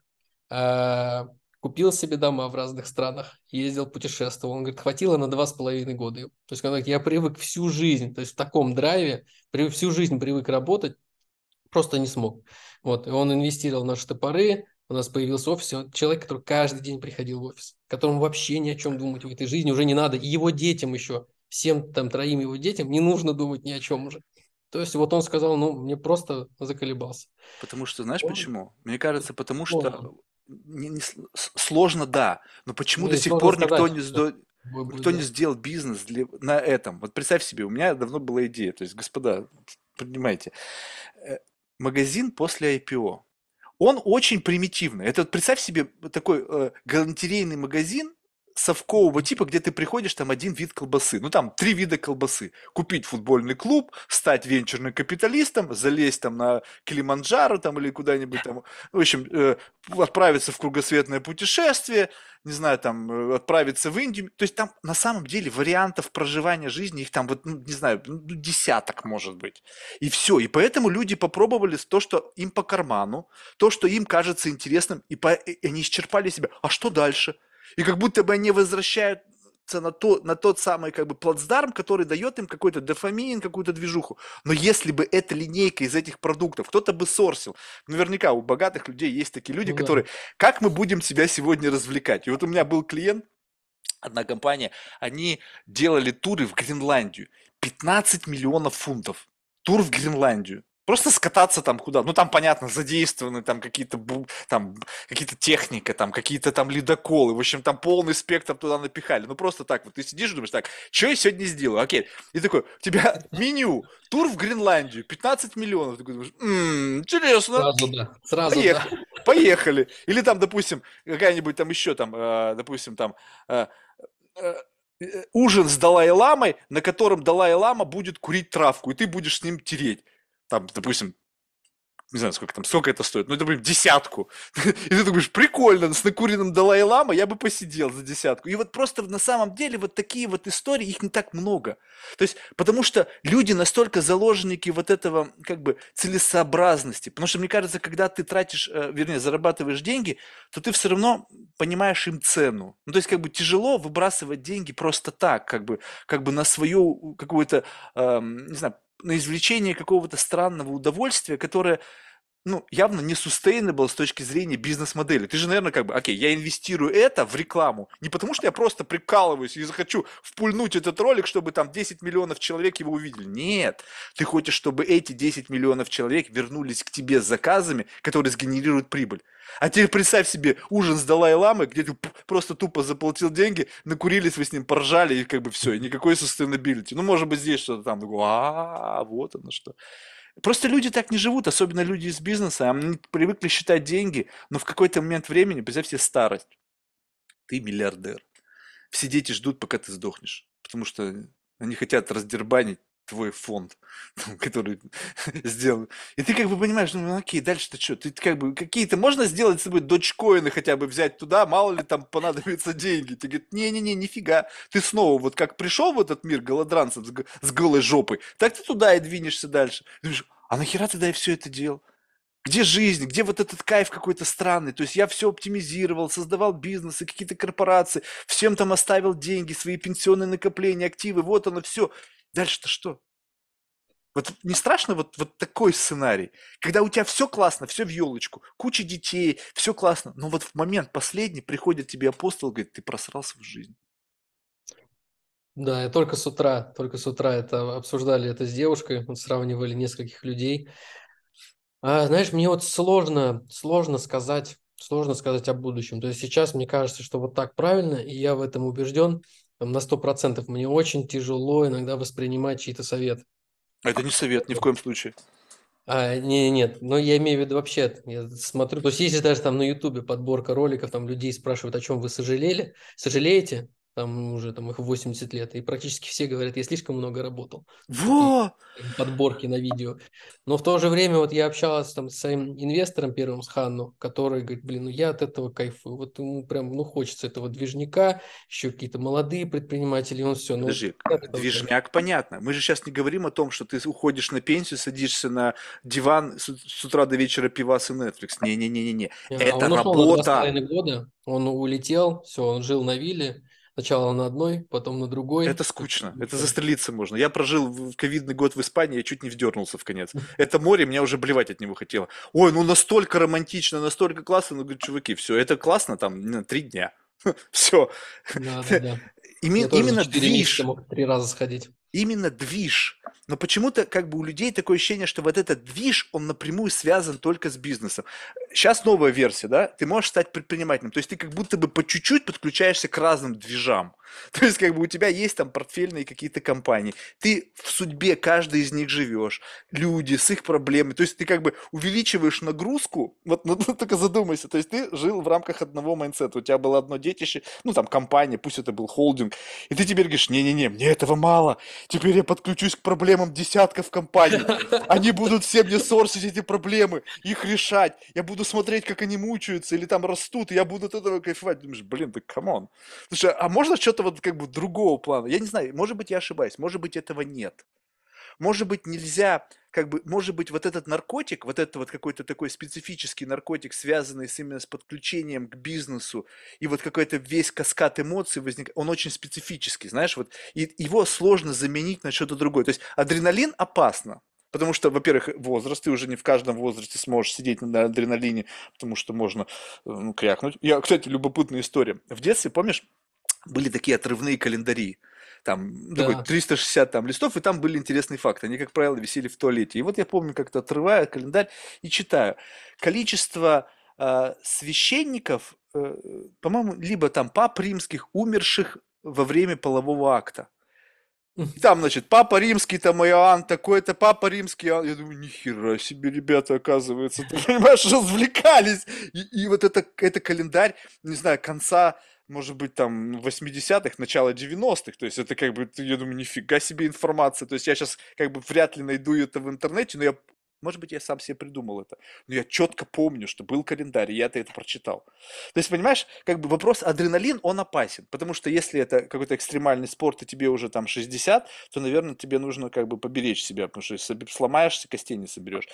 Speaker 2: А, купил себе дома в разных странах, ездил, путешествовал. Он говорит, хватило на два с половиной года. То есть, он говорит, я привык всю жизнь, то есть в таком драйве, всю жизнь привык работать, просто не смог. Вот, и он инвестировал в наши топоры, у нас появился офис, он человек, который каждый день приходил в офис, которому вообще ни о чем думать в этой жизни уже не надо, и его детям еще, всем там троим его детям не нужно думать ни о чем уже. То есть вот он сказал, ну, мне просто заколебался.
Speaker 1: Потому что, знаешь он... почему? Мне кажется, потому что не, не, сложно, да, но почему не, до сих пор сказать, никто, не, сдо, никто не сделал бизнес для, на этом? Вот представь себе, у меня давно была идея, то есть, господа, понимаете, э, магазин после IPO, он очень примитивный. Это представь себе такой э, галантерейный магазин совкового типа, где ты приходишь, там один вид колбасы, ну там три вида колбасы. Купить футбольный клуб, стать венчурным капиталистом, залезть там на Килиманджаро там или куда-нибудь там, в общем, э, отправиться в кругосветное путешествие, не знаю, там, э, отправиться в Индию. То есть там на самом деле вариантов проживания жизни, их там вот, ну, не знаю, ну, десяток может быть. И все. И поэтому люди попробовали то, что им по карману, то, что им кажется интересным, и, по, и они исчерпали себя. А что дальше? И как будто бы они возвращают на, то, на тот самый как бы плацдарм, который дает им какой-то дофамин, какую-то движуху. Но если бы эта линейка из этих продуктов, кто-то бы сорсил. Наверняка у богатых людей есть такие люди, ну, которые, да. как мы будем себя сегодня развлекать? И вот у меня был клиент, одна компания, они делали туры в Гренландию. 15 миллионов фунтов. Тур в Гренландию. Просто скататься там куда. Ну, там, понятно, задействованы там какие-то там какие-то техника, там какие-то там ледоколы. В общем, там полный спектр туда напихали. Ну, просто так вот. Ты сидишь и думаешь, так, что я сегодня сделаю? Окей. И такой, у тебя меню, тур в Гренландию, 15 миллионов. Ты думаешь, м-м, интересно.
Speaker 2: Сразу, да. Сразу,
Speaker 1: поехали, да. Поехали. Или там, допустим, какая-нибудь там еще там, э, допустим, там... Э, э, ужин с Далай-ламой, на котором Далай-лама будет курить травку, и ты будешь с ним тереть там, допустим, не знаю, сколько там, сколько это стоит, ну, допустим, десятку. И ты думаешь, прикольно, с накуренным Далай-Лама я бы посидел за десятку. И вот просто на самом деле вот такие вот истории, их не так много. То есть, потому что люди настолько заложники вот этого, как бы, целесообразности. Потому что, мне кажется, когда ты тратишь, э, вернее, зарабатываешь деньги, то ты все равно понимаешь им цену. Ну, то есть, как бы, тяжело выбрасывать деньги просто так, как бы, как бы на свою какую-то, э, не знаю, на извлечение какого-то странного удовольствия, которое ну, явно не sustainable с точки зрения бизнес-модели. Ты же, наверное, как бы, окей, я инвестирую это в рекламу, не потому что я просто прикалываюсь и захочу впульнуть этот ролик, чтобы там 10 миллионов человек его увидели. Нет, ты хочешь, чтобы эти 10 миллионов человек вернулись к тебе с заказами, которые сгенерируют прибыль. А теперь представь себе ужин с Далай-Ламой, где ты просто тупо заплатил деньги, накурились вы с ним, поржали, и как бы все, и никакой sustainability. Ну, может быть, здесь что-то там, а, вот оно что. Просто люди так не живут, особенно люди из бизнеса. Они привыкли считать деньги, но в какой-то момент времени, представь себе старость, ты миллиардер. Все дети ждут, пока ты сдохнешь, потому что они хотят раздербанить твой фонд, который сделан. И ты как бы понимаешь, ну, окей, дальше-то что? Ты как бы какие-то, можно сделать с собой дочкоины хотя бы взять туда, мало ли там понадобятся деньги. Ты говоришь, не-не-не, нифига. Ты снова вот как пришел в этот мир голодранцев с, с голой жопой, так ты туда и двинешься дальше. Ты думаешь, а нахера тогда я все это делал? Где жизнь? Где вот этот кайф какой-то странный? То есть я все оптимизировал, создавал бизнесы, какие-то корпорации, всем там оставил деньги, свои пенсионные накопления, активы, вот оно все. Дальше-то что? Вот не страшно вот, вот такой сценарий, когда у тебя все классно, все в елочку, куча детей, все классно, но вот в момент последний приходит тебе апостол, говорит, ты просрался в жизнь.
Speaker 2: Да, и только с утра, только с утра это обсуждали это с девушкой, сравнивали нескольких людей. А, знаешь, мне вот сложно, сложно сказать, сложно сказать о будущем. То есть сейчас мне кажется, что вот так правильно, и я в этом убежден там, на процентов. Мне очень тяжело иногда воспринимать чьи-то советы.
Speaker 1: Это не совет, ни в коем случае.
Speaker 2: А, не, нет, но я имею в виду вообще, я смотрю, то есть если даже там на Ютубе подборка роликов, там людей спрашивают, о чем вы сожалели, сожалеете, там уже там их 80 лет, и практически все говорят, я слишком много работал.
Speaker 1: Во!
Speaker 2: Подборки на видео. Но в то же время вот я общался там с своим инвестором первым, с Ханну, который говорит, блин, ну я от этого кайфую, вот ему прям, ну хочется этого движника, еще какие-то молодые предприниматели, он все. Ну,
Speaker 1: Подожди, движняк понятно. Мы же сейчас не говорим о том, что ты уходишь на пенсию, садишься на диван с, с утра до вечера пивас и Netflix. Не-не-не-не.
Speaker 2: А Это он работа. года, он улетел, все, он жил на вилле, Сначала на одной, потом на другой.
Speaker 1: Это скучно. Это застрелиться можно. Я прожил в ковидный год в Испании, я чуть не вдернулся в конец. Это море, меня уже блевать от него хотело. Ой, ну настолько романтично, настолько классно. Ну, говорю, чуваки, все, это классно там на три дня. Все. Да, да, да. Именно движ.
Speaker 2: Три раза сходить.
Speaker 1: Именно движ. Но почему-то как бы у людей такое ощущение, что вот этот движ, он напрямую связан только с бизнесом. Сейчас новая версия, да, ты можешь стать предпринимателем, то есть ты как будто бы по чуть-чуть подключаешься к разным движам. То есть как бы у тебя есть там портфельные какие-то компании, ты в судьбе каждой из них живешь, люди с их проблемами, то есть ты как бы увеличиваешь нагрузку, вот ну, только задумайся, то есть ты жил в рамках одного майнсета, у тебя было одно детище, ну там компания, пусть это был холдинг, и ты теперь говоришь, не-не-не, мне этого мало, теперь я подключусь к проблемам десятков компаний, они будут все мне сорсить эти проблемы, их решать, я буду смотреть, как они мучаются или там растут, и я буду от этого кайфовать. Думаешь, блин, да come on. Слушай, а можно что-то вот как бы другого плана? Я не знаю, может быть, я ошибаюсь, может быть, этого нет. Может быть, нельзя, как бы, может быть, вот этот наркотик, вот этот вот какой-то такой специфический наркотик, связанный с именно с подключением к бизнесу, и вот какой-то весь каскад эмоций возник, он очень специфический, знаешь, вот, и его сложно заменить на что-то другое. То есть адреналин опасно, Потому что, во-первых, возраст, ты уже не в каждом возрасте сможешь сидеть на адреналине, потому что можно ну, крякнуть. Я, кстати, любопытная история. В детстве, помнишь, были такие отрывные календари там да. такой 360 там листов, и там были интересные факты. Они, как правило, висели в туалете. И вот я помню, как-то отрываю календарь и читаю. Количество э, священников, э, по-моему, либо там пап римских, умерших во время полового акта. Там, значит, папа римский, там Иоанн такой-то, папа римский. Я думаю, нихера себе, ребята, оказывается, ты понимаешь, развлекались. И, и вот это, это календарь, не знаю, конца может быть, там, 80-х, начало 90-х, то есть это как бы, я думаю, нифига себе информация, то есть я сейчас как бы вряд ли найду это в интернете, но я, может быть, я сам себе придумал это, но я четко помню, что был календарь, и я-то это прочитал. То есть, понимаешь, как бы вопрос адреналин, он опасен, потому что если это какой-то экстремальный спорт, и тебе уже там 60, то, наверное, тебе нужно как бы поберечь себя, потому что если сломаешься, костей не соберешь.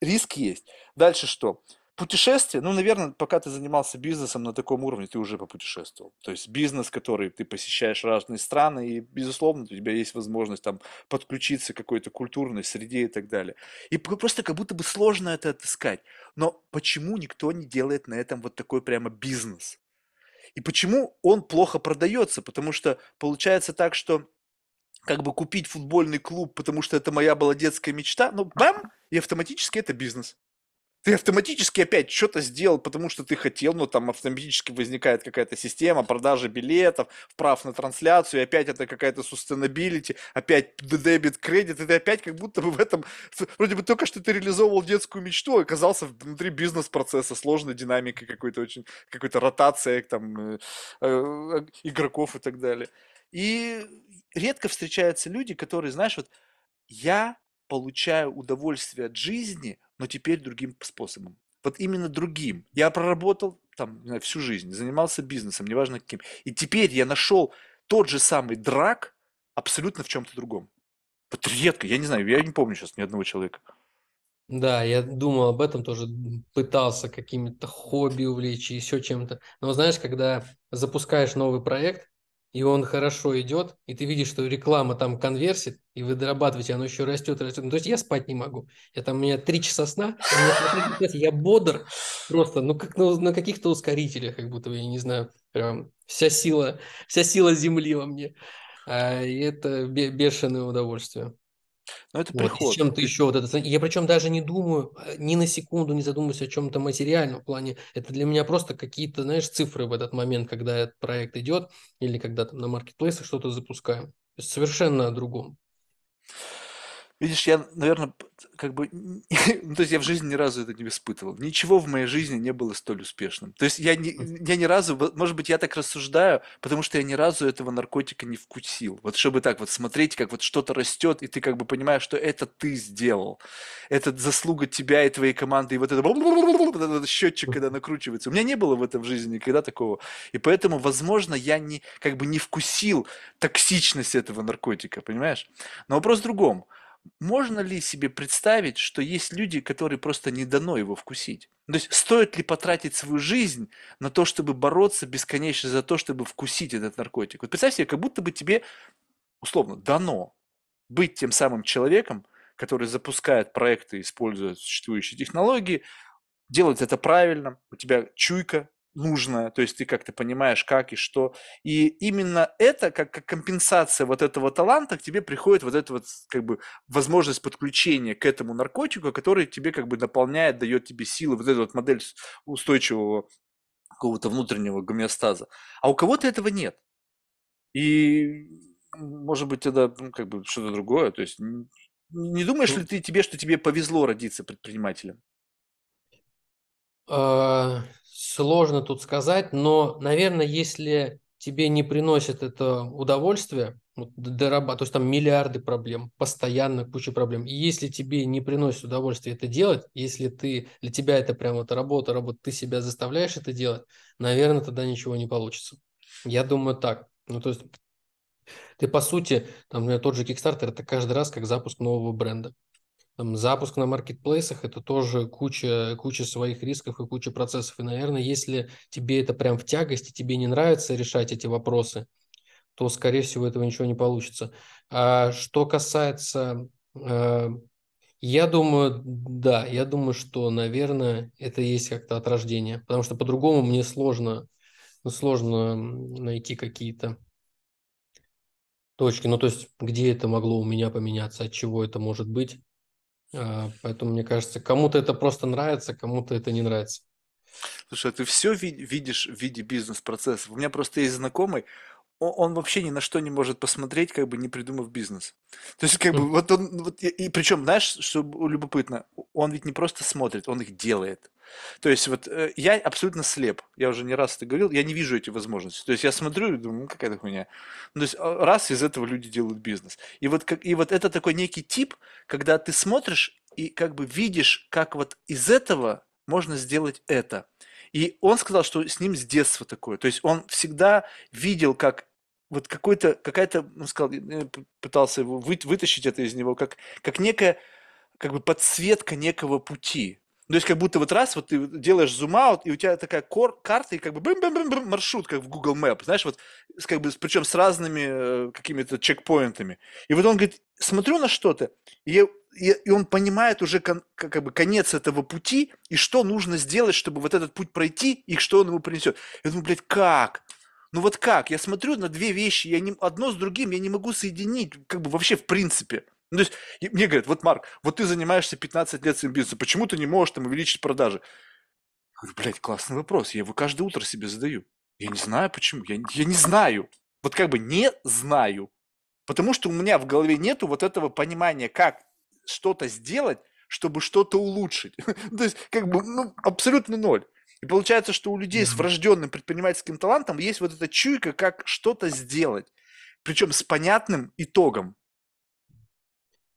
Speaker 1: Риск есть. Дальше что? Путешествие, ну, наверное, пока ты занимался бизнесом на таком уровне, ты уже попутешествовал. То есть бизнес, который ты посещаешь разные страны, и, безусловно, у тебя есть возможность там подключиться к какой-то культурной среде и так далее. И просто как будто бы сложно это отыскать. Но почему никто не делает на этом вот такой прямо бизнес? И почему он плохо продается? Потому что получается так, что как бы купить футбольный клуб, потому что это моя была детская мечта, ну, бам, и автоматически это бизнес. Ты автоматически опять что-то сделал, потому что ты хотел, но там автоматически возникает какая-то система продажи билетов, прав на трансляцию, и опять это какая-то sustainability, опять дебет, кредит, и ты опять как будто бы в этом, вроде бы только что ты реализовывал детскую мечту, а оказался внутри бизнес-процесса, сложной динамикой какой-то очень, какой-то ротация там э, э, игроков и так далее. И редко встречаются люди, которые, знаешь, вот я получаю удовольствие от жизни, но теперь другим способом. Вот именно другим. Я проработал там знаю, всю жизнь, занимался бизнесом, неважно каким. И теперь я нашел тот же самый драк абсолютно в чем-то другом. Вот редко, я не знаю, я не помню сейчас ни одного человека.
Speaker 2: Да, я думал об этом тоже, пытался какими-то хобби увлечь, еще чем-то. Но знаешь, когда запускаешь новый проект, и он хорошо идет, и ты видишь, что реклама там конверсит, и вы дорабатываете, оно еще растет, растет. Ну, то есть я спать не могу. Я там, у меня три часа сна, я бодр просто, ну, как на, на каких-то ускорителях, как будто, я не знаю, прям вся сила, вся сила земли во мне. А, и это бешеное удовольствие.
Speaker 1: Но это Вот,
Speaker 2: с чем-то еще вот это. Я причем даже не думаю, э, ни на секунду не задумываюсь о чем-то материальном плане. Это для меня просто какие-то, знаешь, цифры в этот момент, когда этот проект идет, или когда там на маркетплейсах что-то запускаем. То есть совершенно о другом.
Speaker 1: Видишь, я, наверное, как бы, ну, то есть я в жизни ни разу это не испытывал. Ничего в моей жизни не было столь успешным. То есть я, не, я ни разу, может быть, я так рассуждаю, потому что я ни разу этого наркотика не вкусил. Вот чтобы так вот смотреть, как вот что-то растет, и ты как бы понимаешь, что это ты сделал. Это заслуга тебя и твоей команды, и вот это, вот этот счетчик, когда накручивается. У меня не было в этом жизни никогда такого. И поэтому, возможно, я не, как бы не вкусил токсичность этого наркотика, понимаешь? Но вопрос в другом – можно ли себе представить, что есть люди, которые просто не дано его вкусить? То есть стоит ли потратить свою жизнь на то, чтобы бороться бесконечно за то, чтобы вкусить этот наркотик? Вот представь себе, как будто бы тебе, условно, дано быть тем самым человеком, который запускает проекты, используя существующие технологии, делать это правильно, у тебя чуйка, нужное, то есть ты как-то понимаешь, как и что. И именно это, как, как компенсация вот этого таланта, к тебе приходит вот эта вот как бы возможность подключения к этому наркотику, который тебе как бы наполняет, дает тебе силы, вот эта вот модель устойчивого какого-то внутреннего гомеостаза. А у кого-то этого нет. И может быть, это ну, как бы что-то другое. То есть не думаешь ли ты тебе, что тебе повезло родиться предпринимателем?
Speaker 2: Сложно тут сказать, но, наверное, если тебе не приносит это удовольствие, вот, дораба, то есть там миллиарды проблем, постоянно куча проблем. И если тебе не приносит удовольствие это делать, если ты для тебя это прям вот работа, работа, ты себя заставляешь это делать, наверное, тогда ничего не получится. Я думаю так. Ну, то есть ты, по сути, там, например, тот же Kickstarter, это каждый раз как запуск нового бренда. Там, запуск на маркетплейсах – это тоже куча, куча своих рисков и куча процессов. И, наверное, если тебе это прям в тягости, тебе не нравится решать эти вопросы, то, скорее всего, этого ничего не получится. А что касается э, я думаю, да, я думаю, что, наверное, это есть как-то от рождения, потому что по-другому мне сложно, ну, сложно найти какие-то точки. Ну, то есть, где это могло у меня поменяться, от чего это может быть. А, поэтому, мне кажется, кому-то это просто нравится, кому-то это не нравится.
Speaker 1: Слушай, а ты все видишь в виде бизнес-процессов. У меня просто есть знакомый, он вообще ни на что не может посмотреть, как бы не придумав бизнес. То есть, как бы, вот он, вот, и, и причем, знаешь, что любопытно, он ведь не просто смотрит, он их делает. То есть, вот э, я абсолютно слеп, я уже не раз это говорил, я не вижу эти возможности. То есть, я смотрю и думаю, ну, какая-то хуйня. Ну, то есть, а, раз из этого люди делают бизнес. И вот, как, и вот это такой некий тип, когда ты смотришь и как бы видишь, как вот из этого можно сделать это. И он сказал, что с ним с детства такое. То есть он всегда видел, как вот какой-то, какая-то, он сказал, пытался его вы, вытащить это из него, как, как некая, как бы подсветка некого пути. То есть как будто вот раз вот ты делаешь зум-аут, и у тебя такая кор карта, и как бы -бым -бым -бым, маршрут, как в Google Map, знаешь, вот как бы, причем с разными э, какими-то чекпоинтами. И вот он говорит, смотрю на что-то, и, и, и он понимает уже кон, как бы конец этого пути, и что нужно сделать, чтобы вот этот путь пройти, и что он ему принесет. Я думаю, блядь, как? Ну вот как? Я смотрю на две вещи, я не, одно с другим я не могу соединить, как бы вообще в принципе. Ну, то есть мне говорят, вот, Марк, вот ты занимаешься 15 лет своим бизнесом, почему ты не можешь там увеличить продажи? Я говорю, блядь, классный вопрос, я его каждое утро себе задаю. Я не знаю почему, я, я не знаю. Вот как бы не знаю. Потому что у меня в голове нету вот этого понимания, как что-то сделать, чтобы что-то улучшить. То есть, как бы, ну, абсолютно ноль. И получается, что у людей с врожденным предпринимательским талантом есть вот эта чуйка, как что-то сделать. Причем с понятным итогом.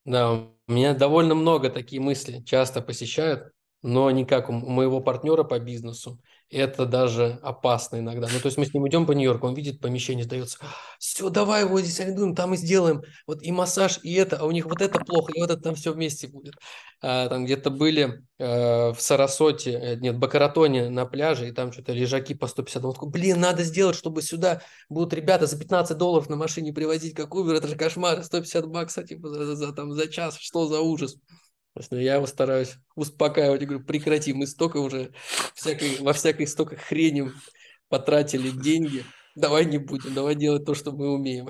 Speaker 2: Да, у меня довольно много такие мысли часто посещают, но не как у моего партнера по бизнесу это даже опасно иногда. Ну, то есть мы с ним идем по Нью-Йорку, он видит помещение, сдается, все, давай его здесь арендуем, там и сделаем, вот и массаж, и это, а у них вот это плохо, и вот это там все вместе будет. А, там где-то были э, в Сарасоте, э, нет, Бакаратоне на пляже, и там что-то лежаки по 150 Он такой, блин, надо сделать, чтобы сюда будут ребята за 15 долларов на машине привозить, как Uber, это же кошмар, 150 баксов, типа, за, за, там, за час, что за ужас. Ну, я его стараюсь успокаивать и говорю, прекрати, мы столько уже всякой, во всякой столько хрени потратили деньги, давай не будем, давай делать то, что мы умеем.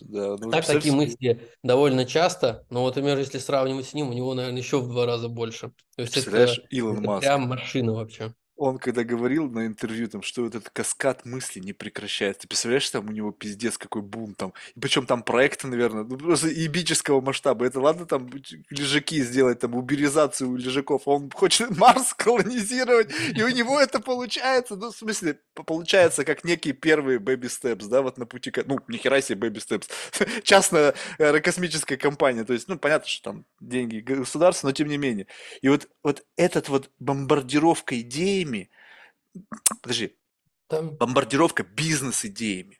Speaker 2: Да, ну, так такие мысли довольно часто, но вот, например, если сравнивать с ним, у него, наверное, еще в два раза больше. То есть это, Илон это Маск. прям машина вообще
Speaker 1: он когда говорил на интервью, там, что этот каскад мыслей не прекращается. Ты представляешь, там у него пиздец какой бум там. И причем там проекты, наверное, ну, просто ебического масштаба. Это ладно там лежаки сделать, там уберизацию лежаков. Он хочет Марс колонизировать, и у него это получается. Ну, в смысле, получается как некие первые baby steps, да, вот на пути, ну, нихера себе baby steps. Частная аэрокосмическая компания. То есть, ну, понятно, что там деньги государства, но тем не менее. И вот, вот этот вот бомбардировка идеями, идеями, подожди, Там... бомбардировка бизнес-идеями.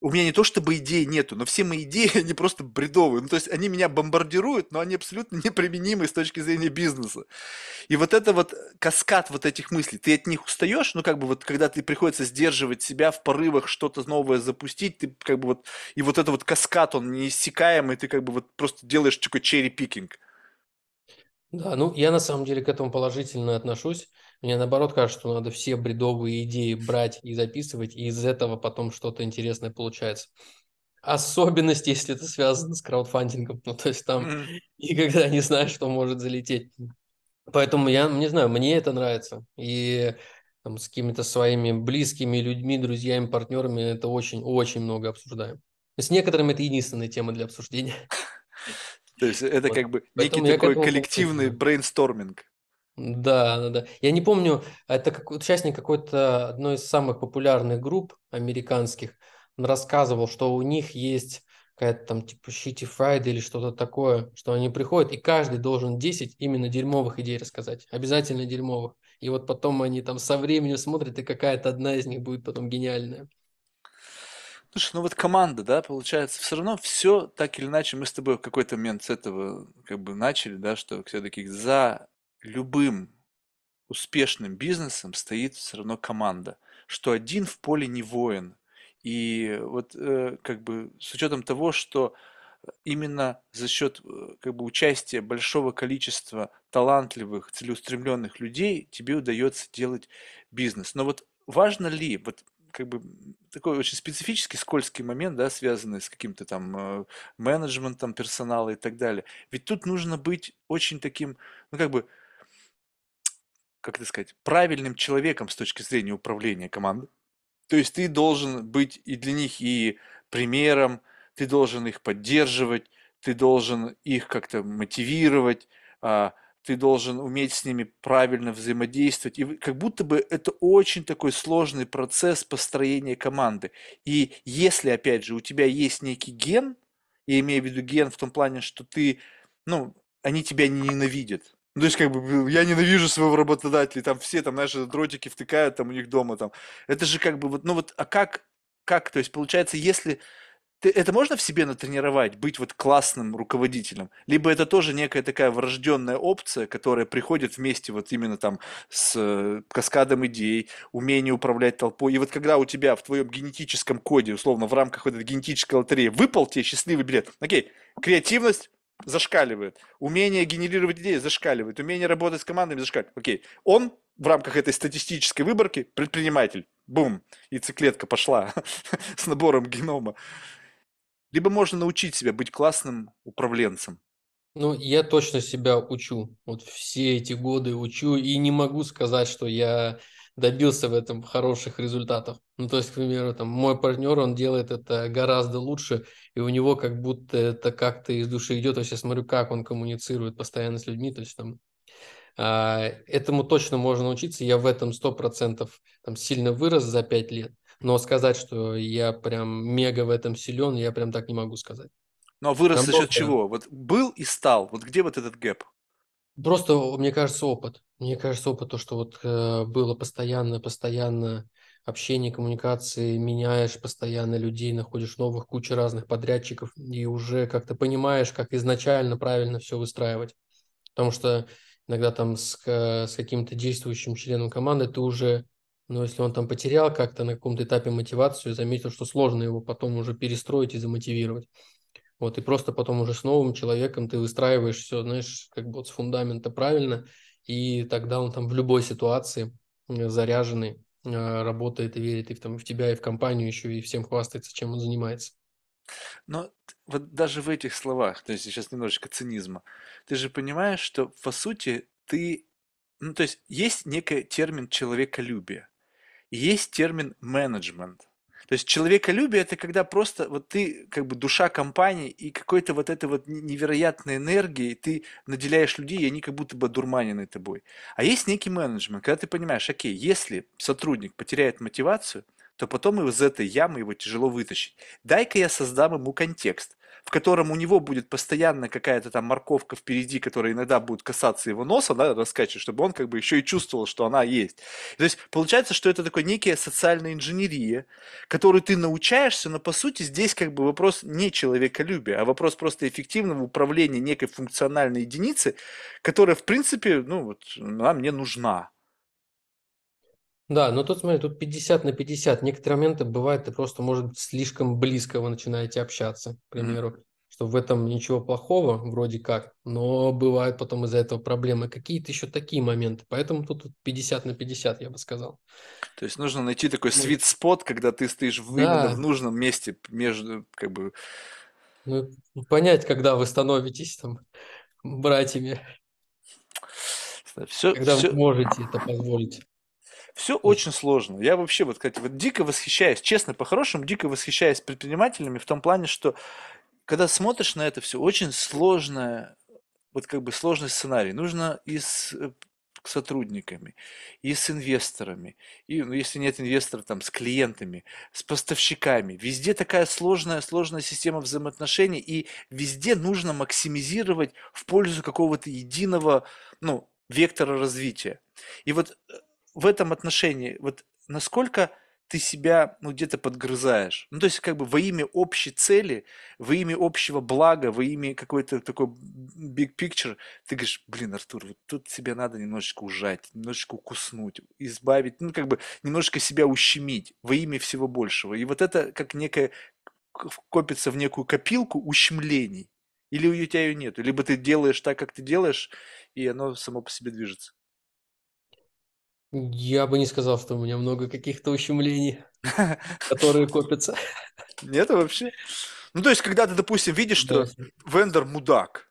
Speaker 1: У меня не то чтобы идей нету, но все мои идеи, они просто бредовые. Ну, то есть они меня бомбардируют, но они абсолютно неприменимы с точки зрения бизнеса. И вот это вот каскад вот этих мыслей, ты от них устаешь, ну, как бы вот, когда ты приходится сдерживать себя в порывах что-то новое запустить, ты как бы вот, и вот это вот каскад, он неиссякаемый, ты как бы вот просто делаешь такой черри-пикинг.
Speaker 2: Да, ну, я на самом деле к этому положительно отношусь. Мне наоборот кажется, что надо все бредовые идеи брать и записывать, и из этого потом что-то интересное получается. Особенность, если это связано с краудфандингом. Ну, то есть там никогда не знаешь, что может залететь. Поэтому я не знаю, мне это нравится. И там, с какими-то своими близкими людьми, друзьями, партнерами это очень-очень много обсуждаем. С некоторыми это единственная тема для обсуждения.
Speaker 1: То есть это
Speaker 2: Вот.
Speaker 1: как бы некий
Speaker 2: Поэтому к
Speaker 1: такой коллективный брейнсторминг.
Speaker 2: Да, да, да. Я не помню, это как участник какой-то одной из самых популярных групп американских. Он рассказывал, что у них есть какая-то там типа Shitty Friday или что-то такое, что они приходят, и каждый должен 10 именно дерьмовых идей рассказать. Обязательно дерьмовых. И вот потом они там со временем смотрят, и какая-то одна из них будет потом гениальная.
Speaker 1: Слушай, ну вот команда, да, получается, все равно все так или иначе, мы с тобой в какой-то момент с этого как бы начали, да, что все-таки за любым успешным бизнесом стоит все равно команда, что один в поле не воин. И вот э, как бы с учетом того, что именно за счет э, как бы участия большого количества талантливых, целеустремленных людей тебе удается делать бизнес. Но вот важно ли, вот как бы такой очень специфический скользкий момент, да, связанный с каким-то там э, менеджментом персонала и так далее. Ведь тут нужно быть очень таким, ну как бы, как это сказать, правильным человеком с точки зрения управления командой. То есть ты должен быть и для них и примером, ты должен их поддерживать, ты должен их как-то мотивировать, а, ты должен уметь с ними правильно взаимодействовать. И как будто бы это очень такой сложный процесс построения команды. И если, опять же, у тебя есть некий ген, я имею в виду ген в том плане, что ты, ну, они тебя не ненавидят. Ну, то есть, как бы, я ненавижу своего работодателя, там все, там, знаешь, дротики втыкают там у них дома, там. Это же как бы вот, ну вот, а как, как, то есть, получается, если ты, это можно в себе натренировать, быть вот классным руководителем? Либо это тоже некая такая врожденная опция, которая приходит вместе вот именно там с э, каскадом идей, умение управлять толпой. И вот когда у тебя в твоем генетическом коде, условно, в рамках вот этой генетической лотереи выпал тебе счастливый билет, окей, креативность зашкаливает, умение генерировать идеи зашкаливает, умение работать с командами зашкаливает. Окей, он в рамках этой статистической выборки предприниматель. Бум, яйцеклетка пошла с набором генома. Либо можно научить себя быть классным управленцем.
Speaker 2: Ну, я точно себя учу. Вот все эти годы учу, и не могу сказать, что я добился в этом хороших результатов. Ну, то есть, к примеру, там, мой партнер, он делает это гораздо лучше, и у него как будто это как-то из души идет. Я сейчас смотрю, как он коммуницирует постоянно с людьми, то есть там а, этому точно можно научиться. Я в этом сто процентов там сильно вырос за пять лет. Но сказать, что я прям мега в этом силен, я прям так не могу сказать.
Speaker 1: Но вырос за счет чего? Вот был и стал. Вот где вот этот гэп?
Speaker 2: Просто, мне кажется, опыт. Мне кажется, опыт, то, что вот э, было постоянно, постоянно общение, коммуникации, меняешь постоянно людей, находишь новых, кучу разных подрядчиков, и уже как-то понимаешь, как изначально правильно все выстраивать. Потому что иногда там с, с каким-то действующим членом команды ты уже, ну, если он там потерял как-то на каком-то этапе мотивацию, заметил, что сложно его потом уже перестроить и замотивировать. Вот, и просто потом уже с новым человеком ты выстраиваешь все, знаешь, как бы вот с фундамента правильно, и тогда он там в любой ситуации э, заряженный э, работает и верит и в, там, в тебя, и в компанию еще, и всем хвастается, чем он занимается.
Speaker 1: Но вот даже в этих словах, то есть сейчас немножечко цинизма, ты же понимаешь, что по сути ты, ну то есть есть некий термин человеколюбие, есть термин менеджмент. То есть человеколюбие это когда просто вот ты как бы душа компании и какой-то вот этой вот не- невероятной энергией ты наделяешь людей, и они как будто бы дурманены тобой. А есть некий менеджмент, когда ты понимаешь, окей, если сотрудник потеряет мотивацию, то потом из этой ямы его тяжело вытащить. Дай-ка я создам ему контекст, в котором у него будет постоянно какая-то там морковка впереди, которая иногда будет касаться его носа, да, раскачивать, чтобы он как бы еще и чувствовал, что она есть. То есть получается, что это такое некая социальная инженерия, которую ты научаешься, но по сути здесь как бы вопрос не человеколюбия, а вопрос просто эффективного управления некой функциональной единицы, которая в принципе, ну вот, она мне нужна.
Speaker 2: Да, но тут, смотри, тут 50 на 50. Некоторые моменты бывает, ты просто, может быть, слишком близко вы начинаете общаться, к примеру. что в этом ничего плохого вроде как, но бывают потом из-за этого проблемы. Какие-то еще такие моменты. Поэтому тут 50 на 50, я бы сказал.
Speaker 1: То есть нужно найти такой ну, sweet spot, когда ты стоишь в, да. именно в нужном месте между, как бы...
Speaker 2: Ну, понять, когда вы становитесь там братьями. Все, когда все... вы можете это позволить.
Speaker 1: Все очень сложно. Я вообще, вот, кстати, вот дико восхищаюсь, честно, по-хорошему, дико восхищаюсь предпринимателями в том плане, что когда смотришь на это все, очень сложное, вот как бы сложный сценарий. Нужно и с э, сотрудниками, и с инвесторами, и, ну, если нет инвестора, там, с клиентами, с поставщиками. Везде такая сложная, сложная система взаимоотношений, и везде нужно максимизировать в пользу какого-то единого, ну, вектора развития. И вот э, в этом отношении, вот насколько ты себя ну, где-то подгрызаешь. Ну, то есть, как бы во имя общей цели, во имя общего блага, во имя какой-то такой big picture, ты говоришь, блин, Артур, вот тут себя надо немножечко ужать, немножечко укуснуть, избавить, ну, как бы немножечко себя ущемить во имя всего большего. И вот это как некое копится в некую копилку ущемлений. Или у тебя ее нет. Либо ты делаешь так, как ты делаешь, и оно само по себе движется.
Speaker 2: Я бы не сказал, что у меня много каких-то ущемлений, которые копятся.
Speaker 1: Нет вообще? Ну, то есть, когда ты, допустим, видишь, что вендор мудак,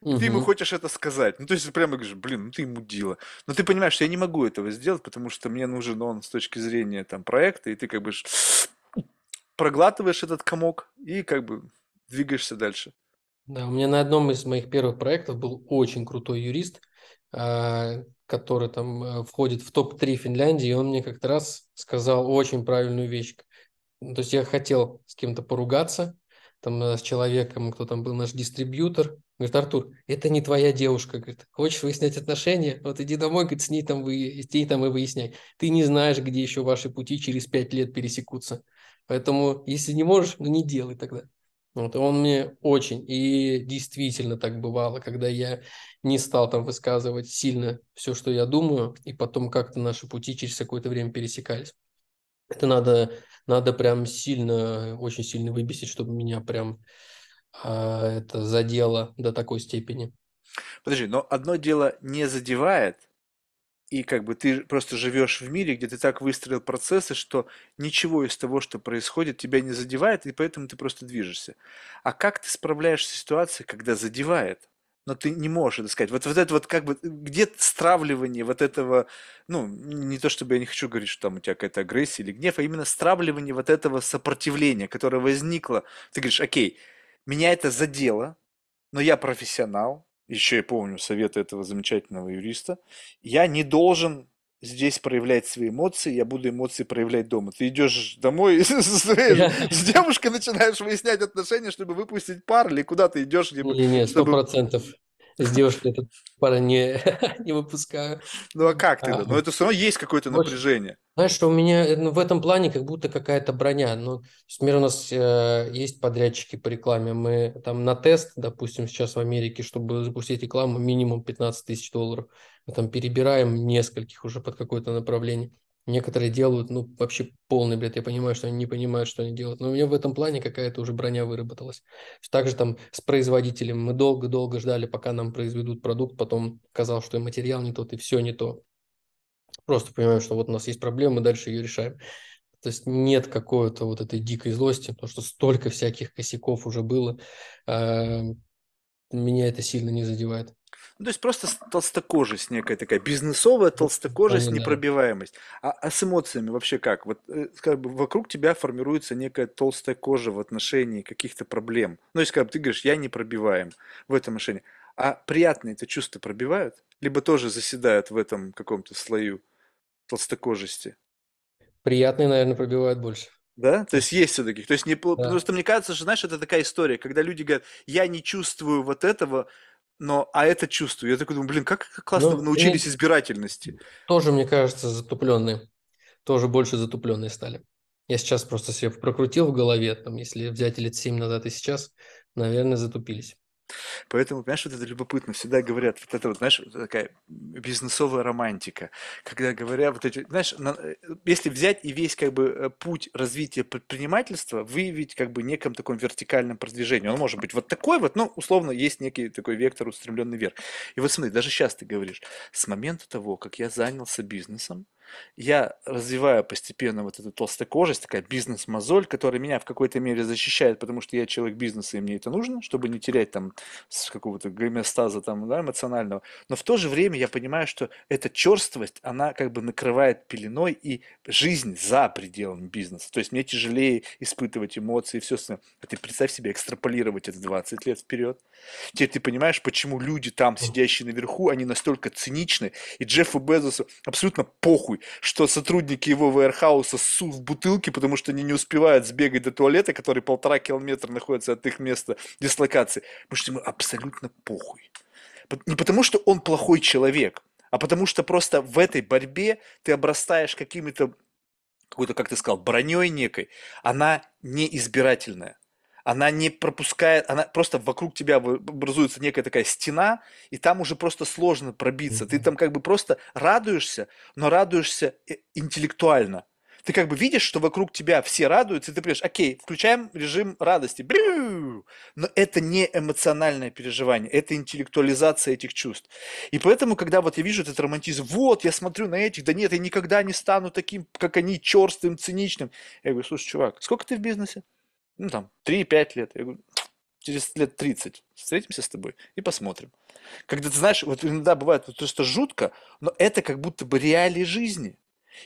Speaker 1: ты ему хочешь это сказать. Ну, то есть, прямо говоришь, блин, ну ты мудила. Но ты понимаешь, что я не могу этого сделать, потому что мне нужен он с точки зрения там проекта, и ты как бы проглатываешь этот комок и как бы двигаешься дальше.
Speaker 2: Да, у меня на одном из моих первых проектов был очень крутой юрист, который там э, входит в топ-3 Финляндии, и он мне как-то раз сказал очень правильную вещь. То есть я хотел с кем-то поругаться, там э, с человеком, кто там был наш дистрибьютор. Говорит, Артур, это не твоя девушка. Говорит, хочешь выяснять отношения? Вот иди домой, говорит, с ней там, вы, с ней там и выясняй. Ты не знаешь, где еще ваши пути через пять лет пересекутся. Поэтому, если не можешь, ну не делай тогда. Вот, он мне очень, и действительно так бывало, когда я не стал там высказывать сильно все, что я думаю, и потом как-то наши пути через какое-то время пересекались. Это надо, надо прям сильно, очень сильно выбесить, чтобы меня прям а, это задело до такой степени.
Speaker 1: Подожди, но одно дело не задевает, и как бы ты просто живешь в мире, где ты так выстроил процессы, что ничего из того, что происходит, тебя не задевает, и поэтому ты просто движешься. А как ты справляешься с ситуацией, когда задевает? но ты не можешь это сказать. Вот, вот это вот как бы, где стравливание вот этого, ну, не то чтобы я не хочу говорить, что там у тебя какая-то агрессия или гнев, а именно стравливание вот этого сопротивления, которое возникло. Ты говоришь, окей, меня это задело, но я профессионал, еще я помню советы этого замечательного юриста, я не должен здесь проявлять свои эмоции, я буду эмоции проявлять дома. Ты идешь домой с девушкой начинаешь выяснять отношения, чтобы выпустить пар, или куда ты идешь?
Speaker 2: Нет, сто процентов с девушкой этот пара не, не выпускаю.
Speaker 1: Ну а как тогда? А, Но это все равно есть какое-то напряжение.
Speaker 2: Знаешь, что у меня ну, в этом плане как будто какая-то броня. Ну, например, у нас э, есть подрядчики по рекламе. Мы там на тест, допустим, сейчас в Америке, чтобы запустить рекламу, минимум 15 тысяч долларов. Мы там перебираем нескольких уже под какое-то направление. Некоторые делают, ну, вообще полный бред. Я понимаю, что они не понимают, что они делают. Но у меня в этом плане какая-то уже броня выработалась. Также там с производителем мы долго-долго ждали, пока нам произведут продукт. Потом казалось, что и материал не тот, и все не то. Просто понимаем, что вот у нас есть проблема, мы дальше ее решаем. То есть нет какой-то вот этой дикой злости, потому что столько всяких косяков уже было. А, меня это сильно не задевает.
Speaker 1: Ну, то есть просто толстокожесть некая такая, бизнесовая толстокожесть, непробиваемость. А, а с эмоциями вообще как? Вот э, как бы вокруг тебя формируется некая толстая кожа в отношении каких-то проблем. Ну, то есть как бы ты говоришь, я не пробиваем в этом отношении. А приятные это чувства пробивают? Либо тоже заседают в этом каком-то слою толстокожести?
Speaker 2: Приятные, наверное, пробивают больше.
Speaker 1: Да? То есть есть все-таки. То есть не, да. просто мне кажется, что, знаешь, это такая история, когда люди говорят, я не чувствую вот этого, но, а это чувствую. Я такой думаю, блин, как классно ну, научились и... избирательности.
Speaker 2: Тоже, мне кажется, затупленные. Тоже больше затупленные стали. Я сейчас просто себе прокрутил в голове, там, если взять лет 7 назад и сейчас, наверное, затупились.
Speaker 1: Поэтому, понимаешь, вот это любопытно. Всегда говорят, вот это вот, знаешь, такая бизнесовая романтика. Когда говорят вот эти, знаешь, на, э, если взять и весь как бы э, путь развития предпринимательства выявить как бы неком таком вертикальном продвижении. Он может быть вот такой вот, ну, условно, есть некий такой вектор устремленный вверх. И вот смотри, даже сейчас ты говоришь, с момента того, как я занялся бизнесом, я развиваю постепенно вот эту толстокожесть, такая бизнес-мозоль, которая меня в какой-то мере защищает, потому что я человек бизнеса, и мне это нужно, чтобы не терять там с какого-то гомеостаза там, да, эмоционального. Но в то же время я понимаю, что эта черствость, она как бы накрывает пеленой и жизнь за пределами бизнеса. То есть мне тяжелее испытывать эмоции и все остальное. А ты представь себе экстраполировать это 20 лет вперед. Теперь ты понимаешь, почему люди там, сидящие наверху, они настолько циничны, и Джеффу Безосу абсолютно похуй, что сотрудники его вейрхауса ссут в бутылки, потому что они не успевают сбегать до туалета, который полтора километра находится от их места дислокации. Потому что ему абсолютно похуй. Не потому, что он плохой человек, а потому что просто в этой борьбе ты обрастаешь какими-то какой-то, как ты сказал, броней некой, она неизбирательная она не пропускает, она просто вокруг тебя образуется некая такая стена, и там уже просто сложно пробиться. Ты там как бы просто радуешься, но радуешься э, интеллектуально. Ты как бы видишь, что вокруг тебя все радуются, и ты понимаешь, окей, включаем режим радости. Но это не эмоциональное переживание, это интеллектуализация этих чувств. И поэтому, когда вот я вижу этот романтизм, вот, я смотрю на этих, да нет, я никогда не стану таким, как они, черстым, циничным. Я говорю, слушай, чувак, сколько ты в бизнесе? Ну там, 3-5 лет. Я говорю, через лет 30 встретимся с тобой и посмотрим. Когда ты знаешь, вот иногда бывает вот просто жутко, но это как будто бы реалии жизни.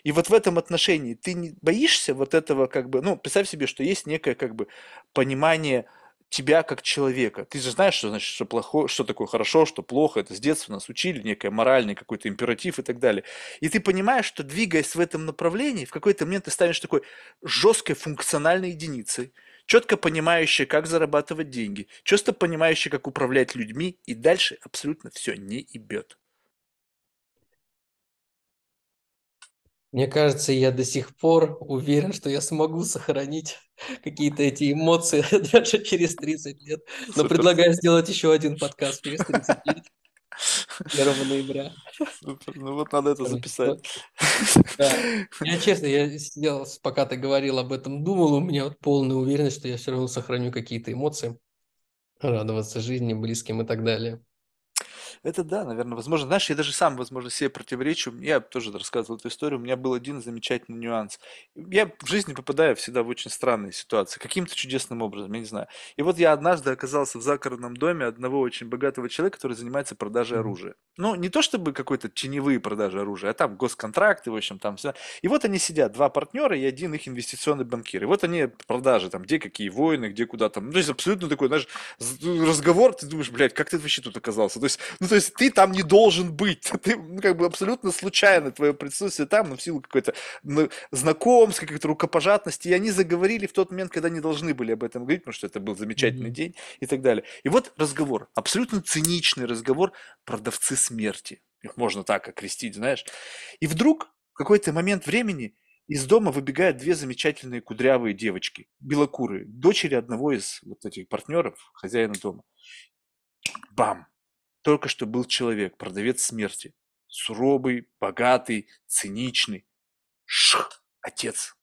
Speaker 1: И вот в этом отношении ты не боишься вот этого как бы, ну, представь себе, что есть некое как бы понимание тебя как человека. Ты же знаешь, что значит, что плохо, что такое хорошо, что плохо. Это с детства нас учили, некое моральный какой-то императив и так далее. И ты понимаешь, что двигаясь в этом направлении, в какой-то момент ты станешь такой жесткой функциональной единицей, четко понимающая, как зарабатывать деньги, четко понимающая, как управлять людьми, и дальше абсолютно все не ебет.
Speaker 2: Мне кажется, я до сих пор уверен, что я смогу сохранить какие-то эти эмоции даже через 30 лет. Но Супер. предлагаю сделать еще один подкаст через 30 лет. 1 ноября.
Speaker 1: Супер. Ну вот надо это записать.
Speaker 2: Да. Я честно, я сидел, пока ты говорил об этом, думал, у меня вот полная уверенность, что я все равно сохраню какие-то эмоции, радоваться жизни, близким и так далее.
Speaker 1: Это да, наверное, возможно. Знаешь, я даже сам, возможно, себе противоречу. Я тоже рассказывал эту историю. У меня был один замечательный нюанс. Я в жизни попадаю всегда в очень странные ситуации. Каким-то чудесным образом, я не знаю. И вот я однажды оказался в загородном доме одного очень богатого человека, который занимается продажей оружия. Ну, не то чтобы какой-то теневые продажи оружия, а там госконтракты, в общем, там все. И вот они сидят, два партнера и один их инвестиционный банкир. И вот они продажи, там, где какие войны, где куда там. Ну, то есть абсолютно такой, знаешь, разговор, ты думаешь, блядь, как ты вообще тут оказался? То есть, ну, то есть ты там не должен быть. Ты ну, как бы абсолютно случайно твое присутствие там, ну, в силу какой-то ну, знакомства, какой-то рукопожатности. И они заговорили в тот момент, когда не должны были об этом говорить, потому что это был замечательный mm-hmm. день и так далее. И вот разговор, абсолютно циничный разговор продавцы смерти. Их можно так окрестить, знаешь. И вдруг в какой-то момент времени из дома выбегают две замечательные кудрявые девочки, белокурые, дочери одного из вот этих партнеров, хозяина дома. Бам! Только что был человек, продавец смерти. Суровый, богатый, циничный. Шх, отец.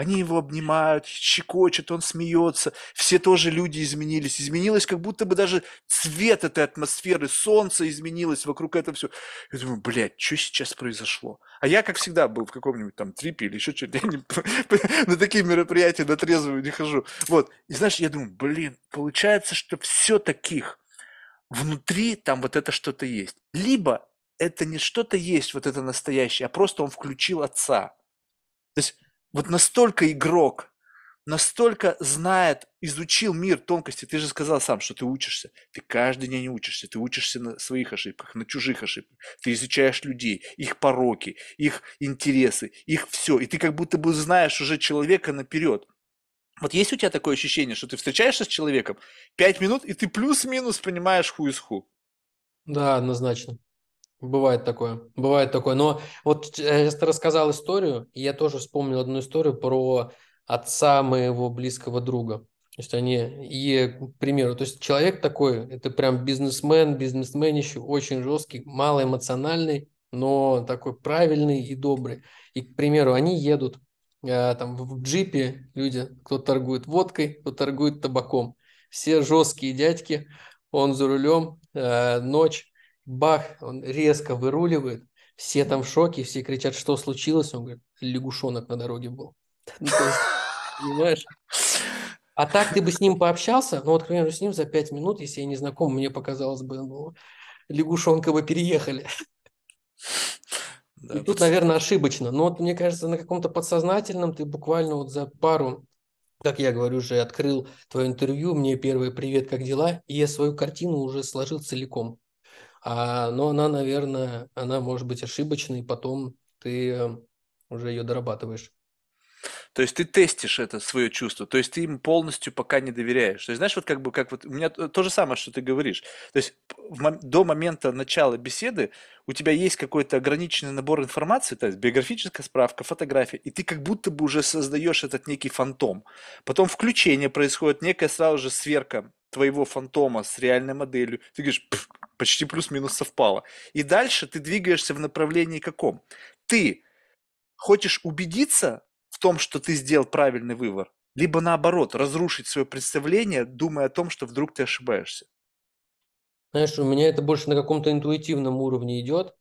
Speaker 1: Они его обнимают, щекочут, он смеется. Все тоже люди изменились. Изменилось как будто бы даже цвет этой атмосферы, солнце изменилось вокруг этого все. Я думаю, блядь, что сейчас произошло? А я, как всегда, был в каком-нибудь там трипе или еще что-то. Я не, на такие мероприятия на трезвую не хожу. Вот. И знаешь, я думаю, блин, получается, что все таких внутри там вот это что-то есть. Либо это не что-то есть, вот это настоящее, а просто он включил отца. То есть вот настолько игрок, настолько знает, изучил мир тонкости. Ты же сказал сам, что ты учишься. Ты каждый день учишься. Ты учишься на своих ошибках, на чужих ошибках. Ты изучаешь людей, их пороки, их интересы, их все. И ты как будто бы знаешь уже человека наперед. Вот есть у тебя такое ощущение, что ты встречаешься с человеком пять минут, и ты плюс-минус понимаешь ху из ху?
Speaker 2: Да, однозначно. Бывает такое, бывает такое. Но вот я ты рассказал историю, и я тоже вспомнил одну историю про отца моего близкого друга. То есть они, и, к примеру, то есть человек такой, это прям бизнесмен, бизнесмен еще очень жесткий, малоэмоциональный, но такой правильный и добрый. И, к примеру, они едут э, там в джипе, люди, кто торгует водкой, кто торгует табаком. Все жесткие дядьки, он за рулем, э, ночь, бах, он резко выруливает, все там в шоке, все кричат, что случилось, он говорит, лягушонок на дороге был. Ну, понимаешь? А так ты бы с ним пообщался, ну вот, к примеру, с ним за пять минут, если я не знаком, мне показалось бы, ну, лягушонка бы переехали. Да, И тут, наверное, ошибочно. Но вот мне кажется, на каком-то подсознательном ты буквально вот за пару, как я говорю, уже открыл твое интервью, мне первый привет, как дела, и я свою картину уже сложил целиком. А, но она, наверное, она может быть ошибочной, потом ты э, уже ее дорабатываешь.
Speaker 1: То есть ты тестишь это свое чувство, то есть ты им полностью пока не доверяешь. То есть знаешь, вот как бы, как вот, у меня то же самое, что ты говоришь. То есть до момента начала беседы у тебя есть какой-то ограниченный набор информации, то есть биографическая справка, фотография, и ты как будто бы уже создаешь этот некий фантом. Потом включение происходит, некая сразу же сверка твоего фантома с реальной моделью. Ты говоришь, почти плюс-минус совпало. И дальше ты двигаешься в направлении каком? Ты хочешь убедиться том, что ты сделал правильный выбор, либо наоборот, разрушить свое представление, думая о том, что вдруг ты ошибаешься.
Speaker 2: Знаешь, у меня это больше на каком-то интуитивном уровне идет,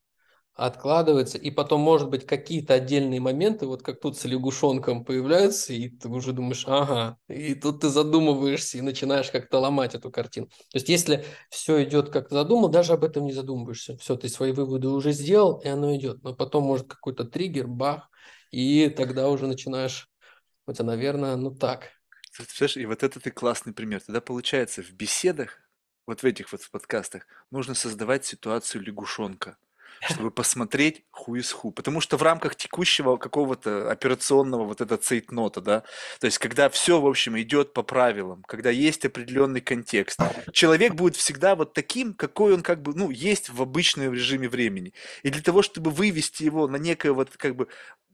Speaker 2: откладывается, и потом, может быть, какие-то отдельные моменты, вот как тут с лягушонком появляются, и ты уже думаешь, ага, и тут ты задумываешься и начинаешь как-то ломать эту картину. То есть, если все идет как задумал, даже об этом не задумываешься. Все, ты свои выводы уже сделал, и оно идет. Но потом может какой-то триггер, бах, и тогда уже начинаешь, хотя, наверное, ну так.
Speaker 1: и вот это ты классный пример. Тогда получается, в беседах, вот в этих вот подкастах, нужно создавать ситуацию лягушонка чтобы посмотреть ху из ху. Потому что в рамках текущего какого-то операционного вот это цейтнота, да, то есть когда все, в общем, идет по правилам, когда есть определенный контекст, человек будет всегда вот таким, какой он как бы, ну, есть в обычном режиме времени. И для того, чтобы вывести его на некое вот как бы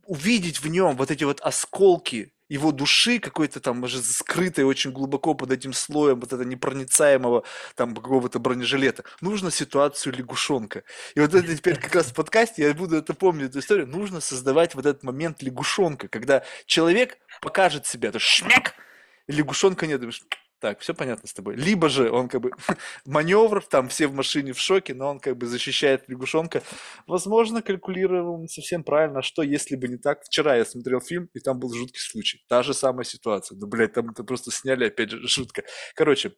Speaker 1: увидеть в нем вот эти вот осколки его души, какой-то там, может, скрытой очень глубоко под этим слоем вот этого непроницаемого там какого-то бронежилета. Нужно ситуацию лягушонка. И вот это теперь как раз в подкасте, я буду это помнить, эту историю, нужно создавать вот этот момент лягушонка, когда человек покажет себя, то шмяк, лягушонка нет, так, все понятно с тобой. Либо же он как бы маневр, там все в машине в шоке, но он как бы защищает лягушонка. Возможно, калькулировал не совсем правильно, что если бы не так. Вчера я смотрел фильм, и там был жуткий случай. Та же самая ситуация. Ну, блядь, там это просто сняли, опять же, жутко. Короче,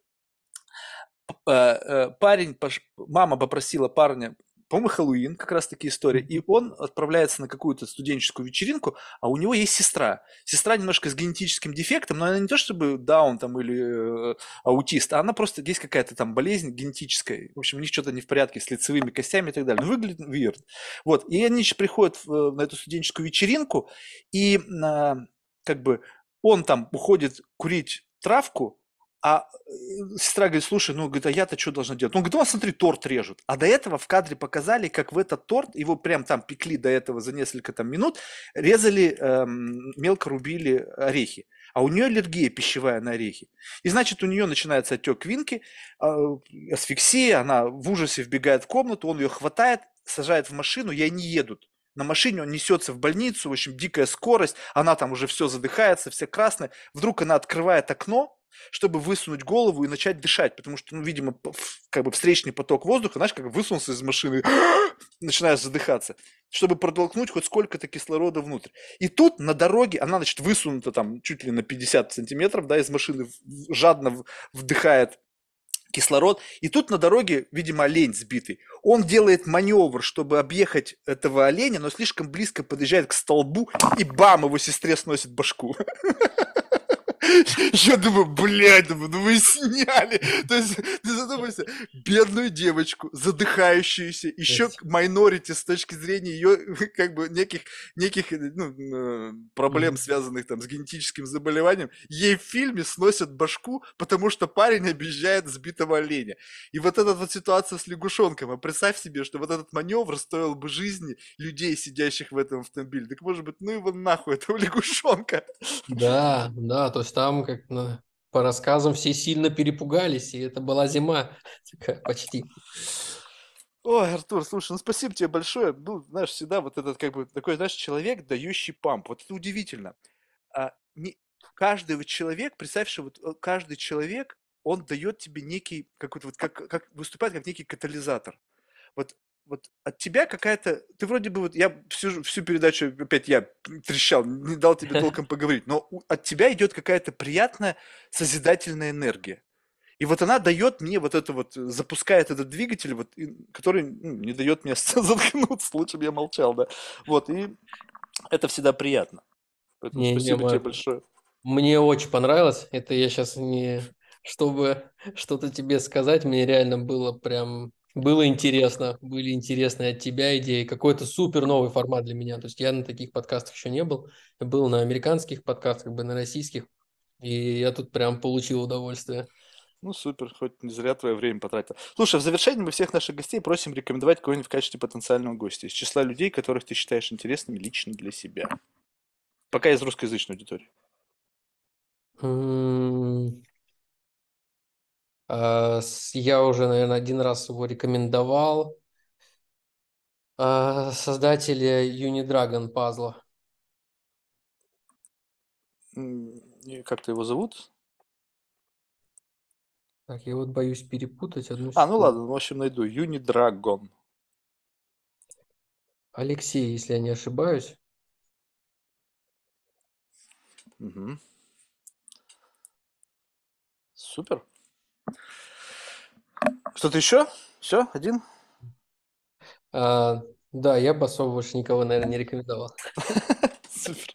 Speaker 1: э, э, парень, мама попросила парня по-моему, Хэллоуин как раз таки история. И он отправляется на какую-то студенческую вечеринку, а у него есть сестра. Сестра немножко с генетическим дефектом, но она не то чтобы даун там или э, аутист, а она просто есть какая-то там болезнь генетическая. В общем, у них что-то не в порядке с лицевыми костями и так далее. Ну, выглядит weird. Вот. И они приходят в, э, на эту студенческую вечеринку, и э, как бы он там уходит курить травку, а э, сестра говорит, слушай, ну, говорит, а я-то что должна делать? Он говорит, ну, смотри, торт режут. А до этого в кадре показали, как в этот торт, его прям там пекли до этого за несколько там минут, резали, эм, мелко рубили орехи. А у нее аллергия пищевая на орехи. И значит, у нее начинается отек винки, э, асфиксия, она в ужасе вбегает в комнату, он ее хватает, сажает в машину, и они едут на машине, он несется в больницу, в общем, дикая скорость, она там уже все задыхается, все красная. Вдруг она открывает окно, чтобы высунуть голову и начать дышать, потому что, ну, видимо, как бы встречный поток воздуха, знаешь, как высунулся из машины, начинаешь задыхаться, чтобы протолкнуть хоть сколько-то кислорода внутрь. И тут на дороге, она, значит, высунута там чуть ли на 50 сантиметров, да, из машины, жадно вдыхает кислород. И тут на дороге, видимо, олень сбитый. Он делает маневр, чтобы объехать этого оленя, но слишком близко подъезжает к столбу и бам, его сестре сносит башку. Я думаю, блядь, думаю, ну вы сняли. То есть ты задумайся, бедную девочку, задыхающуюся, еще майнорити с точки зрения ее как бы неких, неких ну, э, проблем, связанных там с генетическим заболеванием, ей в фильме сносят башку, потому что парень объезжает сбитого оленя. И вот эта вот ситуация с лягушонком, а представь себе, что вот этот маневр стоил бы жизни людей, сидящих в этом автомобиле. Так может быть, ну его нахуй, этого лягушонка.
Speaker 2: Да, да, то есть там как на по рассказам все сильно перепугались, и это была зима такая почти.
Speaker 1: Ой, Артур, слушай, ну спасибо тебе большое. Ну, знаешь, всегда вот этот как бы такой, знаешь, человек, дающий памп. Вот это удивительно. А, не, каждый человек, представь, что вот э, каждый человек, он дает тебе некий, какой-то вот, как, как выступает как некий катализатор. Вот вот от тебя какая-то... Ты вроде бы вот... Я всю, всю передачу опять я трещал, не дал тебе толком поговорить, но от тебя идет какая-то приятная созидательная энергия. И вот она дает мне вот это вот, запускает этот двигатель, вот, который ну, не дает мне заткнуться, лучше бы я молчал, да. Вот, и это всегда приятно. Поэтому не, спасибо не, тебе большое.
Speaker 2: Мне очень понравилось. Это я сейчас не... Чтобы что-то тебе сказать, мне реально было прям было интересно, были интересные от тебя идеи, какой-то супер новый формат для меня. То есть я на таких подкастах еще не был, был на американских подкастах, бы на российских, и я тут прям получил удовольствие.
Speaker 1: Ну, супер, хоть не зря твое время потратил. Слушай, в завершении мы всех наших гостей просим рекомендовать кого-нибудь в качестве потенциального гостя из числа людей, которых ты считаешь интересными лично для себя. Пока из русскоязычной аудитории.
Speaker 2: А, я уже, наверное, один раз его рекомендовал. А, создатели Unidragon пазла.
Speaker 1: Как ты его зовут?
Speaker 2: Так, я вот боюсь перепутать одну
Speaker 1: А, ну ладно, в общем, найду. Unidragon.
Speaker 2: Алексей, если я не ошибаюсь.
Speaker 1: Угу. Супер. Что-то еще? Все, один?
Speaker 2: А, да, я бы особо больше никого, наверное, не рекомендовал.
Speaker 1: Супер.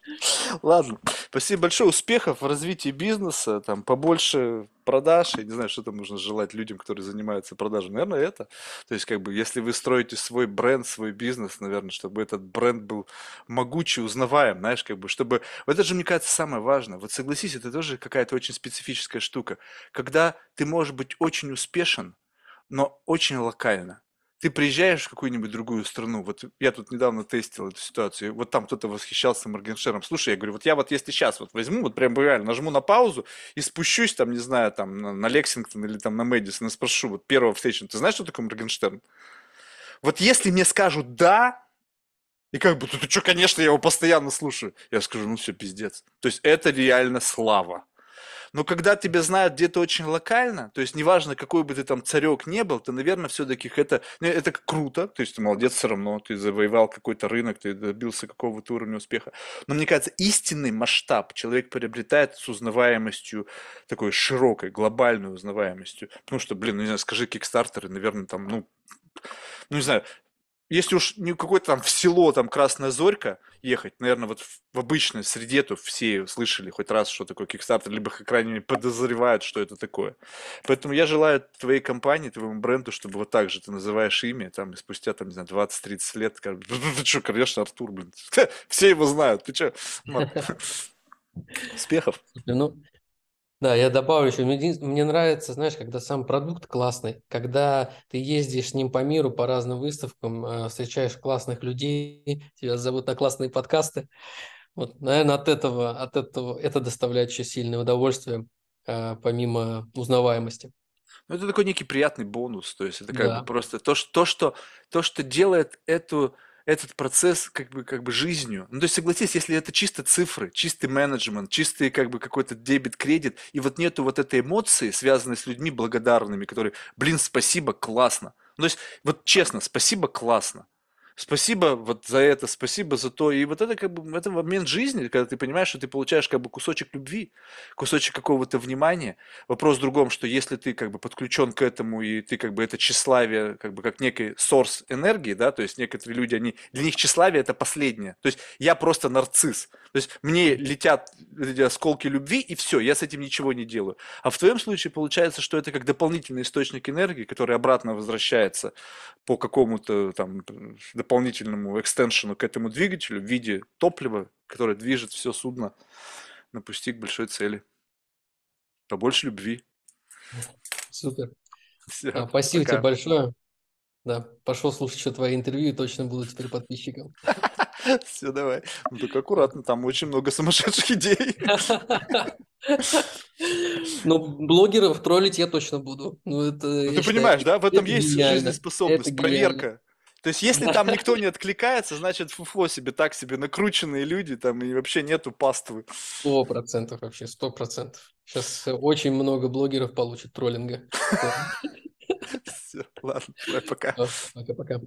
Speaker 1: Ладно. Спасибо большое. Успехов в развитии бизнеса. Там побольше продаж. Я не знаю, что там нужно желать людям, которые занимаются продажей. Наверное, это. То есть, как бы, если вы строите свой бренд, свой бизнес, наверное, чтобы этот бренд был могучий, узнаваем, знаешь, как бы, чтобы... Вот это же, мне кажется, самое важное. Вот согласись, это тоже какая-то очень специфическая штука. Когда ты можешь быть очень успешен, но очень локально. Ты приезжаешь в какую-нибудь другую страну, вот я тут недавно тестил эту ситуацию, вот там кто-то восхищался Моргеншером. Слушай, я говорю, вот я вот если сейчас вот возьму, вот прям реально нажму на паузу и спущусь там, не знаю, там на, на Лексингтон или там на Мэдисон и спрошу, вот первого встречи, ты знаешь, что такое Моргенштерн? Вот если мне скажут «да», и как бы, ты что, конечно, я его постоянно слушаю. Я скажу, ну все, пиздец. То есть это реально слава. Но когда тебя знают где-то очень локально, то есть неважно, какой бы ты там царек не был, то, наверное, все-таки это, это круто, то есть ты молодец все равно, ты завоевал какой-то рынок, ты добился какого-то уровня успеха. Но мне кажется, истинный масштаб человек приобретает с узнаваемостью, такой широкой, глобальной узнаваемостью. Потому что, блин, ну не знаю, скажи кикстартеры, наверное, там, ну, ну не знаю, если уж не какое-то там в село, там Красная Зорька ехать, наверное, вот в, в обычной среде, то все слышали хоть раз, что такое Kickstarter, либо, крайней мере, подозревают, что это такое. Поэтому я желаю твоей компании, твоему бренду, чтобы вот так же ты называешь имя, там, и спустя, там, не знаю, 20-30 лет, как, ты что, конечно, Артур, блин, все его знают, ты что, Успехов.
Speaker 2: Ну, да, я добавлю еще, мне, мне нравится, знаешь, когда сам продукт классный, когда ты ездишь с ним по миру, по разным выставкам, э, встречаешь классных людей, тебя зовут на классные подкасты. Вот, наверное, от этого, от этого это доставляет еще сильное удовольствие, э, помимо узнаваемости.
Speaker 1: Ну, это такой некий приятный бонус, то есть это как да. бы просто то, что, то, что, то, что делает эту этот процесс как бы, как бы жизнью. Ну, то есть, согласись, если это чисто цифры, чистый менеджмент, чистый как бы какой-то дебет-кредит, и вот нету вот этой эмоции, связанной с людьми благодарными, которые, блин, спасибо, классно. Ну, то есть, вот честно, спасибо, классно спасибо вот за это, спасибо за то. И вот это как бы это момент жизни, когда ты понимаешь, что ты получаешь как бы кусочек любви, кусочек какого-то внимания. Вопрос в другом, что если ты как бы подключен к этому, и ты как бы это тщеславие, как бы как некий source энергии, да, то есть некоторые люди, они, для них тщеславие это последнее. То есть я просто нарцисс. То есть мне летят эти осколки любви, и все, я с этим ничего не делаю. А в твоем случае получается, что это как дополнительный источник энергии, который обратно возвращается по какому-то там дополнительному экстеншену к этому двигателю в виде топлива, которое движет все судно на пути к большой цели. Побольше любви.
Speaker 2: Супер. Все, а, спасибо пока. тебе большое. Да, пошел слушать еще твои интервью и точно буду теперь подписчиком.
Speaker 1: Все, давай. Ну, только аккуратно, там очень много сумасшедших идей.
Speaker 2: Но блогеров троллить я точно буду. Ну, это,
Speaker 1: Ну, ты
Speaker 2: считаю,
Speaker 1: понимаешь, да? В этом
Speaker 2: это
Speaker 1: есть
Speaker 2: гениально.
Speaker 1: жизнеспособность,
Speaker 2: Это гениально.
Speaker 1: проверка. То есть, если там никто не откликается, значит, фуфло себе так себе накрученные люди, там и вообще нету паствы.
Speaker 2: Сто процентов вообще, сто процентов. Сейчас очень много блогеров получат троллинга.
Speaker 1: Все, ладно, давай пока.
Speaker 2: Пока-пока.